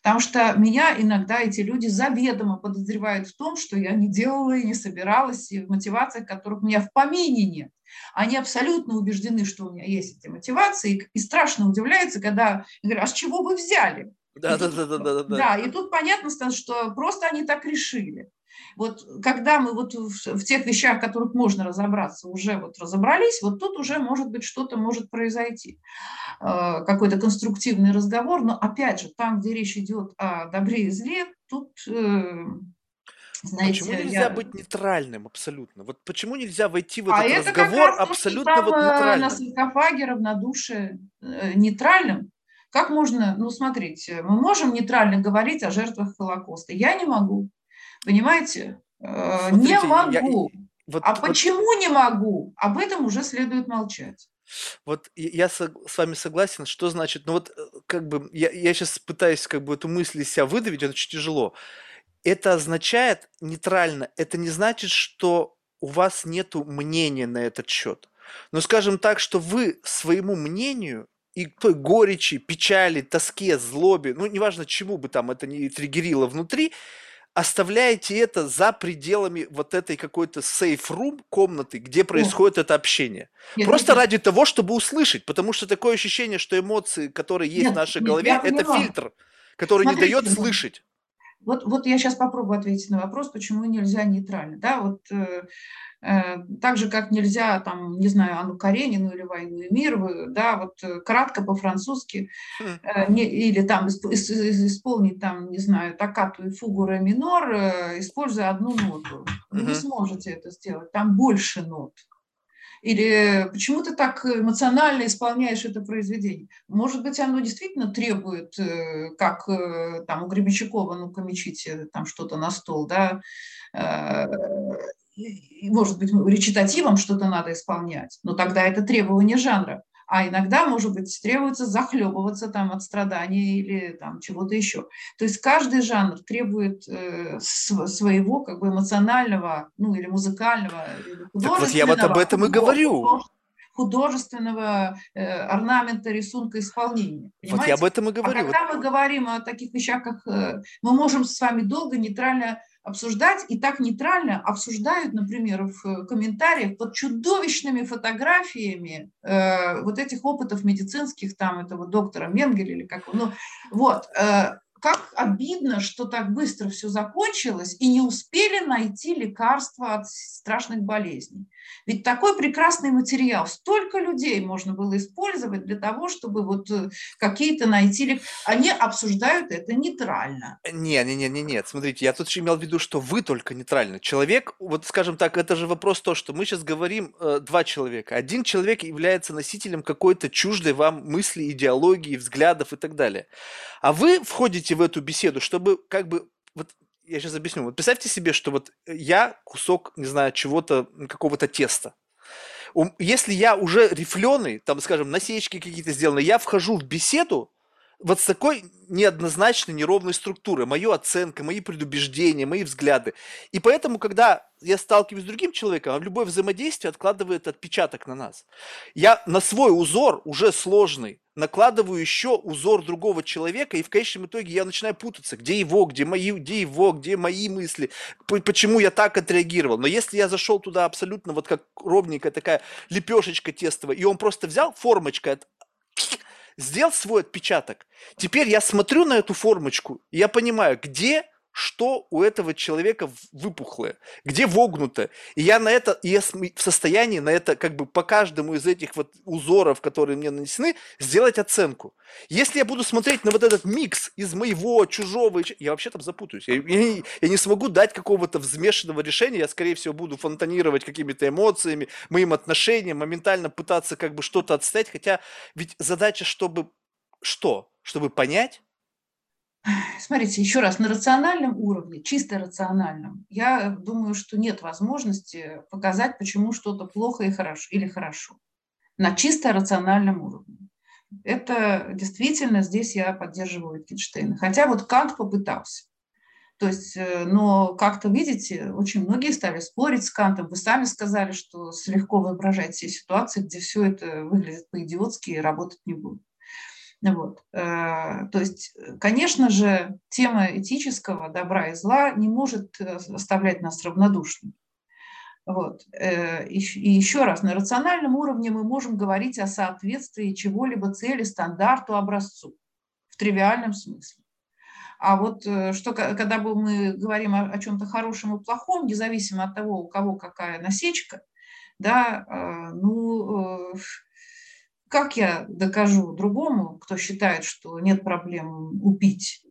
Потому что меня иногда эти люди заведомо подозревают в том, что я не делала и не собиралась, и в мотивациях, которых у меня в помине нет. Они абсолютно убеждены, что у меня есть эти мотивации, и страшно удивляются, когда говорят, а с чего вы взяли? Да, да, да, да, да, да. Да, и тут понятно, что просто они так решили. Вот когда мы вот в, в тех вещах, в которых можно разобраться, уже вот разобрались, вот тут уже может быть что-то может произойти, э, какой-то конструктивный разговор, но опять же, там, где речь идет о добре и зле, тут э, знаете, почему нельзя я... быть нейтральным абсолютно? Вот почему нельзя войти в а этот это разговор раз абсолютно вот э, нейтральным? На саркофаге равнодушие э, нейтральным. Как можно, ну смотрите, мы можем нейтрально говорить о жертвах Холокоста. Я не могу. Понимаете? Э, смотрите, не могу. Я, вот, а вот... почему не могу? Об этом уже следует молчать. Вот я с вами согласен, что значит, ну вот как бы я, я сейчас пытаюсь как бы эту мысль из себя выдавить, это очень тяжело это означает нейтрально, это не значит, что у вас нет мнения на этот счет. Но скажем так, что вы своему мнению и той горечи, печали, тоске, злобе, ну, неважно, чему бы там это не триггерило внутри, оставляете это за пределами вот этой какой-то сейф-рум комнаты, где происходит О. это общение. Нет, Просто нет, ради того, чтобы услышать, потому что такое ощущение, что эмоции, которые есть нет, в нашей нет, голове, это фильтр, который Смотрите, не дает слышать. Вот, вот я сейчас попробую ответить на вопрос, почему нельзя нейтрально. Да, вот, э, э, так же, как нельзя, там, не знаю, Анну Каренину или «Войну и мир», да, вот э, кратко по-французски, э, не, или там исп, исполнить, там, не знаю, токкату и фугу ре минор, э, используя одну ноту. Вы не сможете это сделать, там больше нот. Или почему ты так эмоционально исполняешь это произведение? Может быть, оно действительно требует, э, как э, там у Гребенщикова, ну-ка мечите там что-то на стол, да, э, может быть, речитативом что-то надо исполнять, но тогда это требование жанра а иногда, может быть, требуется захлебываться там от страданий или там чего-то еще. То есть каждый жанр требует э, своего как бы эмоционального, ну или музыкального, или художественного. вот я вот об этом и говорю художественного э, орнамента, рисунка, исполнения. Понимаете? Вот я об этом и говорю. А когда мы говорим о таких вещах, как э, мы можем с вами долго нейтрально обсуждать, и так нейтрально обсуждают, например, в э, комментариях под чудовищными фотографиями э, вот этих опытов медицинских, там этого доктора Менгеля или как ну, вот, э, как обидно, что так быстро все закончилось и не успели найти лекарства от страшных болезней. Ведь такой прекрасный материал, столько людей можно было использовать для того, чтобы вот э, какие-то найти, они обсуждают это нейтрально. Не, не, не, не, нет, смотрите, я тут еще имел в виду, что вы только нейтрально. Человек, вот скажем так, это же вопрос то, что мы сейчас говорим э, два человека. Один человек является носителем какой-то чуждой вам мысли, идеологии, взглядов и так далее. А вы входите в эту беседу, чтобы как бы вот я сейчас объясню. Вот представьте себе, что вот я кусок, не знаю, чего-то, какого-то теста. Если я уже рифленый, там, скажем, насечки какие-то сделаны, я вхожу в беседу, вот с такой неоднозначной, неровной структурой. Моя оценка, мои предубеждения, мои взгляды. И поэтому, когда я сталкиваюсь с другим человеком, любое взаимодействие откладывает отпечаток на нас. Я на свой узор, уже сложный, накладываю еще узор другого человека, и в конечном итоге я начинаю путаться, где его, где мои, где его, где мои мысли, почему я так отреагировал. Но если я зашел туда абсолютно вот как ровненькая такая лепешечка тестовая, и он просто взял формочкой, сделал свой отпечаток. Теперь я смотрю на эту формочку, и я понимаю, где что у этого человека выпухлое, где вогнуто. И я на это, и я в состоянии на это, как бы по каждому из этих вот узоров, которые мне нанесены, сделать оценку. Если я буду смотреть на вот этот микс из моего, чужого, я вообще там запутаюсь. Я, я, я не смогу дать какого-то взмешанного решения, я, скорее всего, буду фонтанировать какими-то эмоциями, моим отношением, моментально пытаться как бы что-то отстать, хотя ведь задача, чтобы что? Чтобы понять, Смотрите, еще раз, на рациональном уровне, чисто рациональном, я думаю, что нет возможности показать, почему что-то плохо и хорошо, или хорошо. На чисто рациональном уровне. Это действительно здесь я поддерживаю Wittgensteina. Хотя вот Кант попытался. То есть, э, но как-то, видите, очень многие стали спорить с Кантом. Вы сами сказали, что легко воображать все ситуации, где все это выглядит по-идиотски и работать не будет. Вот. Э, то есть, конечно же, тема этического добра и зла не может э, оставлять нас равнодушными. Вот. Э, и еще раз, на рациональном уровне мы можем говорить о соответствии чего-либо цели, стандарту, образцу в тривиальном смысле. А вот что, когда мы говорим о, о чем-то хорошем и плохом, независимо от того, у кого какая насечка, да, ну, как я докажу другому, кто считает, что нет проблем убить?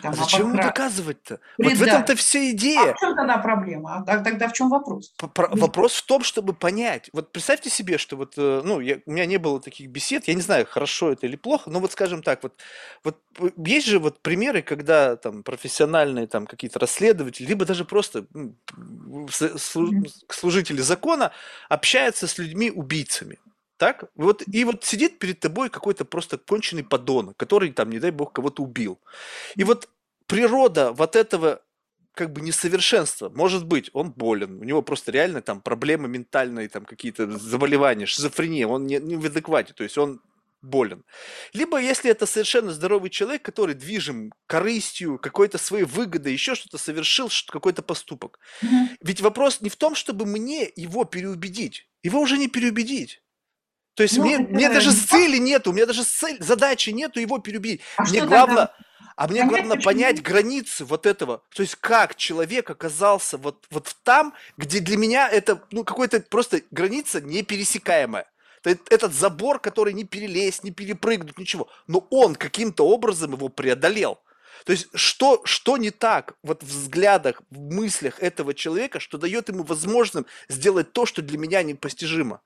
Там, а зачем ему доказывать-то? Вот в этом-то вся идея. А в чем тогда проблема? А тогда в чем вопрос? Про- вопрос в том, чтобы понять. Вот представьте себе, что вот, э, ну, я, у меня не было таких бесед, я не знаю, хорошо это или плохо, но вот скажем так, вот, вот э, есть же вот примеры, когда там профессиональные там какие-то расследователи, либо даже просто служители закона общаются с людьми-убийцами. Так? Вот, и вот сидит перед тобой какой-то просто конченый подонок, который там, не дай бог, кого-то убил. И вот природа вот этого как бы несовершенства. Может быть, он болен, у него просто реально там проблемы ментальные, там какие-то заболевания, шизофрения, он не, не в адеквате, то есть он болен. Либо если это совершенно здоровый человек, который движим корыстью, какой-то своей выгодой, еще что-то совершил, какой-то поступок. Mm-hmm. Ведь вопрос не в том, чтобы мне его переубедить. Его уже не переубедить. То есть ну, мне, мне даже цели нету, у меня даже цель, задачи нету его переубедить. А мне главное, а мне главное понять границы вот этого. То есть как человек оказался вот, вот там, где для меня это ну, какой-то просто граница непересекаемая. Этот забор, который не перелезть, не перепрыгнуть, ничего. Но он каким-то образом его преодолел. То есть что, что не так вот в взглядах, в мыслях этого человека, что дает ему возможность сделать то, что для меня непостижимо.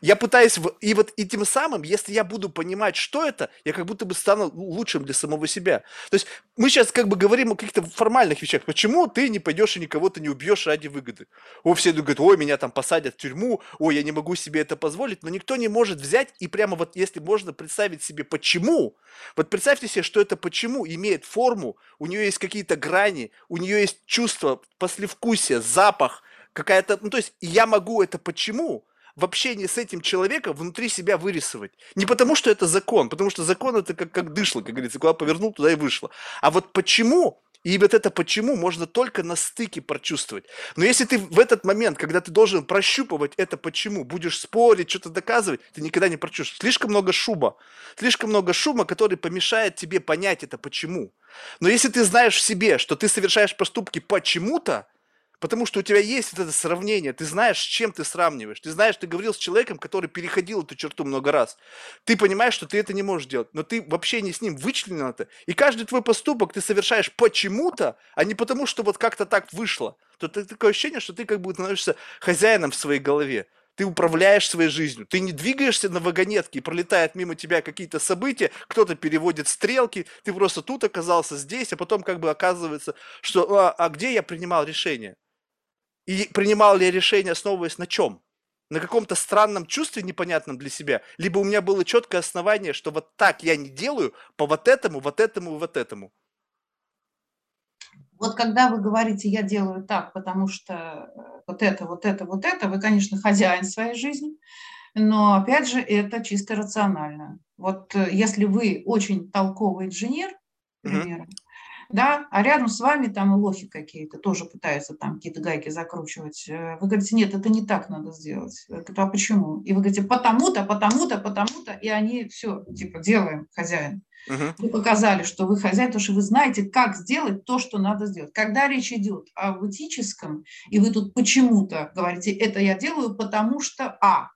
Я пытаюсь, и вот и тем самым, если я буду понимать, что это, я как будто бы стану лучшим для самого себя. То есть мы сейчас как бы говорим о каких-то формальных вещах. Почему ты не пойдешь и никого-то не убьешь ради выгоды? О, все говорят, ой, меня там посадят в тюрьму, ой, я не могу себе это позволить, но никто не может взять и прямо вот, если можно представить себе почему, вот представьте себе, что это почему имеет форму, у нее есть какие-то грани, у нее есть чувство, послевкусие, запах, какая-то, ну то есть я могу это почему, в общении с этим человеком внутри себя вырисовать. Не потому, что это закон, потому что закон это как, как дышло, как говорится, куда повернул, туда и вышло. А вот почему и вот это почему можно только на стыке прочувствовать. Но если ты в этот момент, когда ты должен прощупывать это почему, будешь спорить, что-то доказывать, ты никогда не прочувствуешь. Слишком много шума. Слишком много шума, который помешает тебе понять это почему. Но если ты знаешь в себе, что ты совершаешь поступки почему-то, Потому что у тебя есть вот это сравнение, ты знаешь, с чем ты сравниваешь. Ты знаешь, ты говорил с человеком, который переходил эту черту много раз. Ты понимаешь, что ты это не можешь делать, но ты вообще не с ним вычленен это. И каждый твой поступок ты совершаешь почему-то, а не потому, что вот как-то так вышло. То ты, такое ощущение, что ты как бы становишься хозяином в своей голове ты управляешь своей жизнью, ты не двигаешься на вагонетке и пролетает мимо тебя какие-то события, кто-то переводит стрелки, ты просто тут оказался здесь, а потом как бы оказывается, что а, а где я принимал решение? И принимал ли я решение, основываясь на чем? на каком-то странном чувстве непонятном для себя, либо у меня было четкое основание, что вот так я не делаю по вот этому, вот этому и вот этому. Вот когда вы говорите, я делаю так, потому что э, вот это, вот это, вот это, вы, конечно, хозяин своей жизни, но, опять же, это чисто рационально. Вот э, если вы очень толковый инженер, к примеру, mm-hmm да, а рядом с вами там и лохи какие-то тоже пытаются там какие-то гайки закручивать. Э, вы говорите, нет, это не так надо сделать. Я говорю, а почему? И вы говорите, потому-то, потому-то, потому-то, и они все, типа, делаем, хозяин. Угу. Вы показали, что вы хозяин, потому что вы знаете, как сделать то, что надо сделать. Когда речь идет о этическом, и вы тут почему-то говорите, это я делаю, потому что А.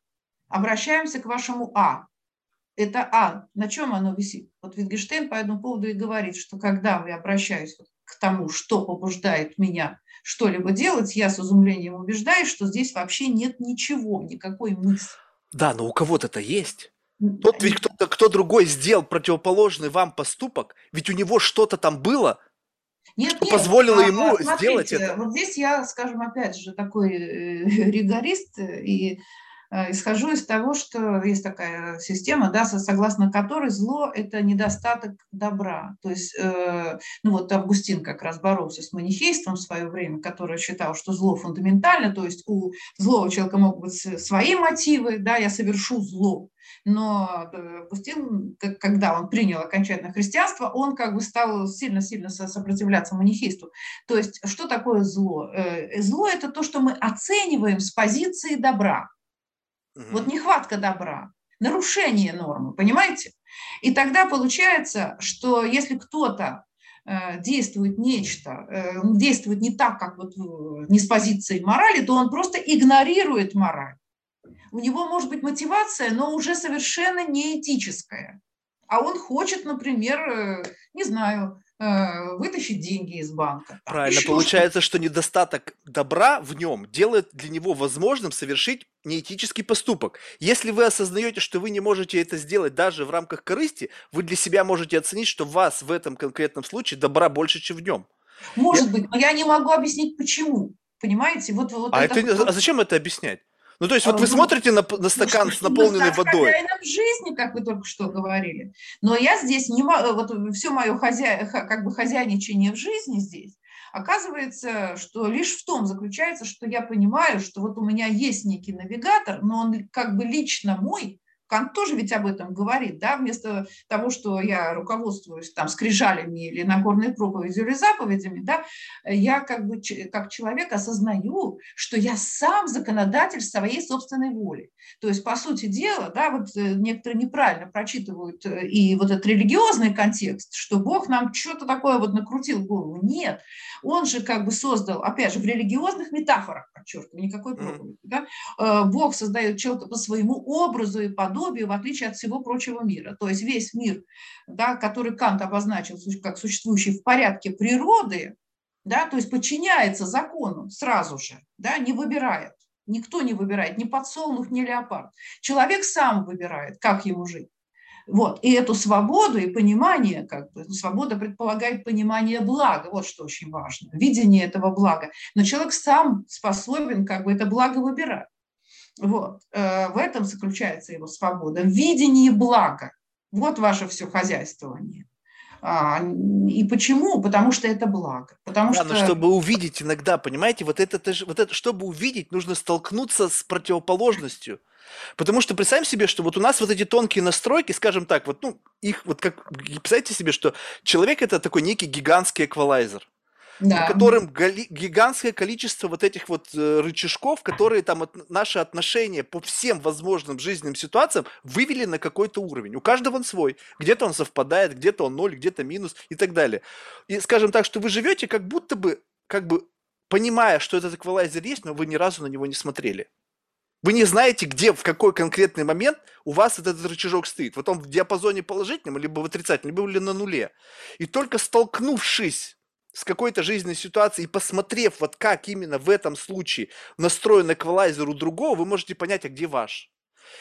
Обращаемся к вашему А это А, на чем оно висит? Вот Wittgenstein по этому поводу и говорит, что когда я обращаюсь к тому, что побуждает меня что-либо делать, я с изумлением убеждаюсь, что здесь вообще нет ничего, никакой мысли. Да, но у кого-то это есть. Тот ведь кто-то, кто другой сделал противоположный вам поступок, ведь у него что-то там было, нет, что нет, позволило а, ему смотрите, сделать это. Вот здесь я, скажем, опять же, такой э, ригорист, и Э, исхожу из того, что есть такая система, да, согласно которой зло – это недостаток добра. То есть, э, ну вот Августин как раз боролся с манихейством в свое время, который считал, что зло фундаментально, то есть у злого человека могут быть свои мотивы, да, я совершу зло, но э, Августин, когда он принял окончательно христианство, он как бы стал сильно-сильно сопротивляться манихейству. То есть что такое зло? Зло – это то, что мы оцениваем с позиции добра. Угу. Вот нехватка добра, нарушение нормы, понимаете? И тогда получается, что если кто-то э, действует нечто, э, действует не так, как вот не с позиции морали, то он просто игнорирует мораль. У него может быть мотивация, но уже совершенно не этическая. А он хочет, например, э, не знаю, Э, вытащить деньги из банка. Правильно, получается, что недостаток добра в нем делает для него возможным совершить неэтический поступок. Если вы осознаете, что вы не можете это сделать даже в рамках корысти, вы для себя можете оценить, что вас в этом конкретном случае добра больше, чем в нем. Может я... быть, но я не могу объяснить, почему. Понимаете? Вот, вот а, это, это... а зачем это объяснять? Ну, то есть, вот вы ну, смотрите на, на стакан ну, с наполненной водой. хозяином жизни, как вы только что говорили. Но я здесь не могу, вот все мое хозя... как бы хозяйничание в жизни здесь, оказывается, что лишь в том заключается, что я понимаю, что вот у меня есть некий навигатор, но он как бы лично мой, Кант тоже ведь об этом говорит, да, вместо того, что я руководствуюсь там скрижалями или Нагорной проповедью или заповедями, да, я как бы как человек осознаю, что я сам законодатель своей собственной воли. То есть, по сути дела, да, вот э, некоторые неправильно прочитывают э, и вот этот религиозный контекст, что Бог нам что-то такое вот накрутил в голову. Нет, он же как бы создал, опять же, в религиозных метафорах, подчеркиваю, никакой проповеди, да, э, Бог создает человека по своему образу и подобию, подобию, в отличие от всего прочего мира. То есть весь мир, да, который Кант обозначил как существующий в порядке природы, да, то есть подчиняется закону сразу же, да, не выбирает. Никто не выбирает, ни подсолнух, ни леопард. Человек сам выбирает, как ему жить. Вот. И эту свободу и понимание, как бы, свобода предполагает понимание блага, вот что очень важно, видение этого блага. Но человек сам способен как бы это благо выбирать. Вот. Э, в этом заключается его свобода. В видении блага. Вот ваше все хозяйствование. А, и почему? Потому что это благо. Потому да, что... но чтобы увидеть иногда, понимаете, вот это, вот это, чтобы увидеть, нужно столкнуться с противоположностью. Потому что представим себе, что вот у нас вот эти тонкие настройки, скажем так, вот, ну, их вот как, представьте себе, что человек это такой некий гигантский эквалайзер да. которым гигантское количество вот этих вот э, рычажков, которые там от, наши отношения по всем возможным жизненным ситуациям вывели на какой-то уровень. У каждого он свой. Где-то он совпадает, где-то он ноль, где-то минус и так далее. И скажем так, что вы живете как будто бы, как бы понимая, что этот эквалайзер есть, но вы ни разу на него не смотрели. Вы не знаете, где, в какой конкретный момент у вас этот рычажок стоит. Вот он в диапазоне положительном, либо в отрицательном, либо на нуле. И только столкнувшись с какой-то жизненной ситуацией и посмотрев, вот как именно в этом случае настроен эквалайзер у другого, вы можете понять, а где ваш.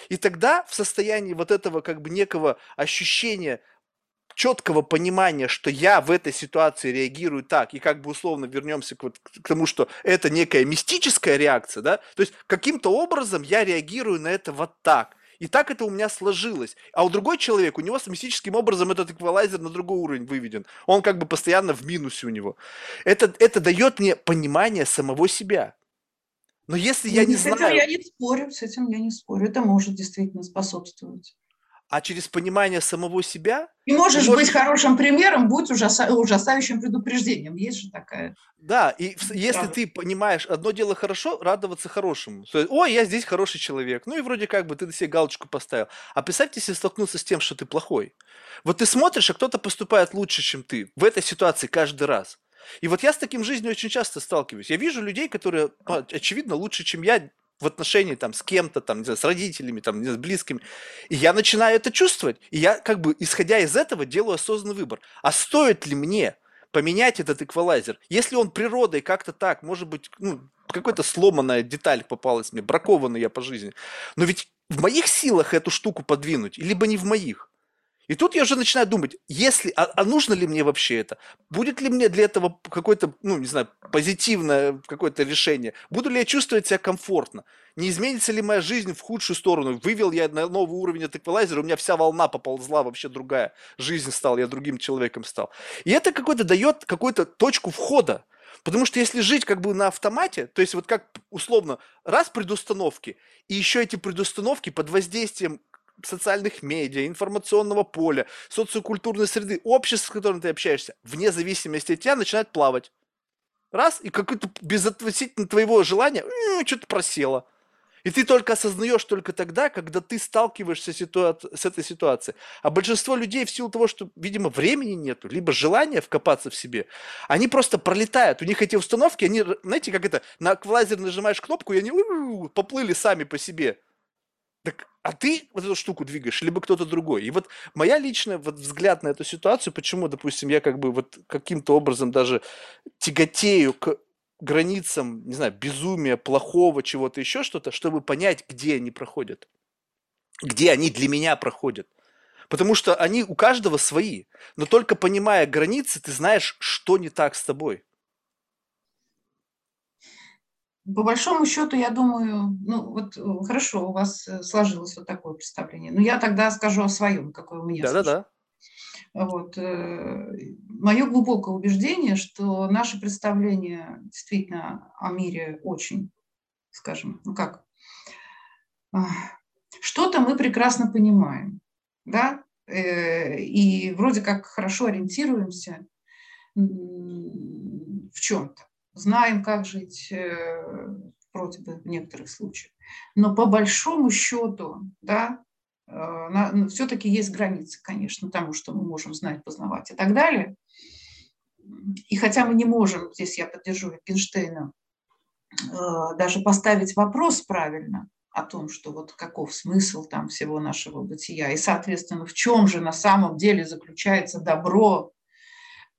И тогда в состоянии вот этого как бы некого ощущения четкого понимания, что я в этой ситуации реагирую так, и как бы условно вернемся к, вот, к тому, что это некая мистическая реакция, да, то есть каким-то образом я реагирую на это вот так. И так это у меня сложилось. А у другой человек, у него с мистическим образом этот эквалайзер на другой уровень выведен. Он как бы постоянно в минусе у него. Это, это дает мне понимание самого себя. Но если я Ну, не с этим знаю... я не спорю, с этим я не спорю. Это может действительно способствовать. А через понимание самого себя И можешь Может- быть хорошим примером, будь ужаса- ужасающим предупреждением. Есть же такая. Да, и если Правда. ты понимаешь, одно дело хорошо, радоваться хорошему. То есть, Ой, я здесь хороший человек. Ну и вроде как бы ты себе галочку поставил. А представьте, если столкнуться с тем, что ты плохой. Вот ты смотришь, а кто-то поступает лучше, чем ты. В этой ситуации каждый раз. И вот я с таким в жизни очень часто сталкиваюсь. Я вижу людей, которые, ну, очевидно, лучше, чем я в отношении там с кем-то, там, знаю, с родителями, там, знаю, с близкими. И я начинаю это чувствовать. И я как бы, исходя из этого, делаю осознанный выбор. А стоит ли мне поменять этот эквалайзер? Если он природой как-то так, может быть, ну, какая-то сломанная деталь попалась мне, бракованный я по жизни. Но ведь в моих силах эту штуку подвинуть, либо не в моих. И тут я уже начинаю думать, если, а, а нужно ли мне вообще это? Будет ли мне для этого какое-то, ну, не знаю, позитивное какое-то решение? Буду ли я чувствовать себя комфортно? Не изменится ли моя жизнь в худшую сторону? Вывел я на новый уровень от эквалайзера, у меня вся волна поползла, вообще другая жизнь стала, я другим человеком стал. И это какой-то дает какую-то точку входа. Потому что если жить как бы на автомате, то есть вот как условно, раз предустановки, и еще эти предустановки под воздействием социальных медиа, информационного поля, социокультурной среды, общества, с которым ты общаешься, вне зависимости от тебя, начинает плавать. Раз, и какое-то безотносительно твоего желания что-то просело. И ты только осознаешь только тогда, когда ты сталкиваешься ситуа- с этой ситуацией. А большинство людей в силу того, что, видимо, времени нету, либо желания вкопаться в себе, они просто пролетают. У них эти установки, они, знаете, как это, на аквалайзер нажимаешь кнопку, и они поплыли сами по себе. Так, а ты вот эту штуку двигаешь, либо кто-то другой. И вот моя личная вот взгляд на эту ситуацию, почему, допустим, я как бы вот каким-то образом даже тяготею к границам, не знаю, безумия, плохого, чего-то еще что-то, чтобы понять, где они проходят. Где они для меня проходят. Потому что они у каждого свои. Но только понимая границы, ты знаешь, что не так с тобой. По большому счету, я думаю, ну вот э, хорошо, у вас э, сложилось вот такое представление. Но я тогда скажу о своем, какое у меня. Да-да-да. Вот. Мое глубокое убеждение, что наше представление действительно о мире очень, скажем, ну как, а, что-то мы прекрасно понимаем, да, э, и вроде как хорошо ориентируемся в чем-то, знаем, как жить э, вроде бы в некоторых случаях. Но по большому счету, да, все-таки есть границы, конечно, тому, что мы можем знать, познавать и так далее. И хотя мы не можем, здесь я поддержу Wittgensteina, э, даже поставить вопрос правильно о том, что вот каков смысл там всего нашего бытия, и, соответственно, в чем же на самом деле заключается добро,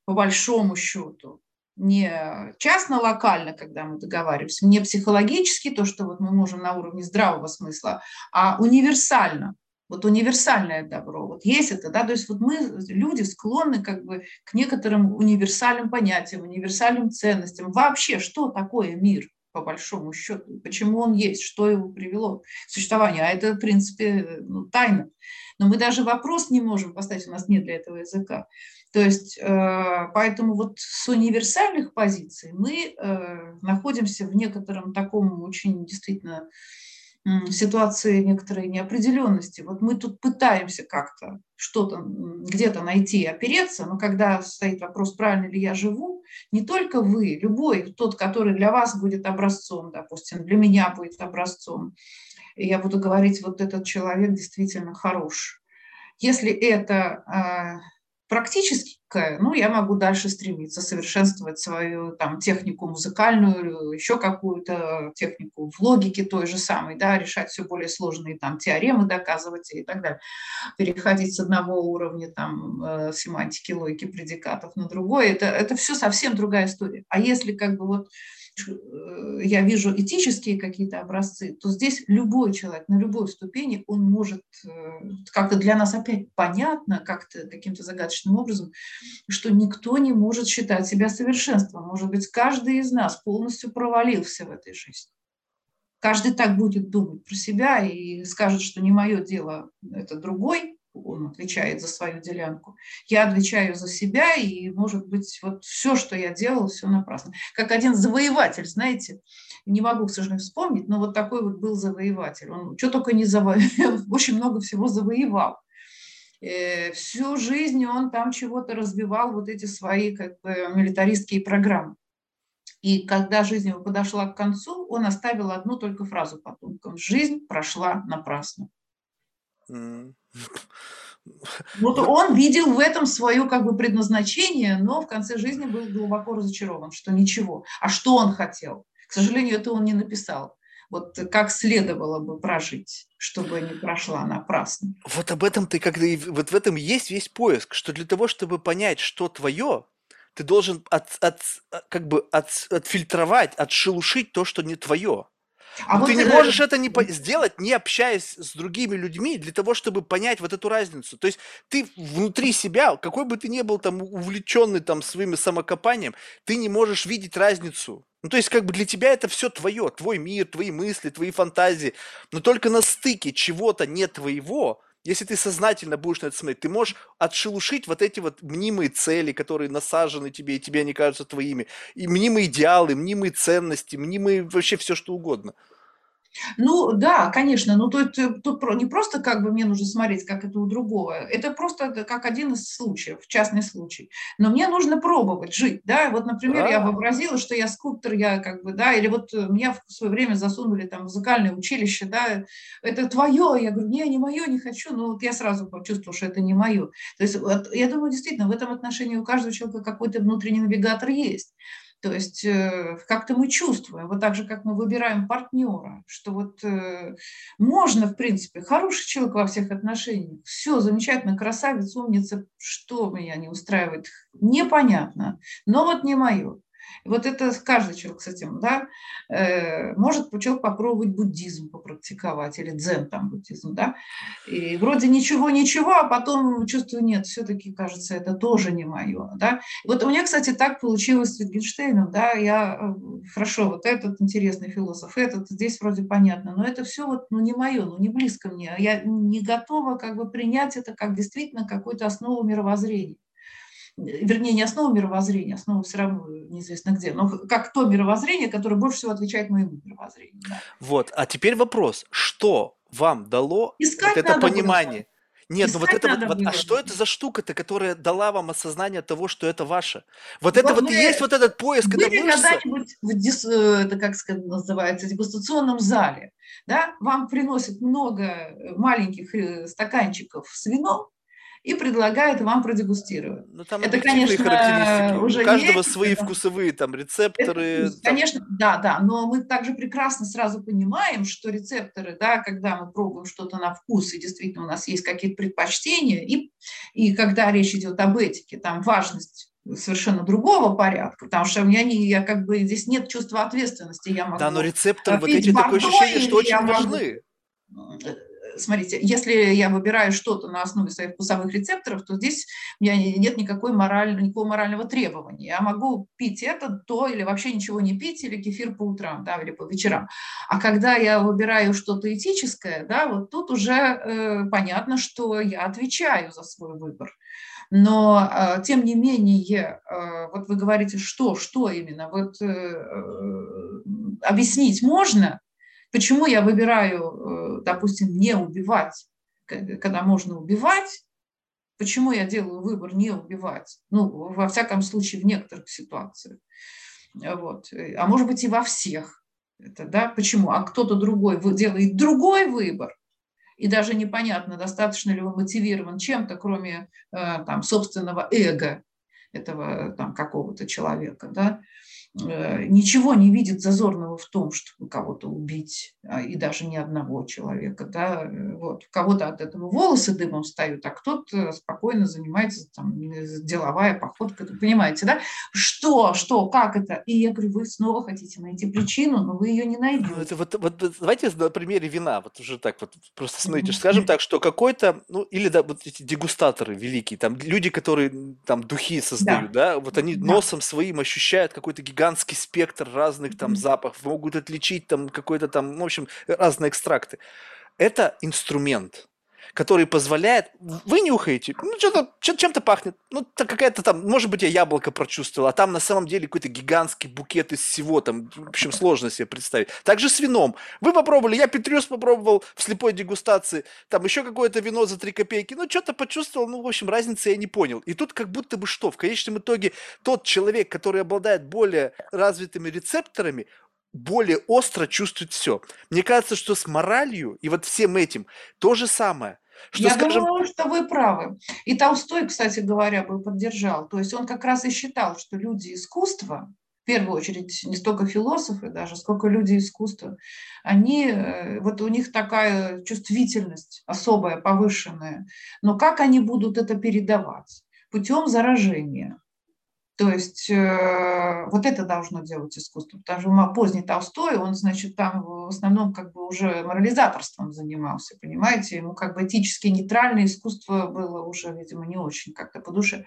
по большому счету, не частно-локально, когда мы договариваемся, не психологически, то, что вот мы можем на уровне здравого смысла, а универсально, вот универсальное добро, вот есть это, да, то есть вот мы, люди, склонны как бы к некоторым универсальным понятиям, универсальным ценностям. Вообще, что такое мир, по большому счету, почему он есть, что его привело к существованию, а это, в принципе, ну, тайна. Но мы даже вопрос не можем поставить, у нас нет для этого языка. То есть, поэтому вот с универсальных позиций мы находимся в некотором таком очень действительно ситуации некоторой неопределенности. Вот мы тут пытаемся как-то что-то где-то найти опереться, но когда стоит вопрос, правильно ли я живу, не только вы, любой, тот, который для вас будет образцом, допустим, для меня будет образцом, я буду говорить, вот этот человек действительно хорош. Если это практически легкое, ну, я могу дальше стремиться, совершенствовать свою там технику музыкальную, еще какую-то технику в логике той же самой, да, решать все более сложные там теоремы, доказывать и так далее, переходить с одного уровня там э, семантики, логики предикатов на другой, это, это все совсем другая история. А если как бы вот я вижу этические какие-то образцы, то здесь любой человек на любой ступени, он может э, как-то для нас опять понятно, как-то каким-то загадочным образом, что никто не может считать себя совершенством. Может быть, каждый из нас полностью провалился в этой жизни. Каждый так будет думать про себя и скажет, что не мое дело, это другой, он отвечает за свою делянку. Я отвечаю за себя, и, может быть, вот все, что я делала, все напрасно. Как один завоеватель, знаете, не могу, к сожалению, вспомнить, но вот такой вот был завоеватель. Он что только не завоевал, очень много всего завоевал. Э, всю жизнь он там чего-то разбивал, вот эти свои как бы милитаристские программы. И когда жизнь его подошла к концу, он оставил одну только фразу потомкам. Жизнь прошла напрасно. Вот он видел в этом свое как бы предназначение, но в конце жизни был глубоко разочарован, что ничего. А что он хотел? К сожалению, это он не написал. Вот как следовало бы прожить, чтобы не прошла напрасно. Вот об этом ты когда вот в этом есть весь поиск, что для того, чтобы понять, что твое, ты должен от, от, как бы от, отфильтровать, отшелушить то, что не твое. А вот ты не можешь это не по- сделать, не общаясь с другими людьми, для того, чтобы понять вот эту разницу. То есть ты внутри себя, какой бы ты ни был там увлеченный там своим самокопанием, ты не можешь видеть разницу. Ну, то есть, как бы для тебя это все твое, твой мир, твои мысли, твои фантазии. Но только на стыке чего-то не твоего, если ты сознательно будешь на это смотреть, ты можешь отшелушить вот эти вот мнимые цели, которые насажены тебе, и тебе они кажутся твоими, и мнимые идеалы, мнимые ценности, мнимые вообще все что угодно. Ну да, конечно, но тут, тут не просто как бы мне нужно смотреть, как это у другого, это просто как один из случаев, частный случай. Но мне нужно пробовать жить, да, вот, например, да. я вообразила, что я скульптор, я как бы, да, или вот меня в свое время засунули там в музыкальное училище, да, это твое, я говорю, не, не мое, не хочу, но вот я сразу почувствовала, что это не мое. То есть вот, я думаю, действительно, в этом отношении у каждого человека какой-то внутренний навигатор есть. То есть э, как-то мы чувствуем, вот так же, как мы выбираем партнера, что вот э, можно, в принципе, хороший человек во всех отношениях, все замечательно, красавец, умница, что меня не устраивает, непонятно, но вот не мое. Вот это каждый человек с этим, да, э, может человек попробовать буддизм попрактиковать или дзен там буддизм, да, и вроде ничего-ничего, а потом чувствую, нет, все-таки, кажется, это тоже не мое, да. Вот у меня, кстати, так получилось с Wittgensteinом, да, я, э, хорошо, вот этот интересный философ, этот, здесь вроде понятно, но это все вот, ну, не мое, ну, не близко мне, я не готова как бы принять это как действительно какую-то основу мировоззрения вернее, не основа мировоззрения, основа все равно неизвестно где, но как то мировоззрение, которое больше всего отвечает моему мировоззрению. Да. Вот, а теперь вопрос, что вам дало Искать вот это понимание? Было. Нет, ну вот это вот, вот, а что это за штука-то, которая дала вам осознание того, что это ваше? Вот, вот это вот и есть вот этот поиск, это когда-нибудь в дис, э, это как сказать, называется, дегустационном зале, да, вам приносят много маленьких э, стаканчиков с вином, и предлагает вам продегустировать. Ну, там это, конечно, уже У каждого есть, свои это... вкусовые там рецепторы. Это, там... Конечно, да, да, но мы также прекрасно сразу понимаем, что рецепторы, да, когда мы пробуем что-то на вкус, и действительно у нас есть какие-то предпочтения, и, и когда речь идет об этике, там важность совершенно другого порядка, потому что у меня не, я как бы здесь нет чувства ответственности. Я могу да, но рецепторы вот эти такое ощущение, что очень важны могу смотрите, если я выбираю что-то на основе своих вкусовых рецепторов, то здесь у меня нет никакой мораль, никакого морального требования. Я могу пить это, то, или вообще ничего не пить, или кефир по утрам, да, или по вечерам. А когда я выбираю что-то этическое, да, вот тут уже э, понятно, что я отвечаю за свой выбор. Но, э, тем не менее, э, вот вы говорите, что, что именно, вот э, э объяснить можно, Почему я выбираю, э, допустим, не убивать, когда можно убивать? Почему я делаю выбор не убивать? Ну, во всяком случае, в некоторых ситуациях. Вот. А может быть и во всех. Это, да? Почему? А кто-то другой делает другой выбор, и даже непонятно, достаточно ли он мотивирован чем-то, кроме э, там, собственного эго, этого там какого-то человека, да, ничего не видит зазорного в том, чтобы кого-то убить, а, и даже не одного человека. Да? Э, вот. У кого-то от этого волосы дымом встают, а кто-то спокойно занимается там, деловая походка. Понимаете, да? Что, что, как это? И я говорю, вы снова хотите найти причину, но вы ее не найдете. Ну, это вот, вот, давайте на примере вина, вот уже так вот просто смотрите, скажем так, что какой-то, ну или да, вот эти дегустаторы великие, там люди, которые там духи создают, да, да? вот они да. носом своим ощущают какой-то гигантский спектр разных там запахов, могут отличить там какой-то там, в общем, разные экстракты. Это инструмент который позволяет, вы нюхаете, ну, что-то, чем-то пахнет, ну, какая-то там, может быть, я яблоко прочувствовал, а там на самом деле какой-то гигантский букет из всего, там, в общем, сложно себе представить. Также с вином. Вы попробовали, я Петрюс попробовал в слепой дегустации, там еще какое-то вино за 3 копейки, ну, что-то почувствовал, ну, в общем, разницы я не понял. И тут как будто бы что, в конечном итоге тот человек, который обладает более развитыми рецепторами, более остро чувствует все. Мне кажется, что с моралью и вот всем этим то же самое. Что, Я скажем... думаю, что вы правы. И Толстой, кстати говоря, бы поддержал. То есть он как раз и считал, что люди искусства, в первую очередь не столько философы даже, сколько люди искусства, они, э, вот у них такая чувствительность особая, повышенная. Но как они будут это передавать? Путем заражения. То есть э, вот это должно делать искусство. Потому что поздний Толстой, он, значит, там в основном как бы уже морализаторством занимался, понимаете? Ему как бы этически нейтральное искусство было уже, видимо, не очень как-то по душе.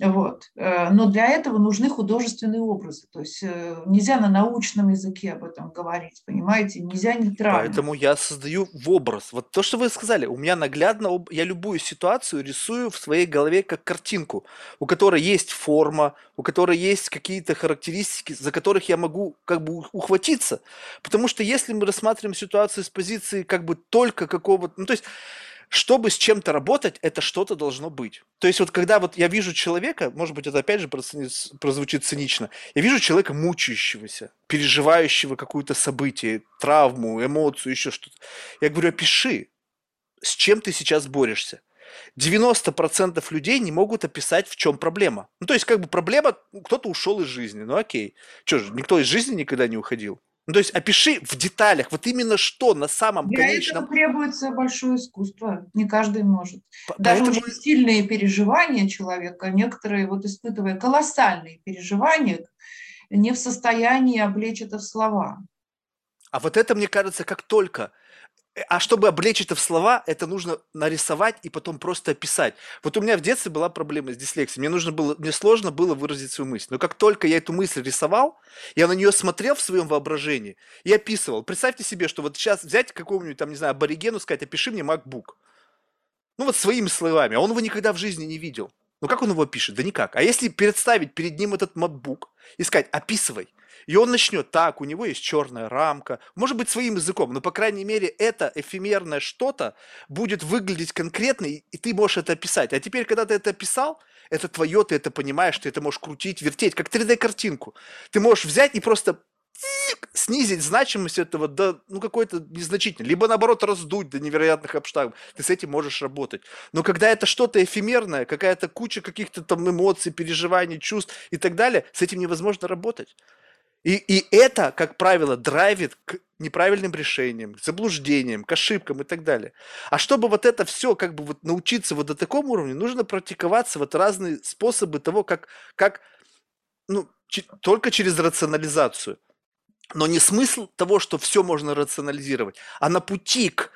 Вот. Э, но для этого нужны художественные образы. То есть э, нельзя на научном языке об этом говорить, понимаете? Нельзя нейтрально. Поэтому я создаю в образ. Вот то, что вы сказали, у меня наглядно, я любую ситуацию рисую в своей голове как картинку, у которой есть форма, у которой есть какие-то характеристики, за которых я могу как бы ухватиться. Потому что если мы рассматриваем ситуацию с позиции как бы только какого-то... Ну, то есть чтобы с чем-то работать, это что-то должно быть. То есть вот когда вот я вижу человека, может быть, это опять же прозвучит цинично, я вижу человека мучающегося, переживающего какое-то событие, травму, эмоцию, еще что-то. Я говорю, опиши, с чем ты сейчас борешься. 90% людей не могут описать, в чем проблема. Ну, то есть, как бы проблема, кто-то ушел из жизни, ну окей. Что же, никто из жизни никогда не уходил. Ну, то есть опиши в деталях, вот именно что на самом Для конечном... этого требуется большое искусство, не каждый может. Даже Поэтому... очень сильные переживания человека, некоторые вот испытывая колоссальные переживания, не в состоянии облечь это в слова. А вот это, мне кажется, как только а чтобы облечь это в слова, это нужно нарисовать и потом просто описать. Вот у меня в детстве была проблема с дислексией. Мне нужно было, мне сложно было выразить свою мысль. Но как только я эту мысль рисовал, я на нее смотрел в своем воображении и описывал. Представьте себе, что вот сейчас взять какого-нибудь там, не знаю, аборигену, сказать, опиши мне MacBook. Ну вот своими словами, а он его никогда в жизни не видел. Ну как он его пишет? Да никак. А если представить перед ним этот MacBook и сказать, описывай – и он начнет так, у него есть черная рамка, может быть своим языком, но по крайней мере это эфемерное что-то будет выглядеть конкретно, и ты можешь это описать. А теперь, когда ты это описал, это твое, ты это понимаешь, ты это можешь крутить, вертеть, как 3D-картинку. Ты можешь взять и просто снизить значимость этого до ну какой-то незначительной, либо наоборот раздуть до невероятных обштагов. Ты с этим можешь работать. Но когда это что-то эфемерное, какая-то куча каких-то там эмоций, переживаний, чувств и так далее, с этим невозможно работать. И, и это, как правило, драйвит к неправильным решениям, к заблуждениям, к ошибкам и так далее. А чтобы вот это все как бы вот научиться вот до такому уровню, нужно практиковаться вот разные способы того, как, как ну, только через рационализацию. Но не смысл того, что все можно рационализировать, а на пути к,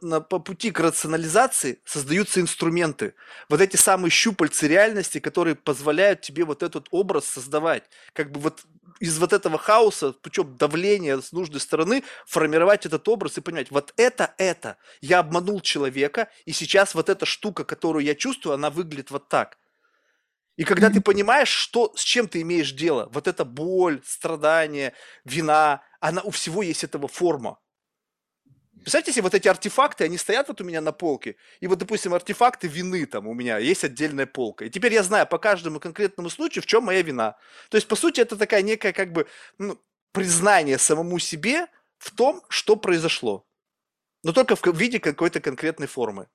на, по пути к рационализации создаются инструменты. Вот эти самые щупальцы реальности, которые позволяют тебе вот этот образ создавать. Как бы вот из вот этого хаоса, путем давления с нужной стороны, формировать этот образ и понимать, вот это, это. Я обманул человека, и сейчас вот эта штука, которую я чувствую, она выглядит вот так. И когда ты понимаешь, что, с чем ты имеешь дело, вот эта боль, страдание, вина, она у всего есть этого форма. Представьте себе, вот эти артефакты, они стоят вот у меня на полке, и вот, допустим, артефакты вины там у меня, есть отдельная полка. И теперь я знаю по каждому конкретному случаю, в чем моя вина. То есть, по сути, это такая некая как бы ну, признание самому себе в том, что произошло. Но только в виде какой-то конкретной формы.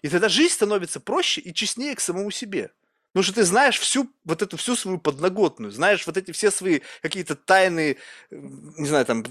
И тогда жизнь становится проще и честнее к самому себе. Потому что ты знаешь всю, вот эту всю свою подноготную, знаешь вот эти все свои какие-то тайные, не знаю, там,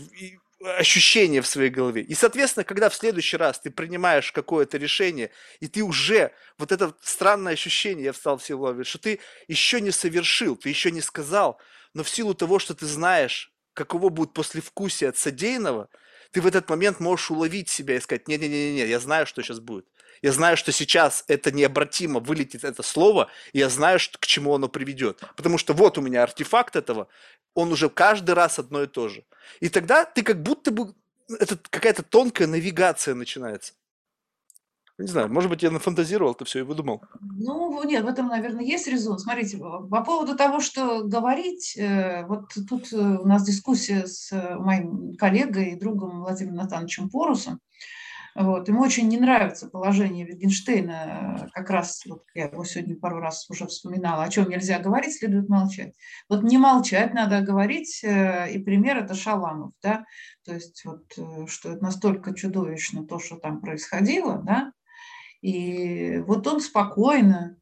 ощущения в своей голове. И, соответственно, когда в следующий раз ты принимаешь какое-то решение, и ты уже, вот это странное ощущение, я встал все ловить, что ты еще не совершил, ты еще не сказал, но в силу того, что ты знаешь, каково будет послевкусие от содеянного, ты в этот момент можешь уловить себя и сказать, не-не-не, я знаю, что сейчас будет. Я знаю, что сейчас это необратимо вылетит это слово, и я знаю, что, к чему оно приведет. Потому что вот у меня артефакт этого, он уже каждый раз одно и то же. И тогда ты как будто бы, это какая-то тонкая навигация начинается. Не знаю, может быть, я нафантазировал это все и выдумал. Ну, нет, в этом, наверное, есть резон. Смотрите, по поводу того, что говорить, э, вот тут э, у нас дискуссия с э, моим коллегой и другом Владимиром Натановичем Порусом. Вот. Ему очень не нравится положение Wittgensteina, как раз вот я его сегодня пару раз уже вспоминала, о чем нельзя говорить, следует молчать. Вот не молчать, надо говорить, э, и пример это Шаламов, да, то есть вот, э, что это настолько чудовищно то, что там происходило, да, и вот он спокойно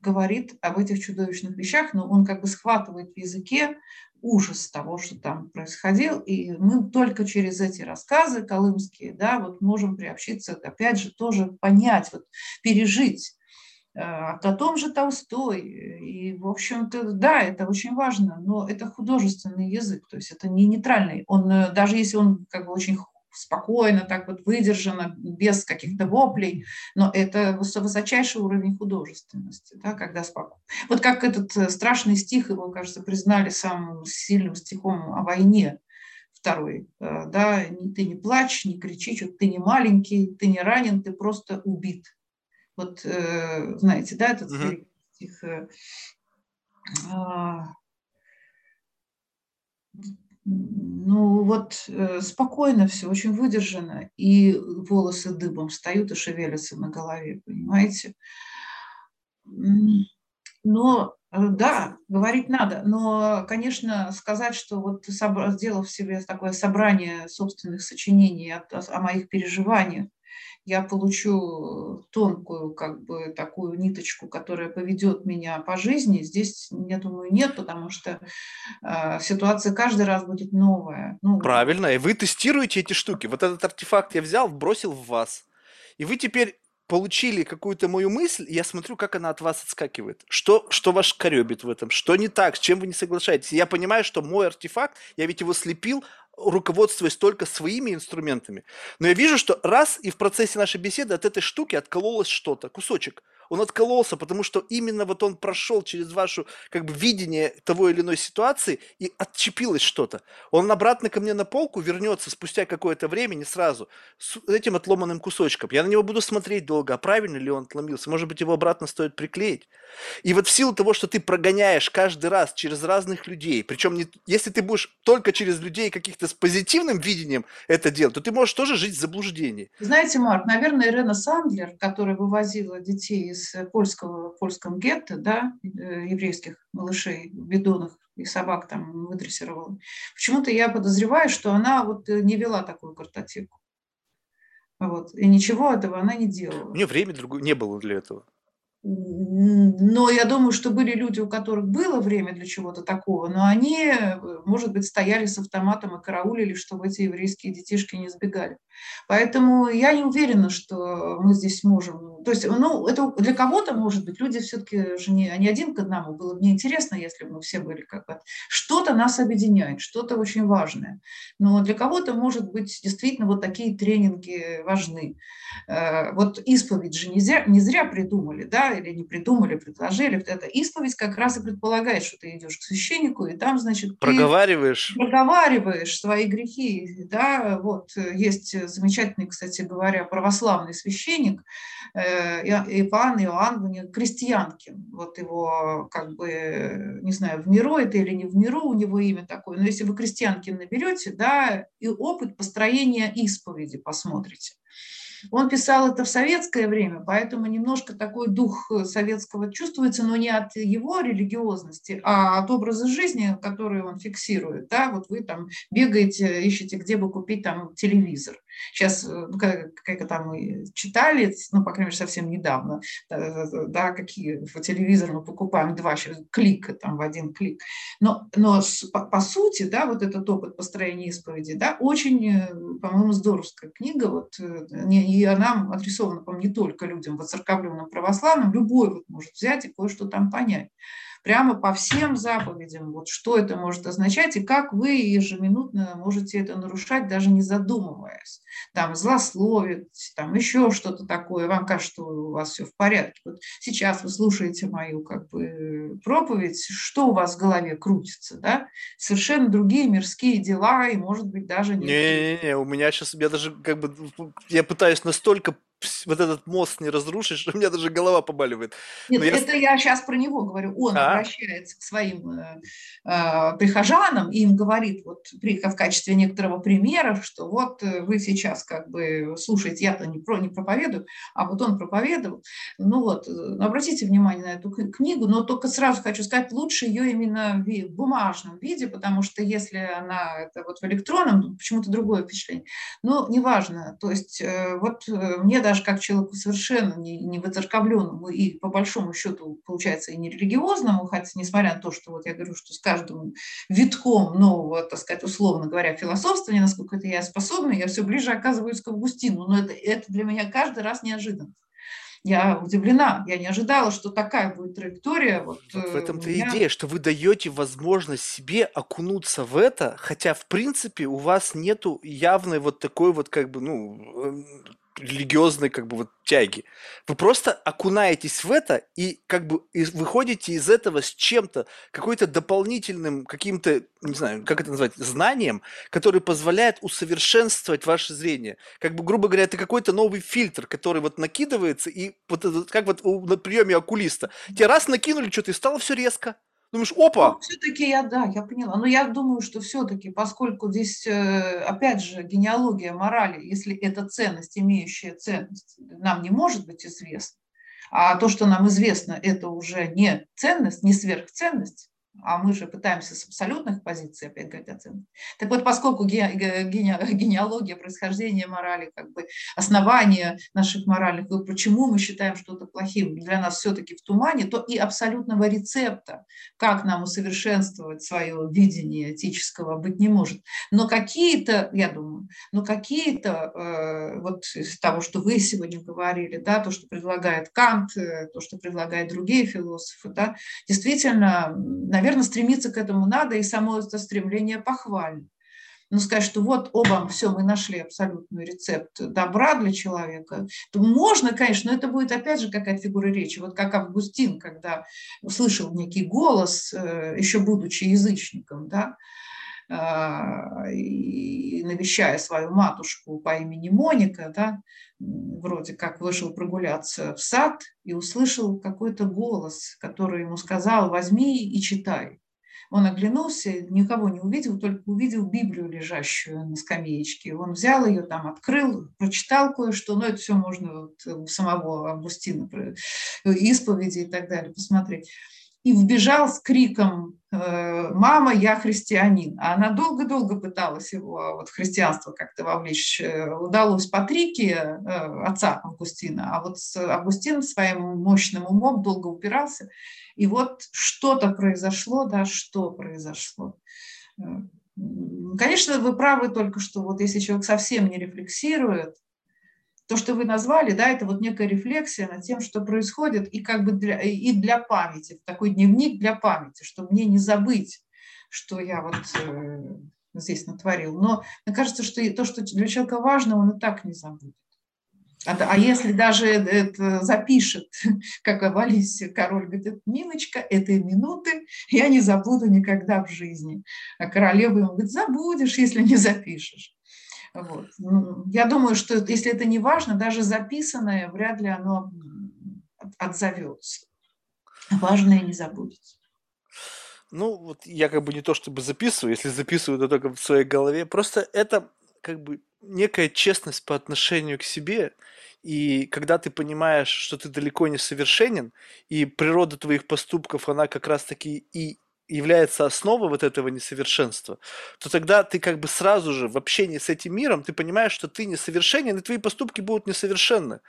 говорит об этих чудовищных вещах, но он как бы схватывает в языке ужас того, что там происходил. И мы только через эти рассказы колымские, да, вот можем приобщиться, опять же, тоже понять, вот, пережить э, о том же Толстой. И, в общем-то, да, это очень важно, но это художественный язык, то есть это не нейтральный. Он, э, даже если он как бы очень спокойно, так вот выдержано, без каких-то воплей, но это высочайший уровень художественности, да, когда спокойно. Вот как этот э, страшный стих, его, кажется, признали самым сильным стихом о войне, второй, э, да, ты не плачь, не кричи, что ты не маленький, ты не ранен, ты просто убит. Вот, э, знаете, да, этот uh-huh. стих ну вот э, спокойно все, очень выдержано, и волосы дыбом встают и шевелятся на голове, понимаете? Но э, да, говорить надо, но, конечно, сказать, что вот сделав себе такое собрание собственных сочинений о, о моих переживаниях, я получу тонкую как бы такую ниточку, которая поведет меня по жизни. Здесь, я думаю, нет, потому что э, ситуация каждый раз будет новая. Ну, Правильно, и вы тестируете эти штуки. Вот этот артефакт я взял, бросил в вас. И вы теперь получили какую-то мою мысль, и я смотрю, как она от вас отскакивает. Что, что вас коребит в этом? Что не так? С чем вы не соглашаетесь? Я понимаю, что мой артефакт, я ведь его слепил, руководствуясь только своими инструментами. Но я вижу, что раз и в процессе нашей беседы от этой штуки откололось что-то, кусочек он откололся, потому что именно вот он прошел через вашу как бы видение того или иной ситуации и отчепилось что-то. Он обратно ко мне на полку вернется спустя какое-то время, не сразу, с этим отломанным кусочком. Я на него буду смотреть долго, а правильно ли он отломился. Может быть, его обратно стоит приклеить. И вот в силу того, что ты прогоняешь каждый раз через разных людей, причем не, если ты будешь только через людей каких-то с позитивным видением это делать, то ты можешь тоже жить в заблуждении. Знаете, Марк, наверное, Ирена Сандлер, которая вывозила детей из польского, в польском гетто, да, э, еврейских малышей, бидонах и собак там выдрессировала. Почему-то я подозреваю, что она вот э, не вела такую картотеку. Вот. И ничего этого она не делала. У нее времени другое не было для этого. Но я думаю, что были люди, у которых было время для чего-то такого, но они, э, может быть, стояли с автоматом и караулили, чтобы эти еврейские детишки не сбегали. Поэтому я не уверена, что мы здесь можем. То есть, ну, это для кого-то, может быть, люди все-таки же не, не один к одному. Было бы неинтересно, если бы мы все были как бы... Что-то нас объединяет, что-то очень важное. Но для кого-то, может быть, действительно вот такие тренинги важны. Э, вот исповедь же не зря, не зря придумали, да, или не придумали, предложили. Это исповедь как раз и предполагает, что ты идешь к священнику, и там, значит, проговариваешь, проговариваешь свои грехи, да, вот есть замечательный, кстати говоря, православный священник э, Иван Иоанн Крестьянкин. Вот его, как бы, не знаю, в миру это или не в миру, у него имя такое. Но если вы Крестьянкин наберете, да, и опыт построения исповеди посмотрите. Он писал это в советское время, поэтому немножко такой дух советского чувствуется, но не от его религиозности, а от образа жизни, который он фиксирует. Да? Вот вы там бегаете, ищете, где бы купить там телевизор. Сейчас, ну, как, как там мы читали, ну, по крайней мере, совсем недавно, да, какие в телевизор мы покупаем два клика, там, в один клик. Но, но по, по сути, да, вот этот опыт построения исповеди, да, очень, э, по-моему, здоровская книга, вот, э, и она адресована, по-моему, не только людям воцерковленным православным, любой вот может взять и кое-что там понять прямо по всем заповедям, вот что это может означать и как вы ежеминутно можете это нарушать, даже не задумываясь. Там злословить, там еще что-то такое, вам кажется, что у вас все в порядке. Вот сейчас вы слушаете мою как бы проповедь, что у вас в голове крутится, да? Совершенно другие мирские дела и, может быть, даже... Не-не-не, у меня сейчас, я даже как бы, я пытаюсь настолько вот этот мост не разрушишь, у меня даже голова побаливает. Нет, я... это я сейчас про него говорю. Он а? обращается к своим э, э, прихожанам и им говорит вот при, в качестве некоторого примера, что вот э, вы сейчас как бы слушаете, я-то не, про, не проповедую, а вот он проповедовал. Ну вот, э, обратите внимание на эту книгу, но только сразу хочу сказать, лучше ее именно в бумажном виде, потому что если она это вот в электронном, почему-то другое впечатление. Но неважно, то есть э, вот мне даже как человеку совершенно не, не выцерковленному и по большому счету, получается, и не религиозному, хотя несмотря на то, что вот я говорю, что с каждым витком нового, так сказать, условно говоря, философствования, насколько это я способна, я все ближе оказываюсь к Августину, но это, это для меня каждый раз неожиданно. Я удивлена, я не ожидала, что такая будет траектория. Вот, вот в этом-то меня... идея, что вы даете возможность себе окунуться в это, хотя в принципе у вас нету явной вот такой вот как бы, ну, эм, религиозной как бы вот тяги. Вы просто окунаетесь в это и как бы выходите из этого с чем-то, какой-то дополнительным, каким-то, не знаю, как это назвать, знанием, который позволяет усовершенствовать ваше зрение. Как бы, грубо говоря, это какой-то новый фильтр, который вот накидывается, и вот как вот на приеме окулиста. Тебе раз накинули что-то, и стало все резко. Думаешь, опа! Ну, все-таки я, да, я поняла. Но я думаю, что все-таки, поскольку здесь, э, опять же, генеалогия морали, если это ценность, имеющая ценность, нам не может быть известна, а то, что нам известно, это уже не ценность, не сверхценность, а мы же пытаемся с абсолютных позиций опять говорить о ценности. Так вот, поскольку генеалогия происхождения морали, как бы основание наших моральных, почему мы считаем что-то плохим, для нас все-таки в тумане, то и абсолютного рецепта, как нам усовершенствовать свое видение этического, быть не может. Но какие-то, я думаю, но какие-то, э, вот из того, что вы сегодня говорили, да, то, что предлагает Кант, э, то, что предлагают другие философы, да, действительно, наверное, стремиться к этому надо, и само это стремление похвально. Но сказать, что вот, оба, все, мы нашли абсолютный рецепт добра для человека, то можно, конечно, но это будет опять же какая-то фигура речи. Вот как Августин, когда услышал некий голос, э, еще будучи язычником, да, и навещая свою матушку по имени Моника, да, вроде как вышел прогуляться в сад и услышал какой-то голос, который ему сказал «возьми и читай». Он оглянулся, никого не увидел, только увидел Библию, лежащую на скамеечке. Он взял ее, там открыл, прочитал кое-что, но это все можно вот у самого Августина, исповеди и так далее, посмотреть и вбежал с криком э, «Мама, я христианин!». А она долго-долго пыталась его вот, в христианство как-то вовлечь. Э, удалось Патрике, э, отца Августина, а вот Августин своим мощным умом долго упирался. И вот что-то произошло, да, что произошло. Конечно, вы правы только, что вот если человек совсем не рефлексирует, то, что вы назвали, да, это вот некая рефлексия над тем, что происходит, и как бы для, и для памяти, такой дневник для памяти, чтобы мне не забыть, что я вот э, здесь натворил. Но мне кажется, что то, что для человека важно, он и так не забудет. А, а если даже это запишет, как Валис король говорит, Ниночка, этой минуты я не забуду никогда в жизни. А королева ему говорит, забудешь, если не запишешь. Вот. Ну, я думаю, что если это не важно, даже записанное, вряд ли оно отзовется. Важное не забудется. Ну, вот я как бы не то чтобы записываю, если записываю, то только в своей голове. Просто это как бы некая честность по отношению к себе, и когда ты понимаешь, что ты далеко не совершенен, и природа твоих поступков, она как раз-таки и является основой вот этого несовершенства, то тогда ты как бы сразу же в общении с этим миром, ты понимаешь, что ты несовершенен, и твои поступки будут несовершенны.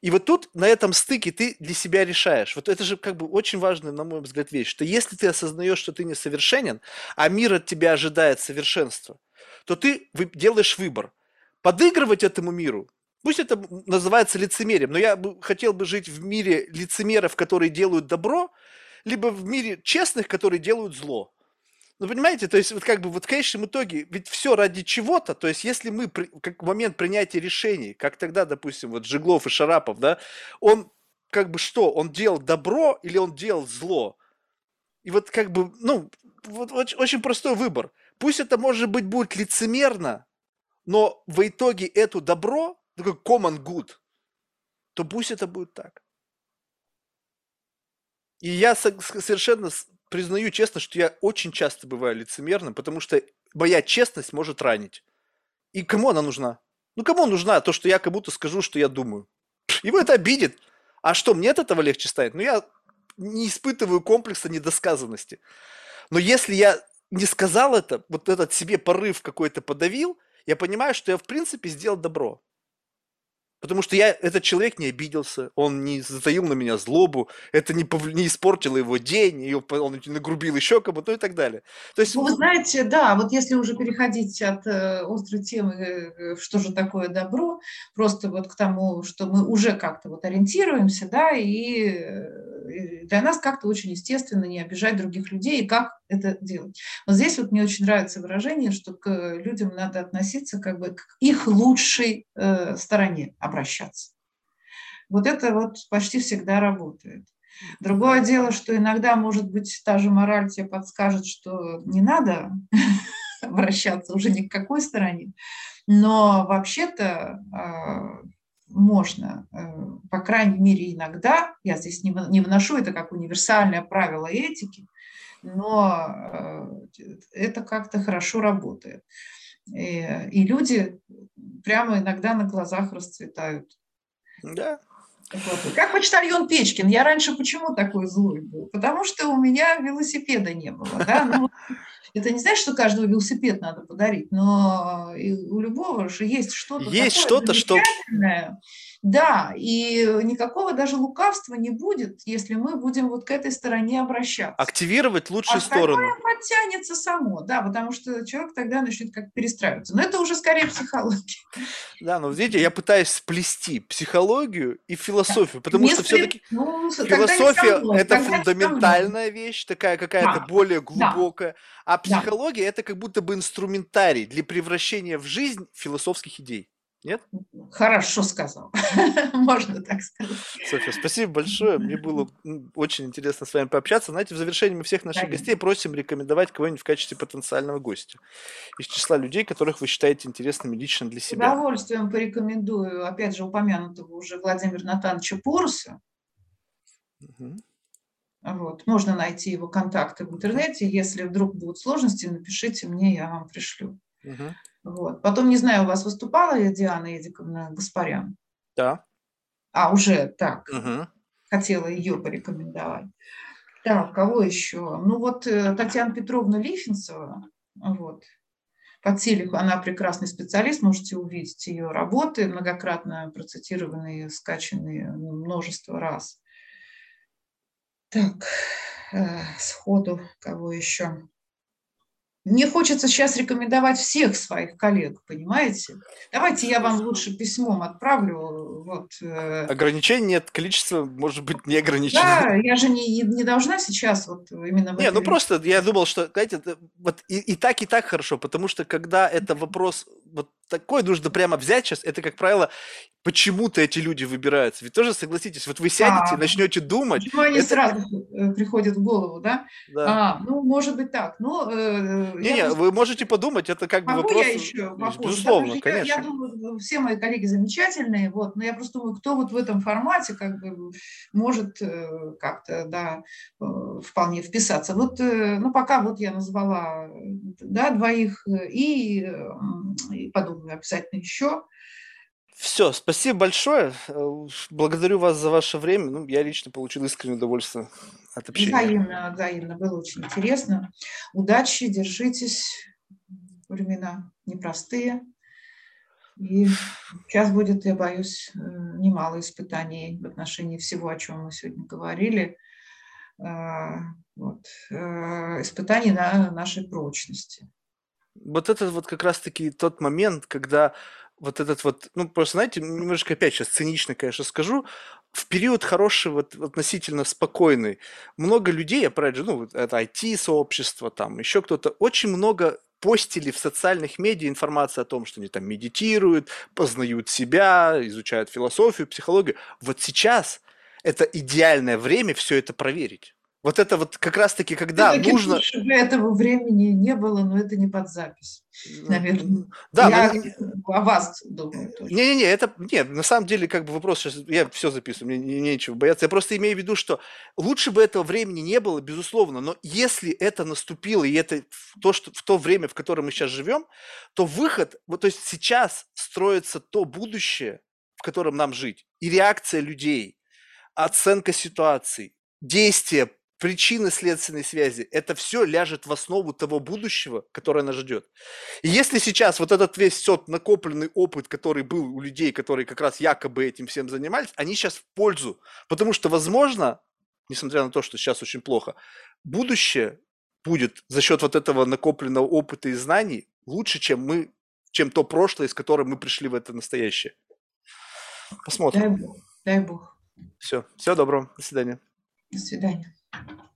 И вот тут на этом стыке ты для себя решаешь. Вот это же как бы очень важная, на мой взгляд, вещь, что если ты осознаешь, что ты несовершенен, а мир от тебя ожидает совершенства, то ты делаешь выбор. Подыгрывать этому миру, Пусть это называется лицемерием, но я бы, хотел бы жить в мире лицемеров, которые делают добро, либо в мире честных, которые делают зло. Ну, понимаете, то есть вот как бы вот в конечном итоге, ведь все ради чего-то, то есть если мы, при, как в момент принятия решений, как тогда, допустим, вот Жиглов и Шарапов, да, он как бы что, он делал добро или он делал зло? И вот как бы, ну, вот очень, очень простой выбор. Пусть это, может быть, будет лицемерно, но в итоге это добро, такой common good, то пусть это будет так. И я совершенно признаю честно, что я очень часто бываю лицемерным, потому что моя честность может ранить. И кому она нужна? Ну, кому нужна то, что я как будто скажу, что я думаю? Его это обидит. А что, мне от этого легче станет? Ну, я не испытываю комплекса недосказанности. Но если я не сказал это, вот этот себе порыв какой-то подавил, я понимаю, что я в принципе сделал добро. Потому что я, этот человек не обиделся, он не затаил на меня злобу, это не, пов... не испортило его день, и он нагрубил еще кому-то, ну и так далее. То есть... Ну, вы знаете, да, вот если уже переходить от э, острой темы, э, что же такое добро, просто вот к тому, что мы уже как-то вот ориентируемся, да, и э, для нас как-то очень естественно не обижать других людей и как это делать. Вот здесь вот мне очень нравится выражение, что к людям надо относиться как бы к их лучшей э, стороне обращаться. Вот это вот почти всегда работает. Другое дело, что иногда, может быть, та же мораль тебе подскажет, что не надо обращаться уже ни к какой стороне, но вообще-то а, можно, э, по крайней мере, иногда, я здесь не выношу это как универсальное правило этики, но э, это как-то хорошо работает. И, и люди прямо иногда на глазах расцветают. Да. Как почтальон Печкин. Я раньше почему такой злой был? Потому что у меня велосипеда не было. Да? Ну, это не значит, что каждому велосипед надо подарить, но у любого же есть что-то есть что-то, что да, и никакого даже лукавства не будет, если мы будем вот к этой стороне обращаться. Активировать лучшую а сторону. подтянется само, да, потому что человек тогда начнет как перестраиваться. Но это уже скорее психология. Да, но видите, я пытаюсь сплести психологию и философию, потому что все-таки ну, философия – это фундаментальная вещь, такая какая-то да. более глубокая, да. а психология да. – это как будто бы инструментарий для превращения в жизнь философских идей. Нет? Хорошо сказал. Можно так сказать. Софья, спасибо большое. Мне было очень интересно с вами пообщаться. Знаете, в завершении мы всех наших гостей просим рекомендовать кого-нибудь в качестве потенциального гостя из числа людей, которых вы считаете интересными лично для себя. С удовольствием порекомендую, опять же, упомянутого уже Владимира Натановича Поруса. Угу. Вот. Можно найти его контакты в интернете. Если вдруг будут сложности, напишите мне, я вам пришлю. Угу. Вот. Потом, не знаю, у вас выступала Диана Эдиковна Гаспарян? Да. А, уже так. Угу. Хотела ее порекомендовать. Так, кого еще? Ну вот э, Татьяна Петровна Лифинцева, вот, по телеху, она прекрасный специалист, можете увидеть ее работы, многократно процитированные, скачанные множество раз. Так, э, сходу, кого еще? Мне хочется сейчас рекомендовать всех своих коллег, понимаете? Давайте я вам лучше письмом отправлю. Вот. Э. Ограничений нет, количество может быть не ограничено. Да, я же не, не должна сейчас вот именно... Не, ну просто я думал, что, знаете, вот и, и так, и так хорошо, потому что когда это вопрос такой нужно прямо взять сейчас, это, как правило, почему-то эти люди выбираются. Ведь тоже согласитесь, вот вы сядете, а, начнете думать. Почему они это... сразу э, приходят в голову, да? да. А, ну, может быть так. Ну, э, не, не, просто... вы можете подумать, это как бы вопрос. Я еще Безусловно, да, конечно. Я, я думаю, все мои коллеги замечательные, вот, но я просто думаю, кто вот в этом формате как бы может э, как-то, да, э, вполне вписаться. Вот, ну, пока вот я назвала, да, двоих, и и подумаю обязательно еще. Все, спасибо большое. Э, благодарю вас за ваше время. Ну, я лично получил искреннее удовольствие от общения. Взаимно, взаимно. Было очень интересно. Удачи, держитесь. Времена непростые. И сейчас будет, я боюсь, э, немало испытаний в отношении всего, о чем мы сегодня говорили. Э, вот. Испытаний на нашей прочности. Вот это вот как раз-таки тот момент, когда вот этот вот, ну, просто, знаете, немножко опять сейчас цинично, конечно, скажу, в период хороший, вот относительно спокойный, много людей, опять же, ну, это IT-сообщество, там, еще кто-то, очень много постили в социальных медиа информацию о том, что они там медитируют, познают себя, изучают философию, психологию. Вот сейчас это идеальное время все это проверить. Вот это вот как раз-таки, когда нужно... Чтобы этого времени не было, но это не под запись, наверное. Да, я но... о вас думаю Не-не-не, это... Нет, на самом деле, как бы вопрос сейчас... Я все записываю, мне нечего бояться. Я просто имею в виду, что лучше бы этого времени не было, безусловно, но если это наступило, и это то, что, в то время, в котором мы сейчас живем, то выход... Вот, то есть сейчас строится то будущее, в котором нам жить. И реакция людей, оценка ситуаций, действия причины следственной связи, это все ляжет в основу того будущего, которое нас ждет. И если сейчас вот этот весь тот накопленный опыт, который был у людей, которые как раз якобы этим всем занимались, они сейчас в пользу. Потому что, возможно, несмотря на то, что сейчас очень плохо, будущее будет за счет вот этого накопленного опыта и знаний лучше, чем мы, чем то прошлое, из которого мы пришли в это настоящее. Посмотрим. Дай Бог. Дай Бог. Все. Всего доброго. До свидания. До свидания. Thank you.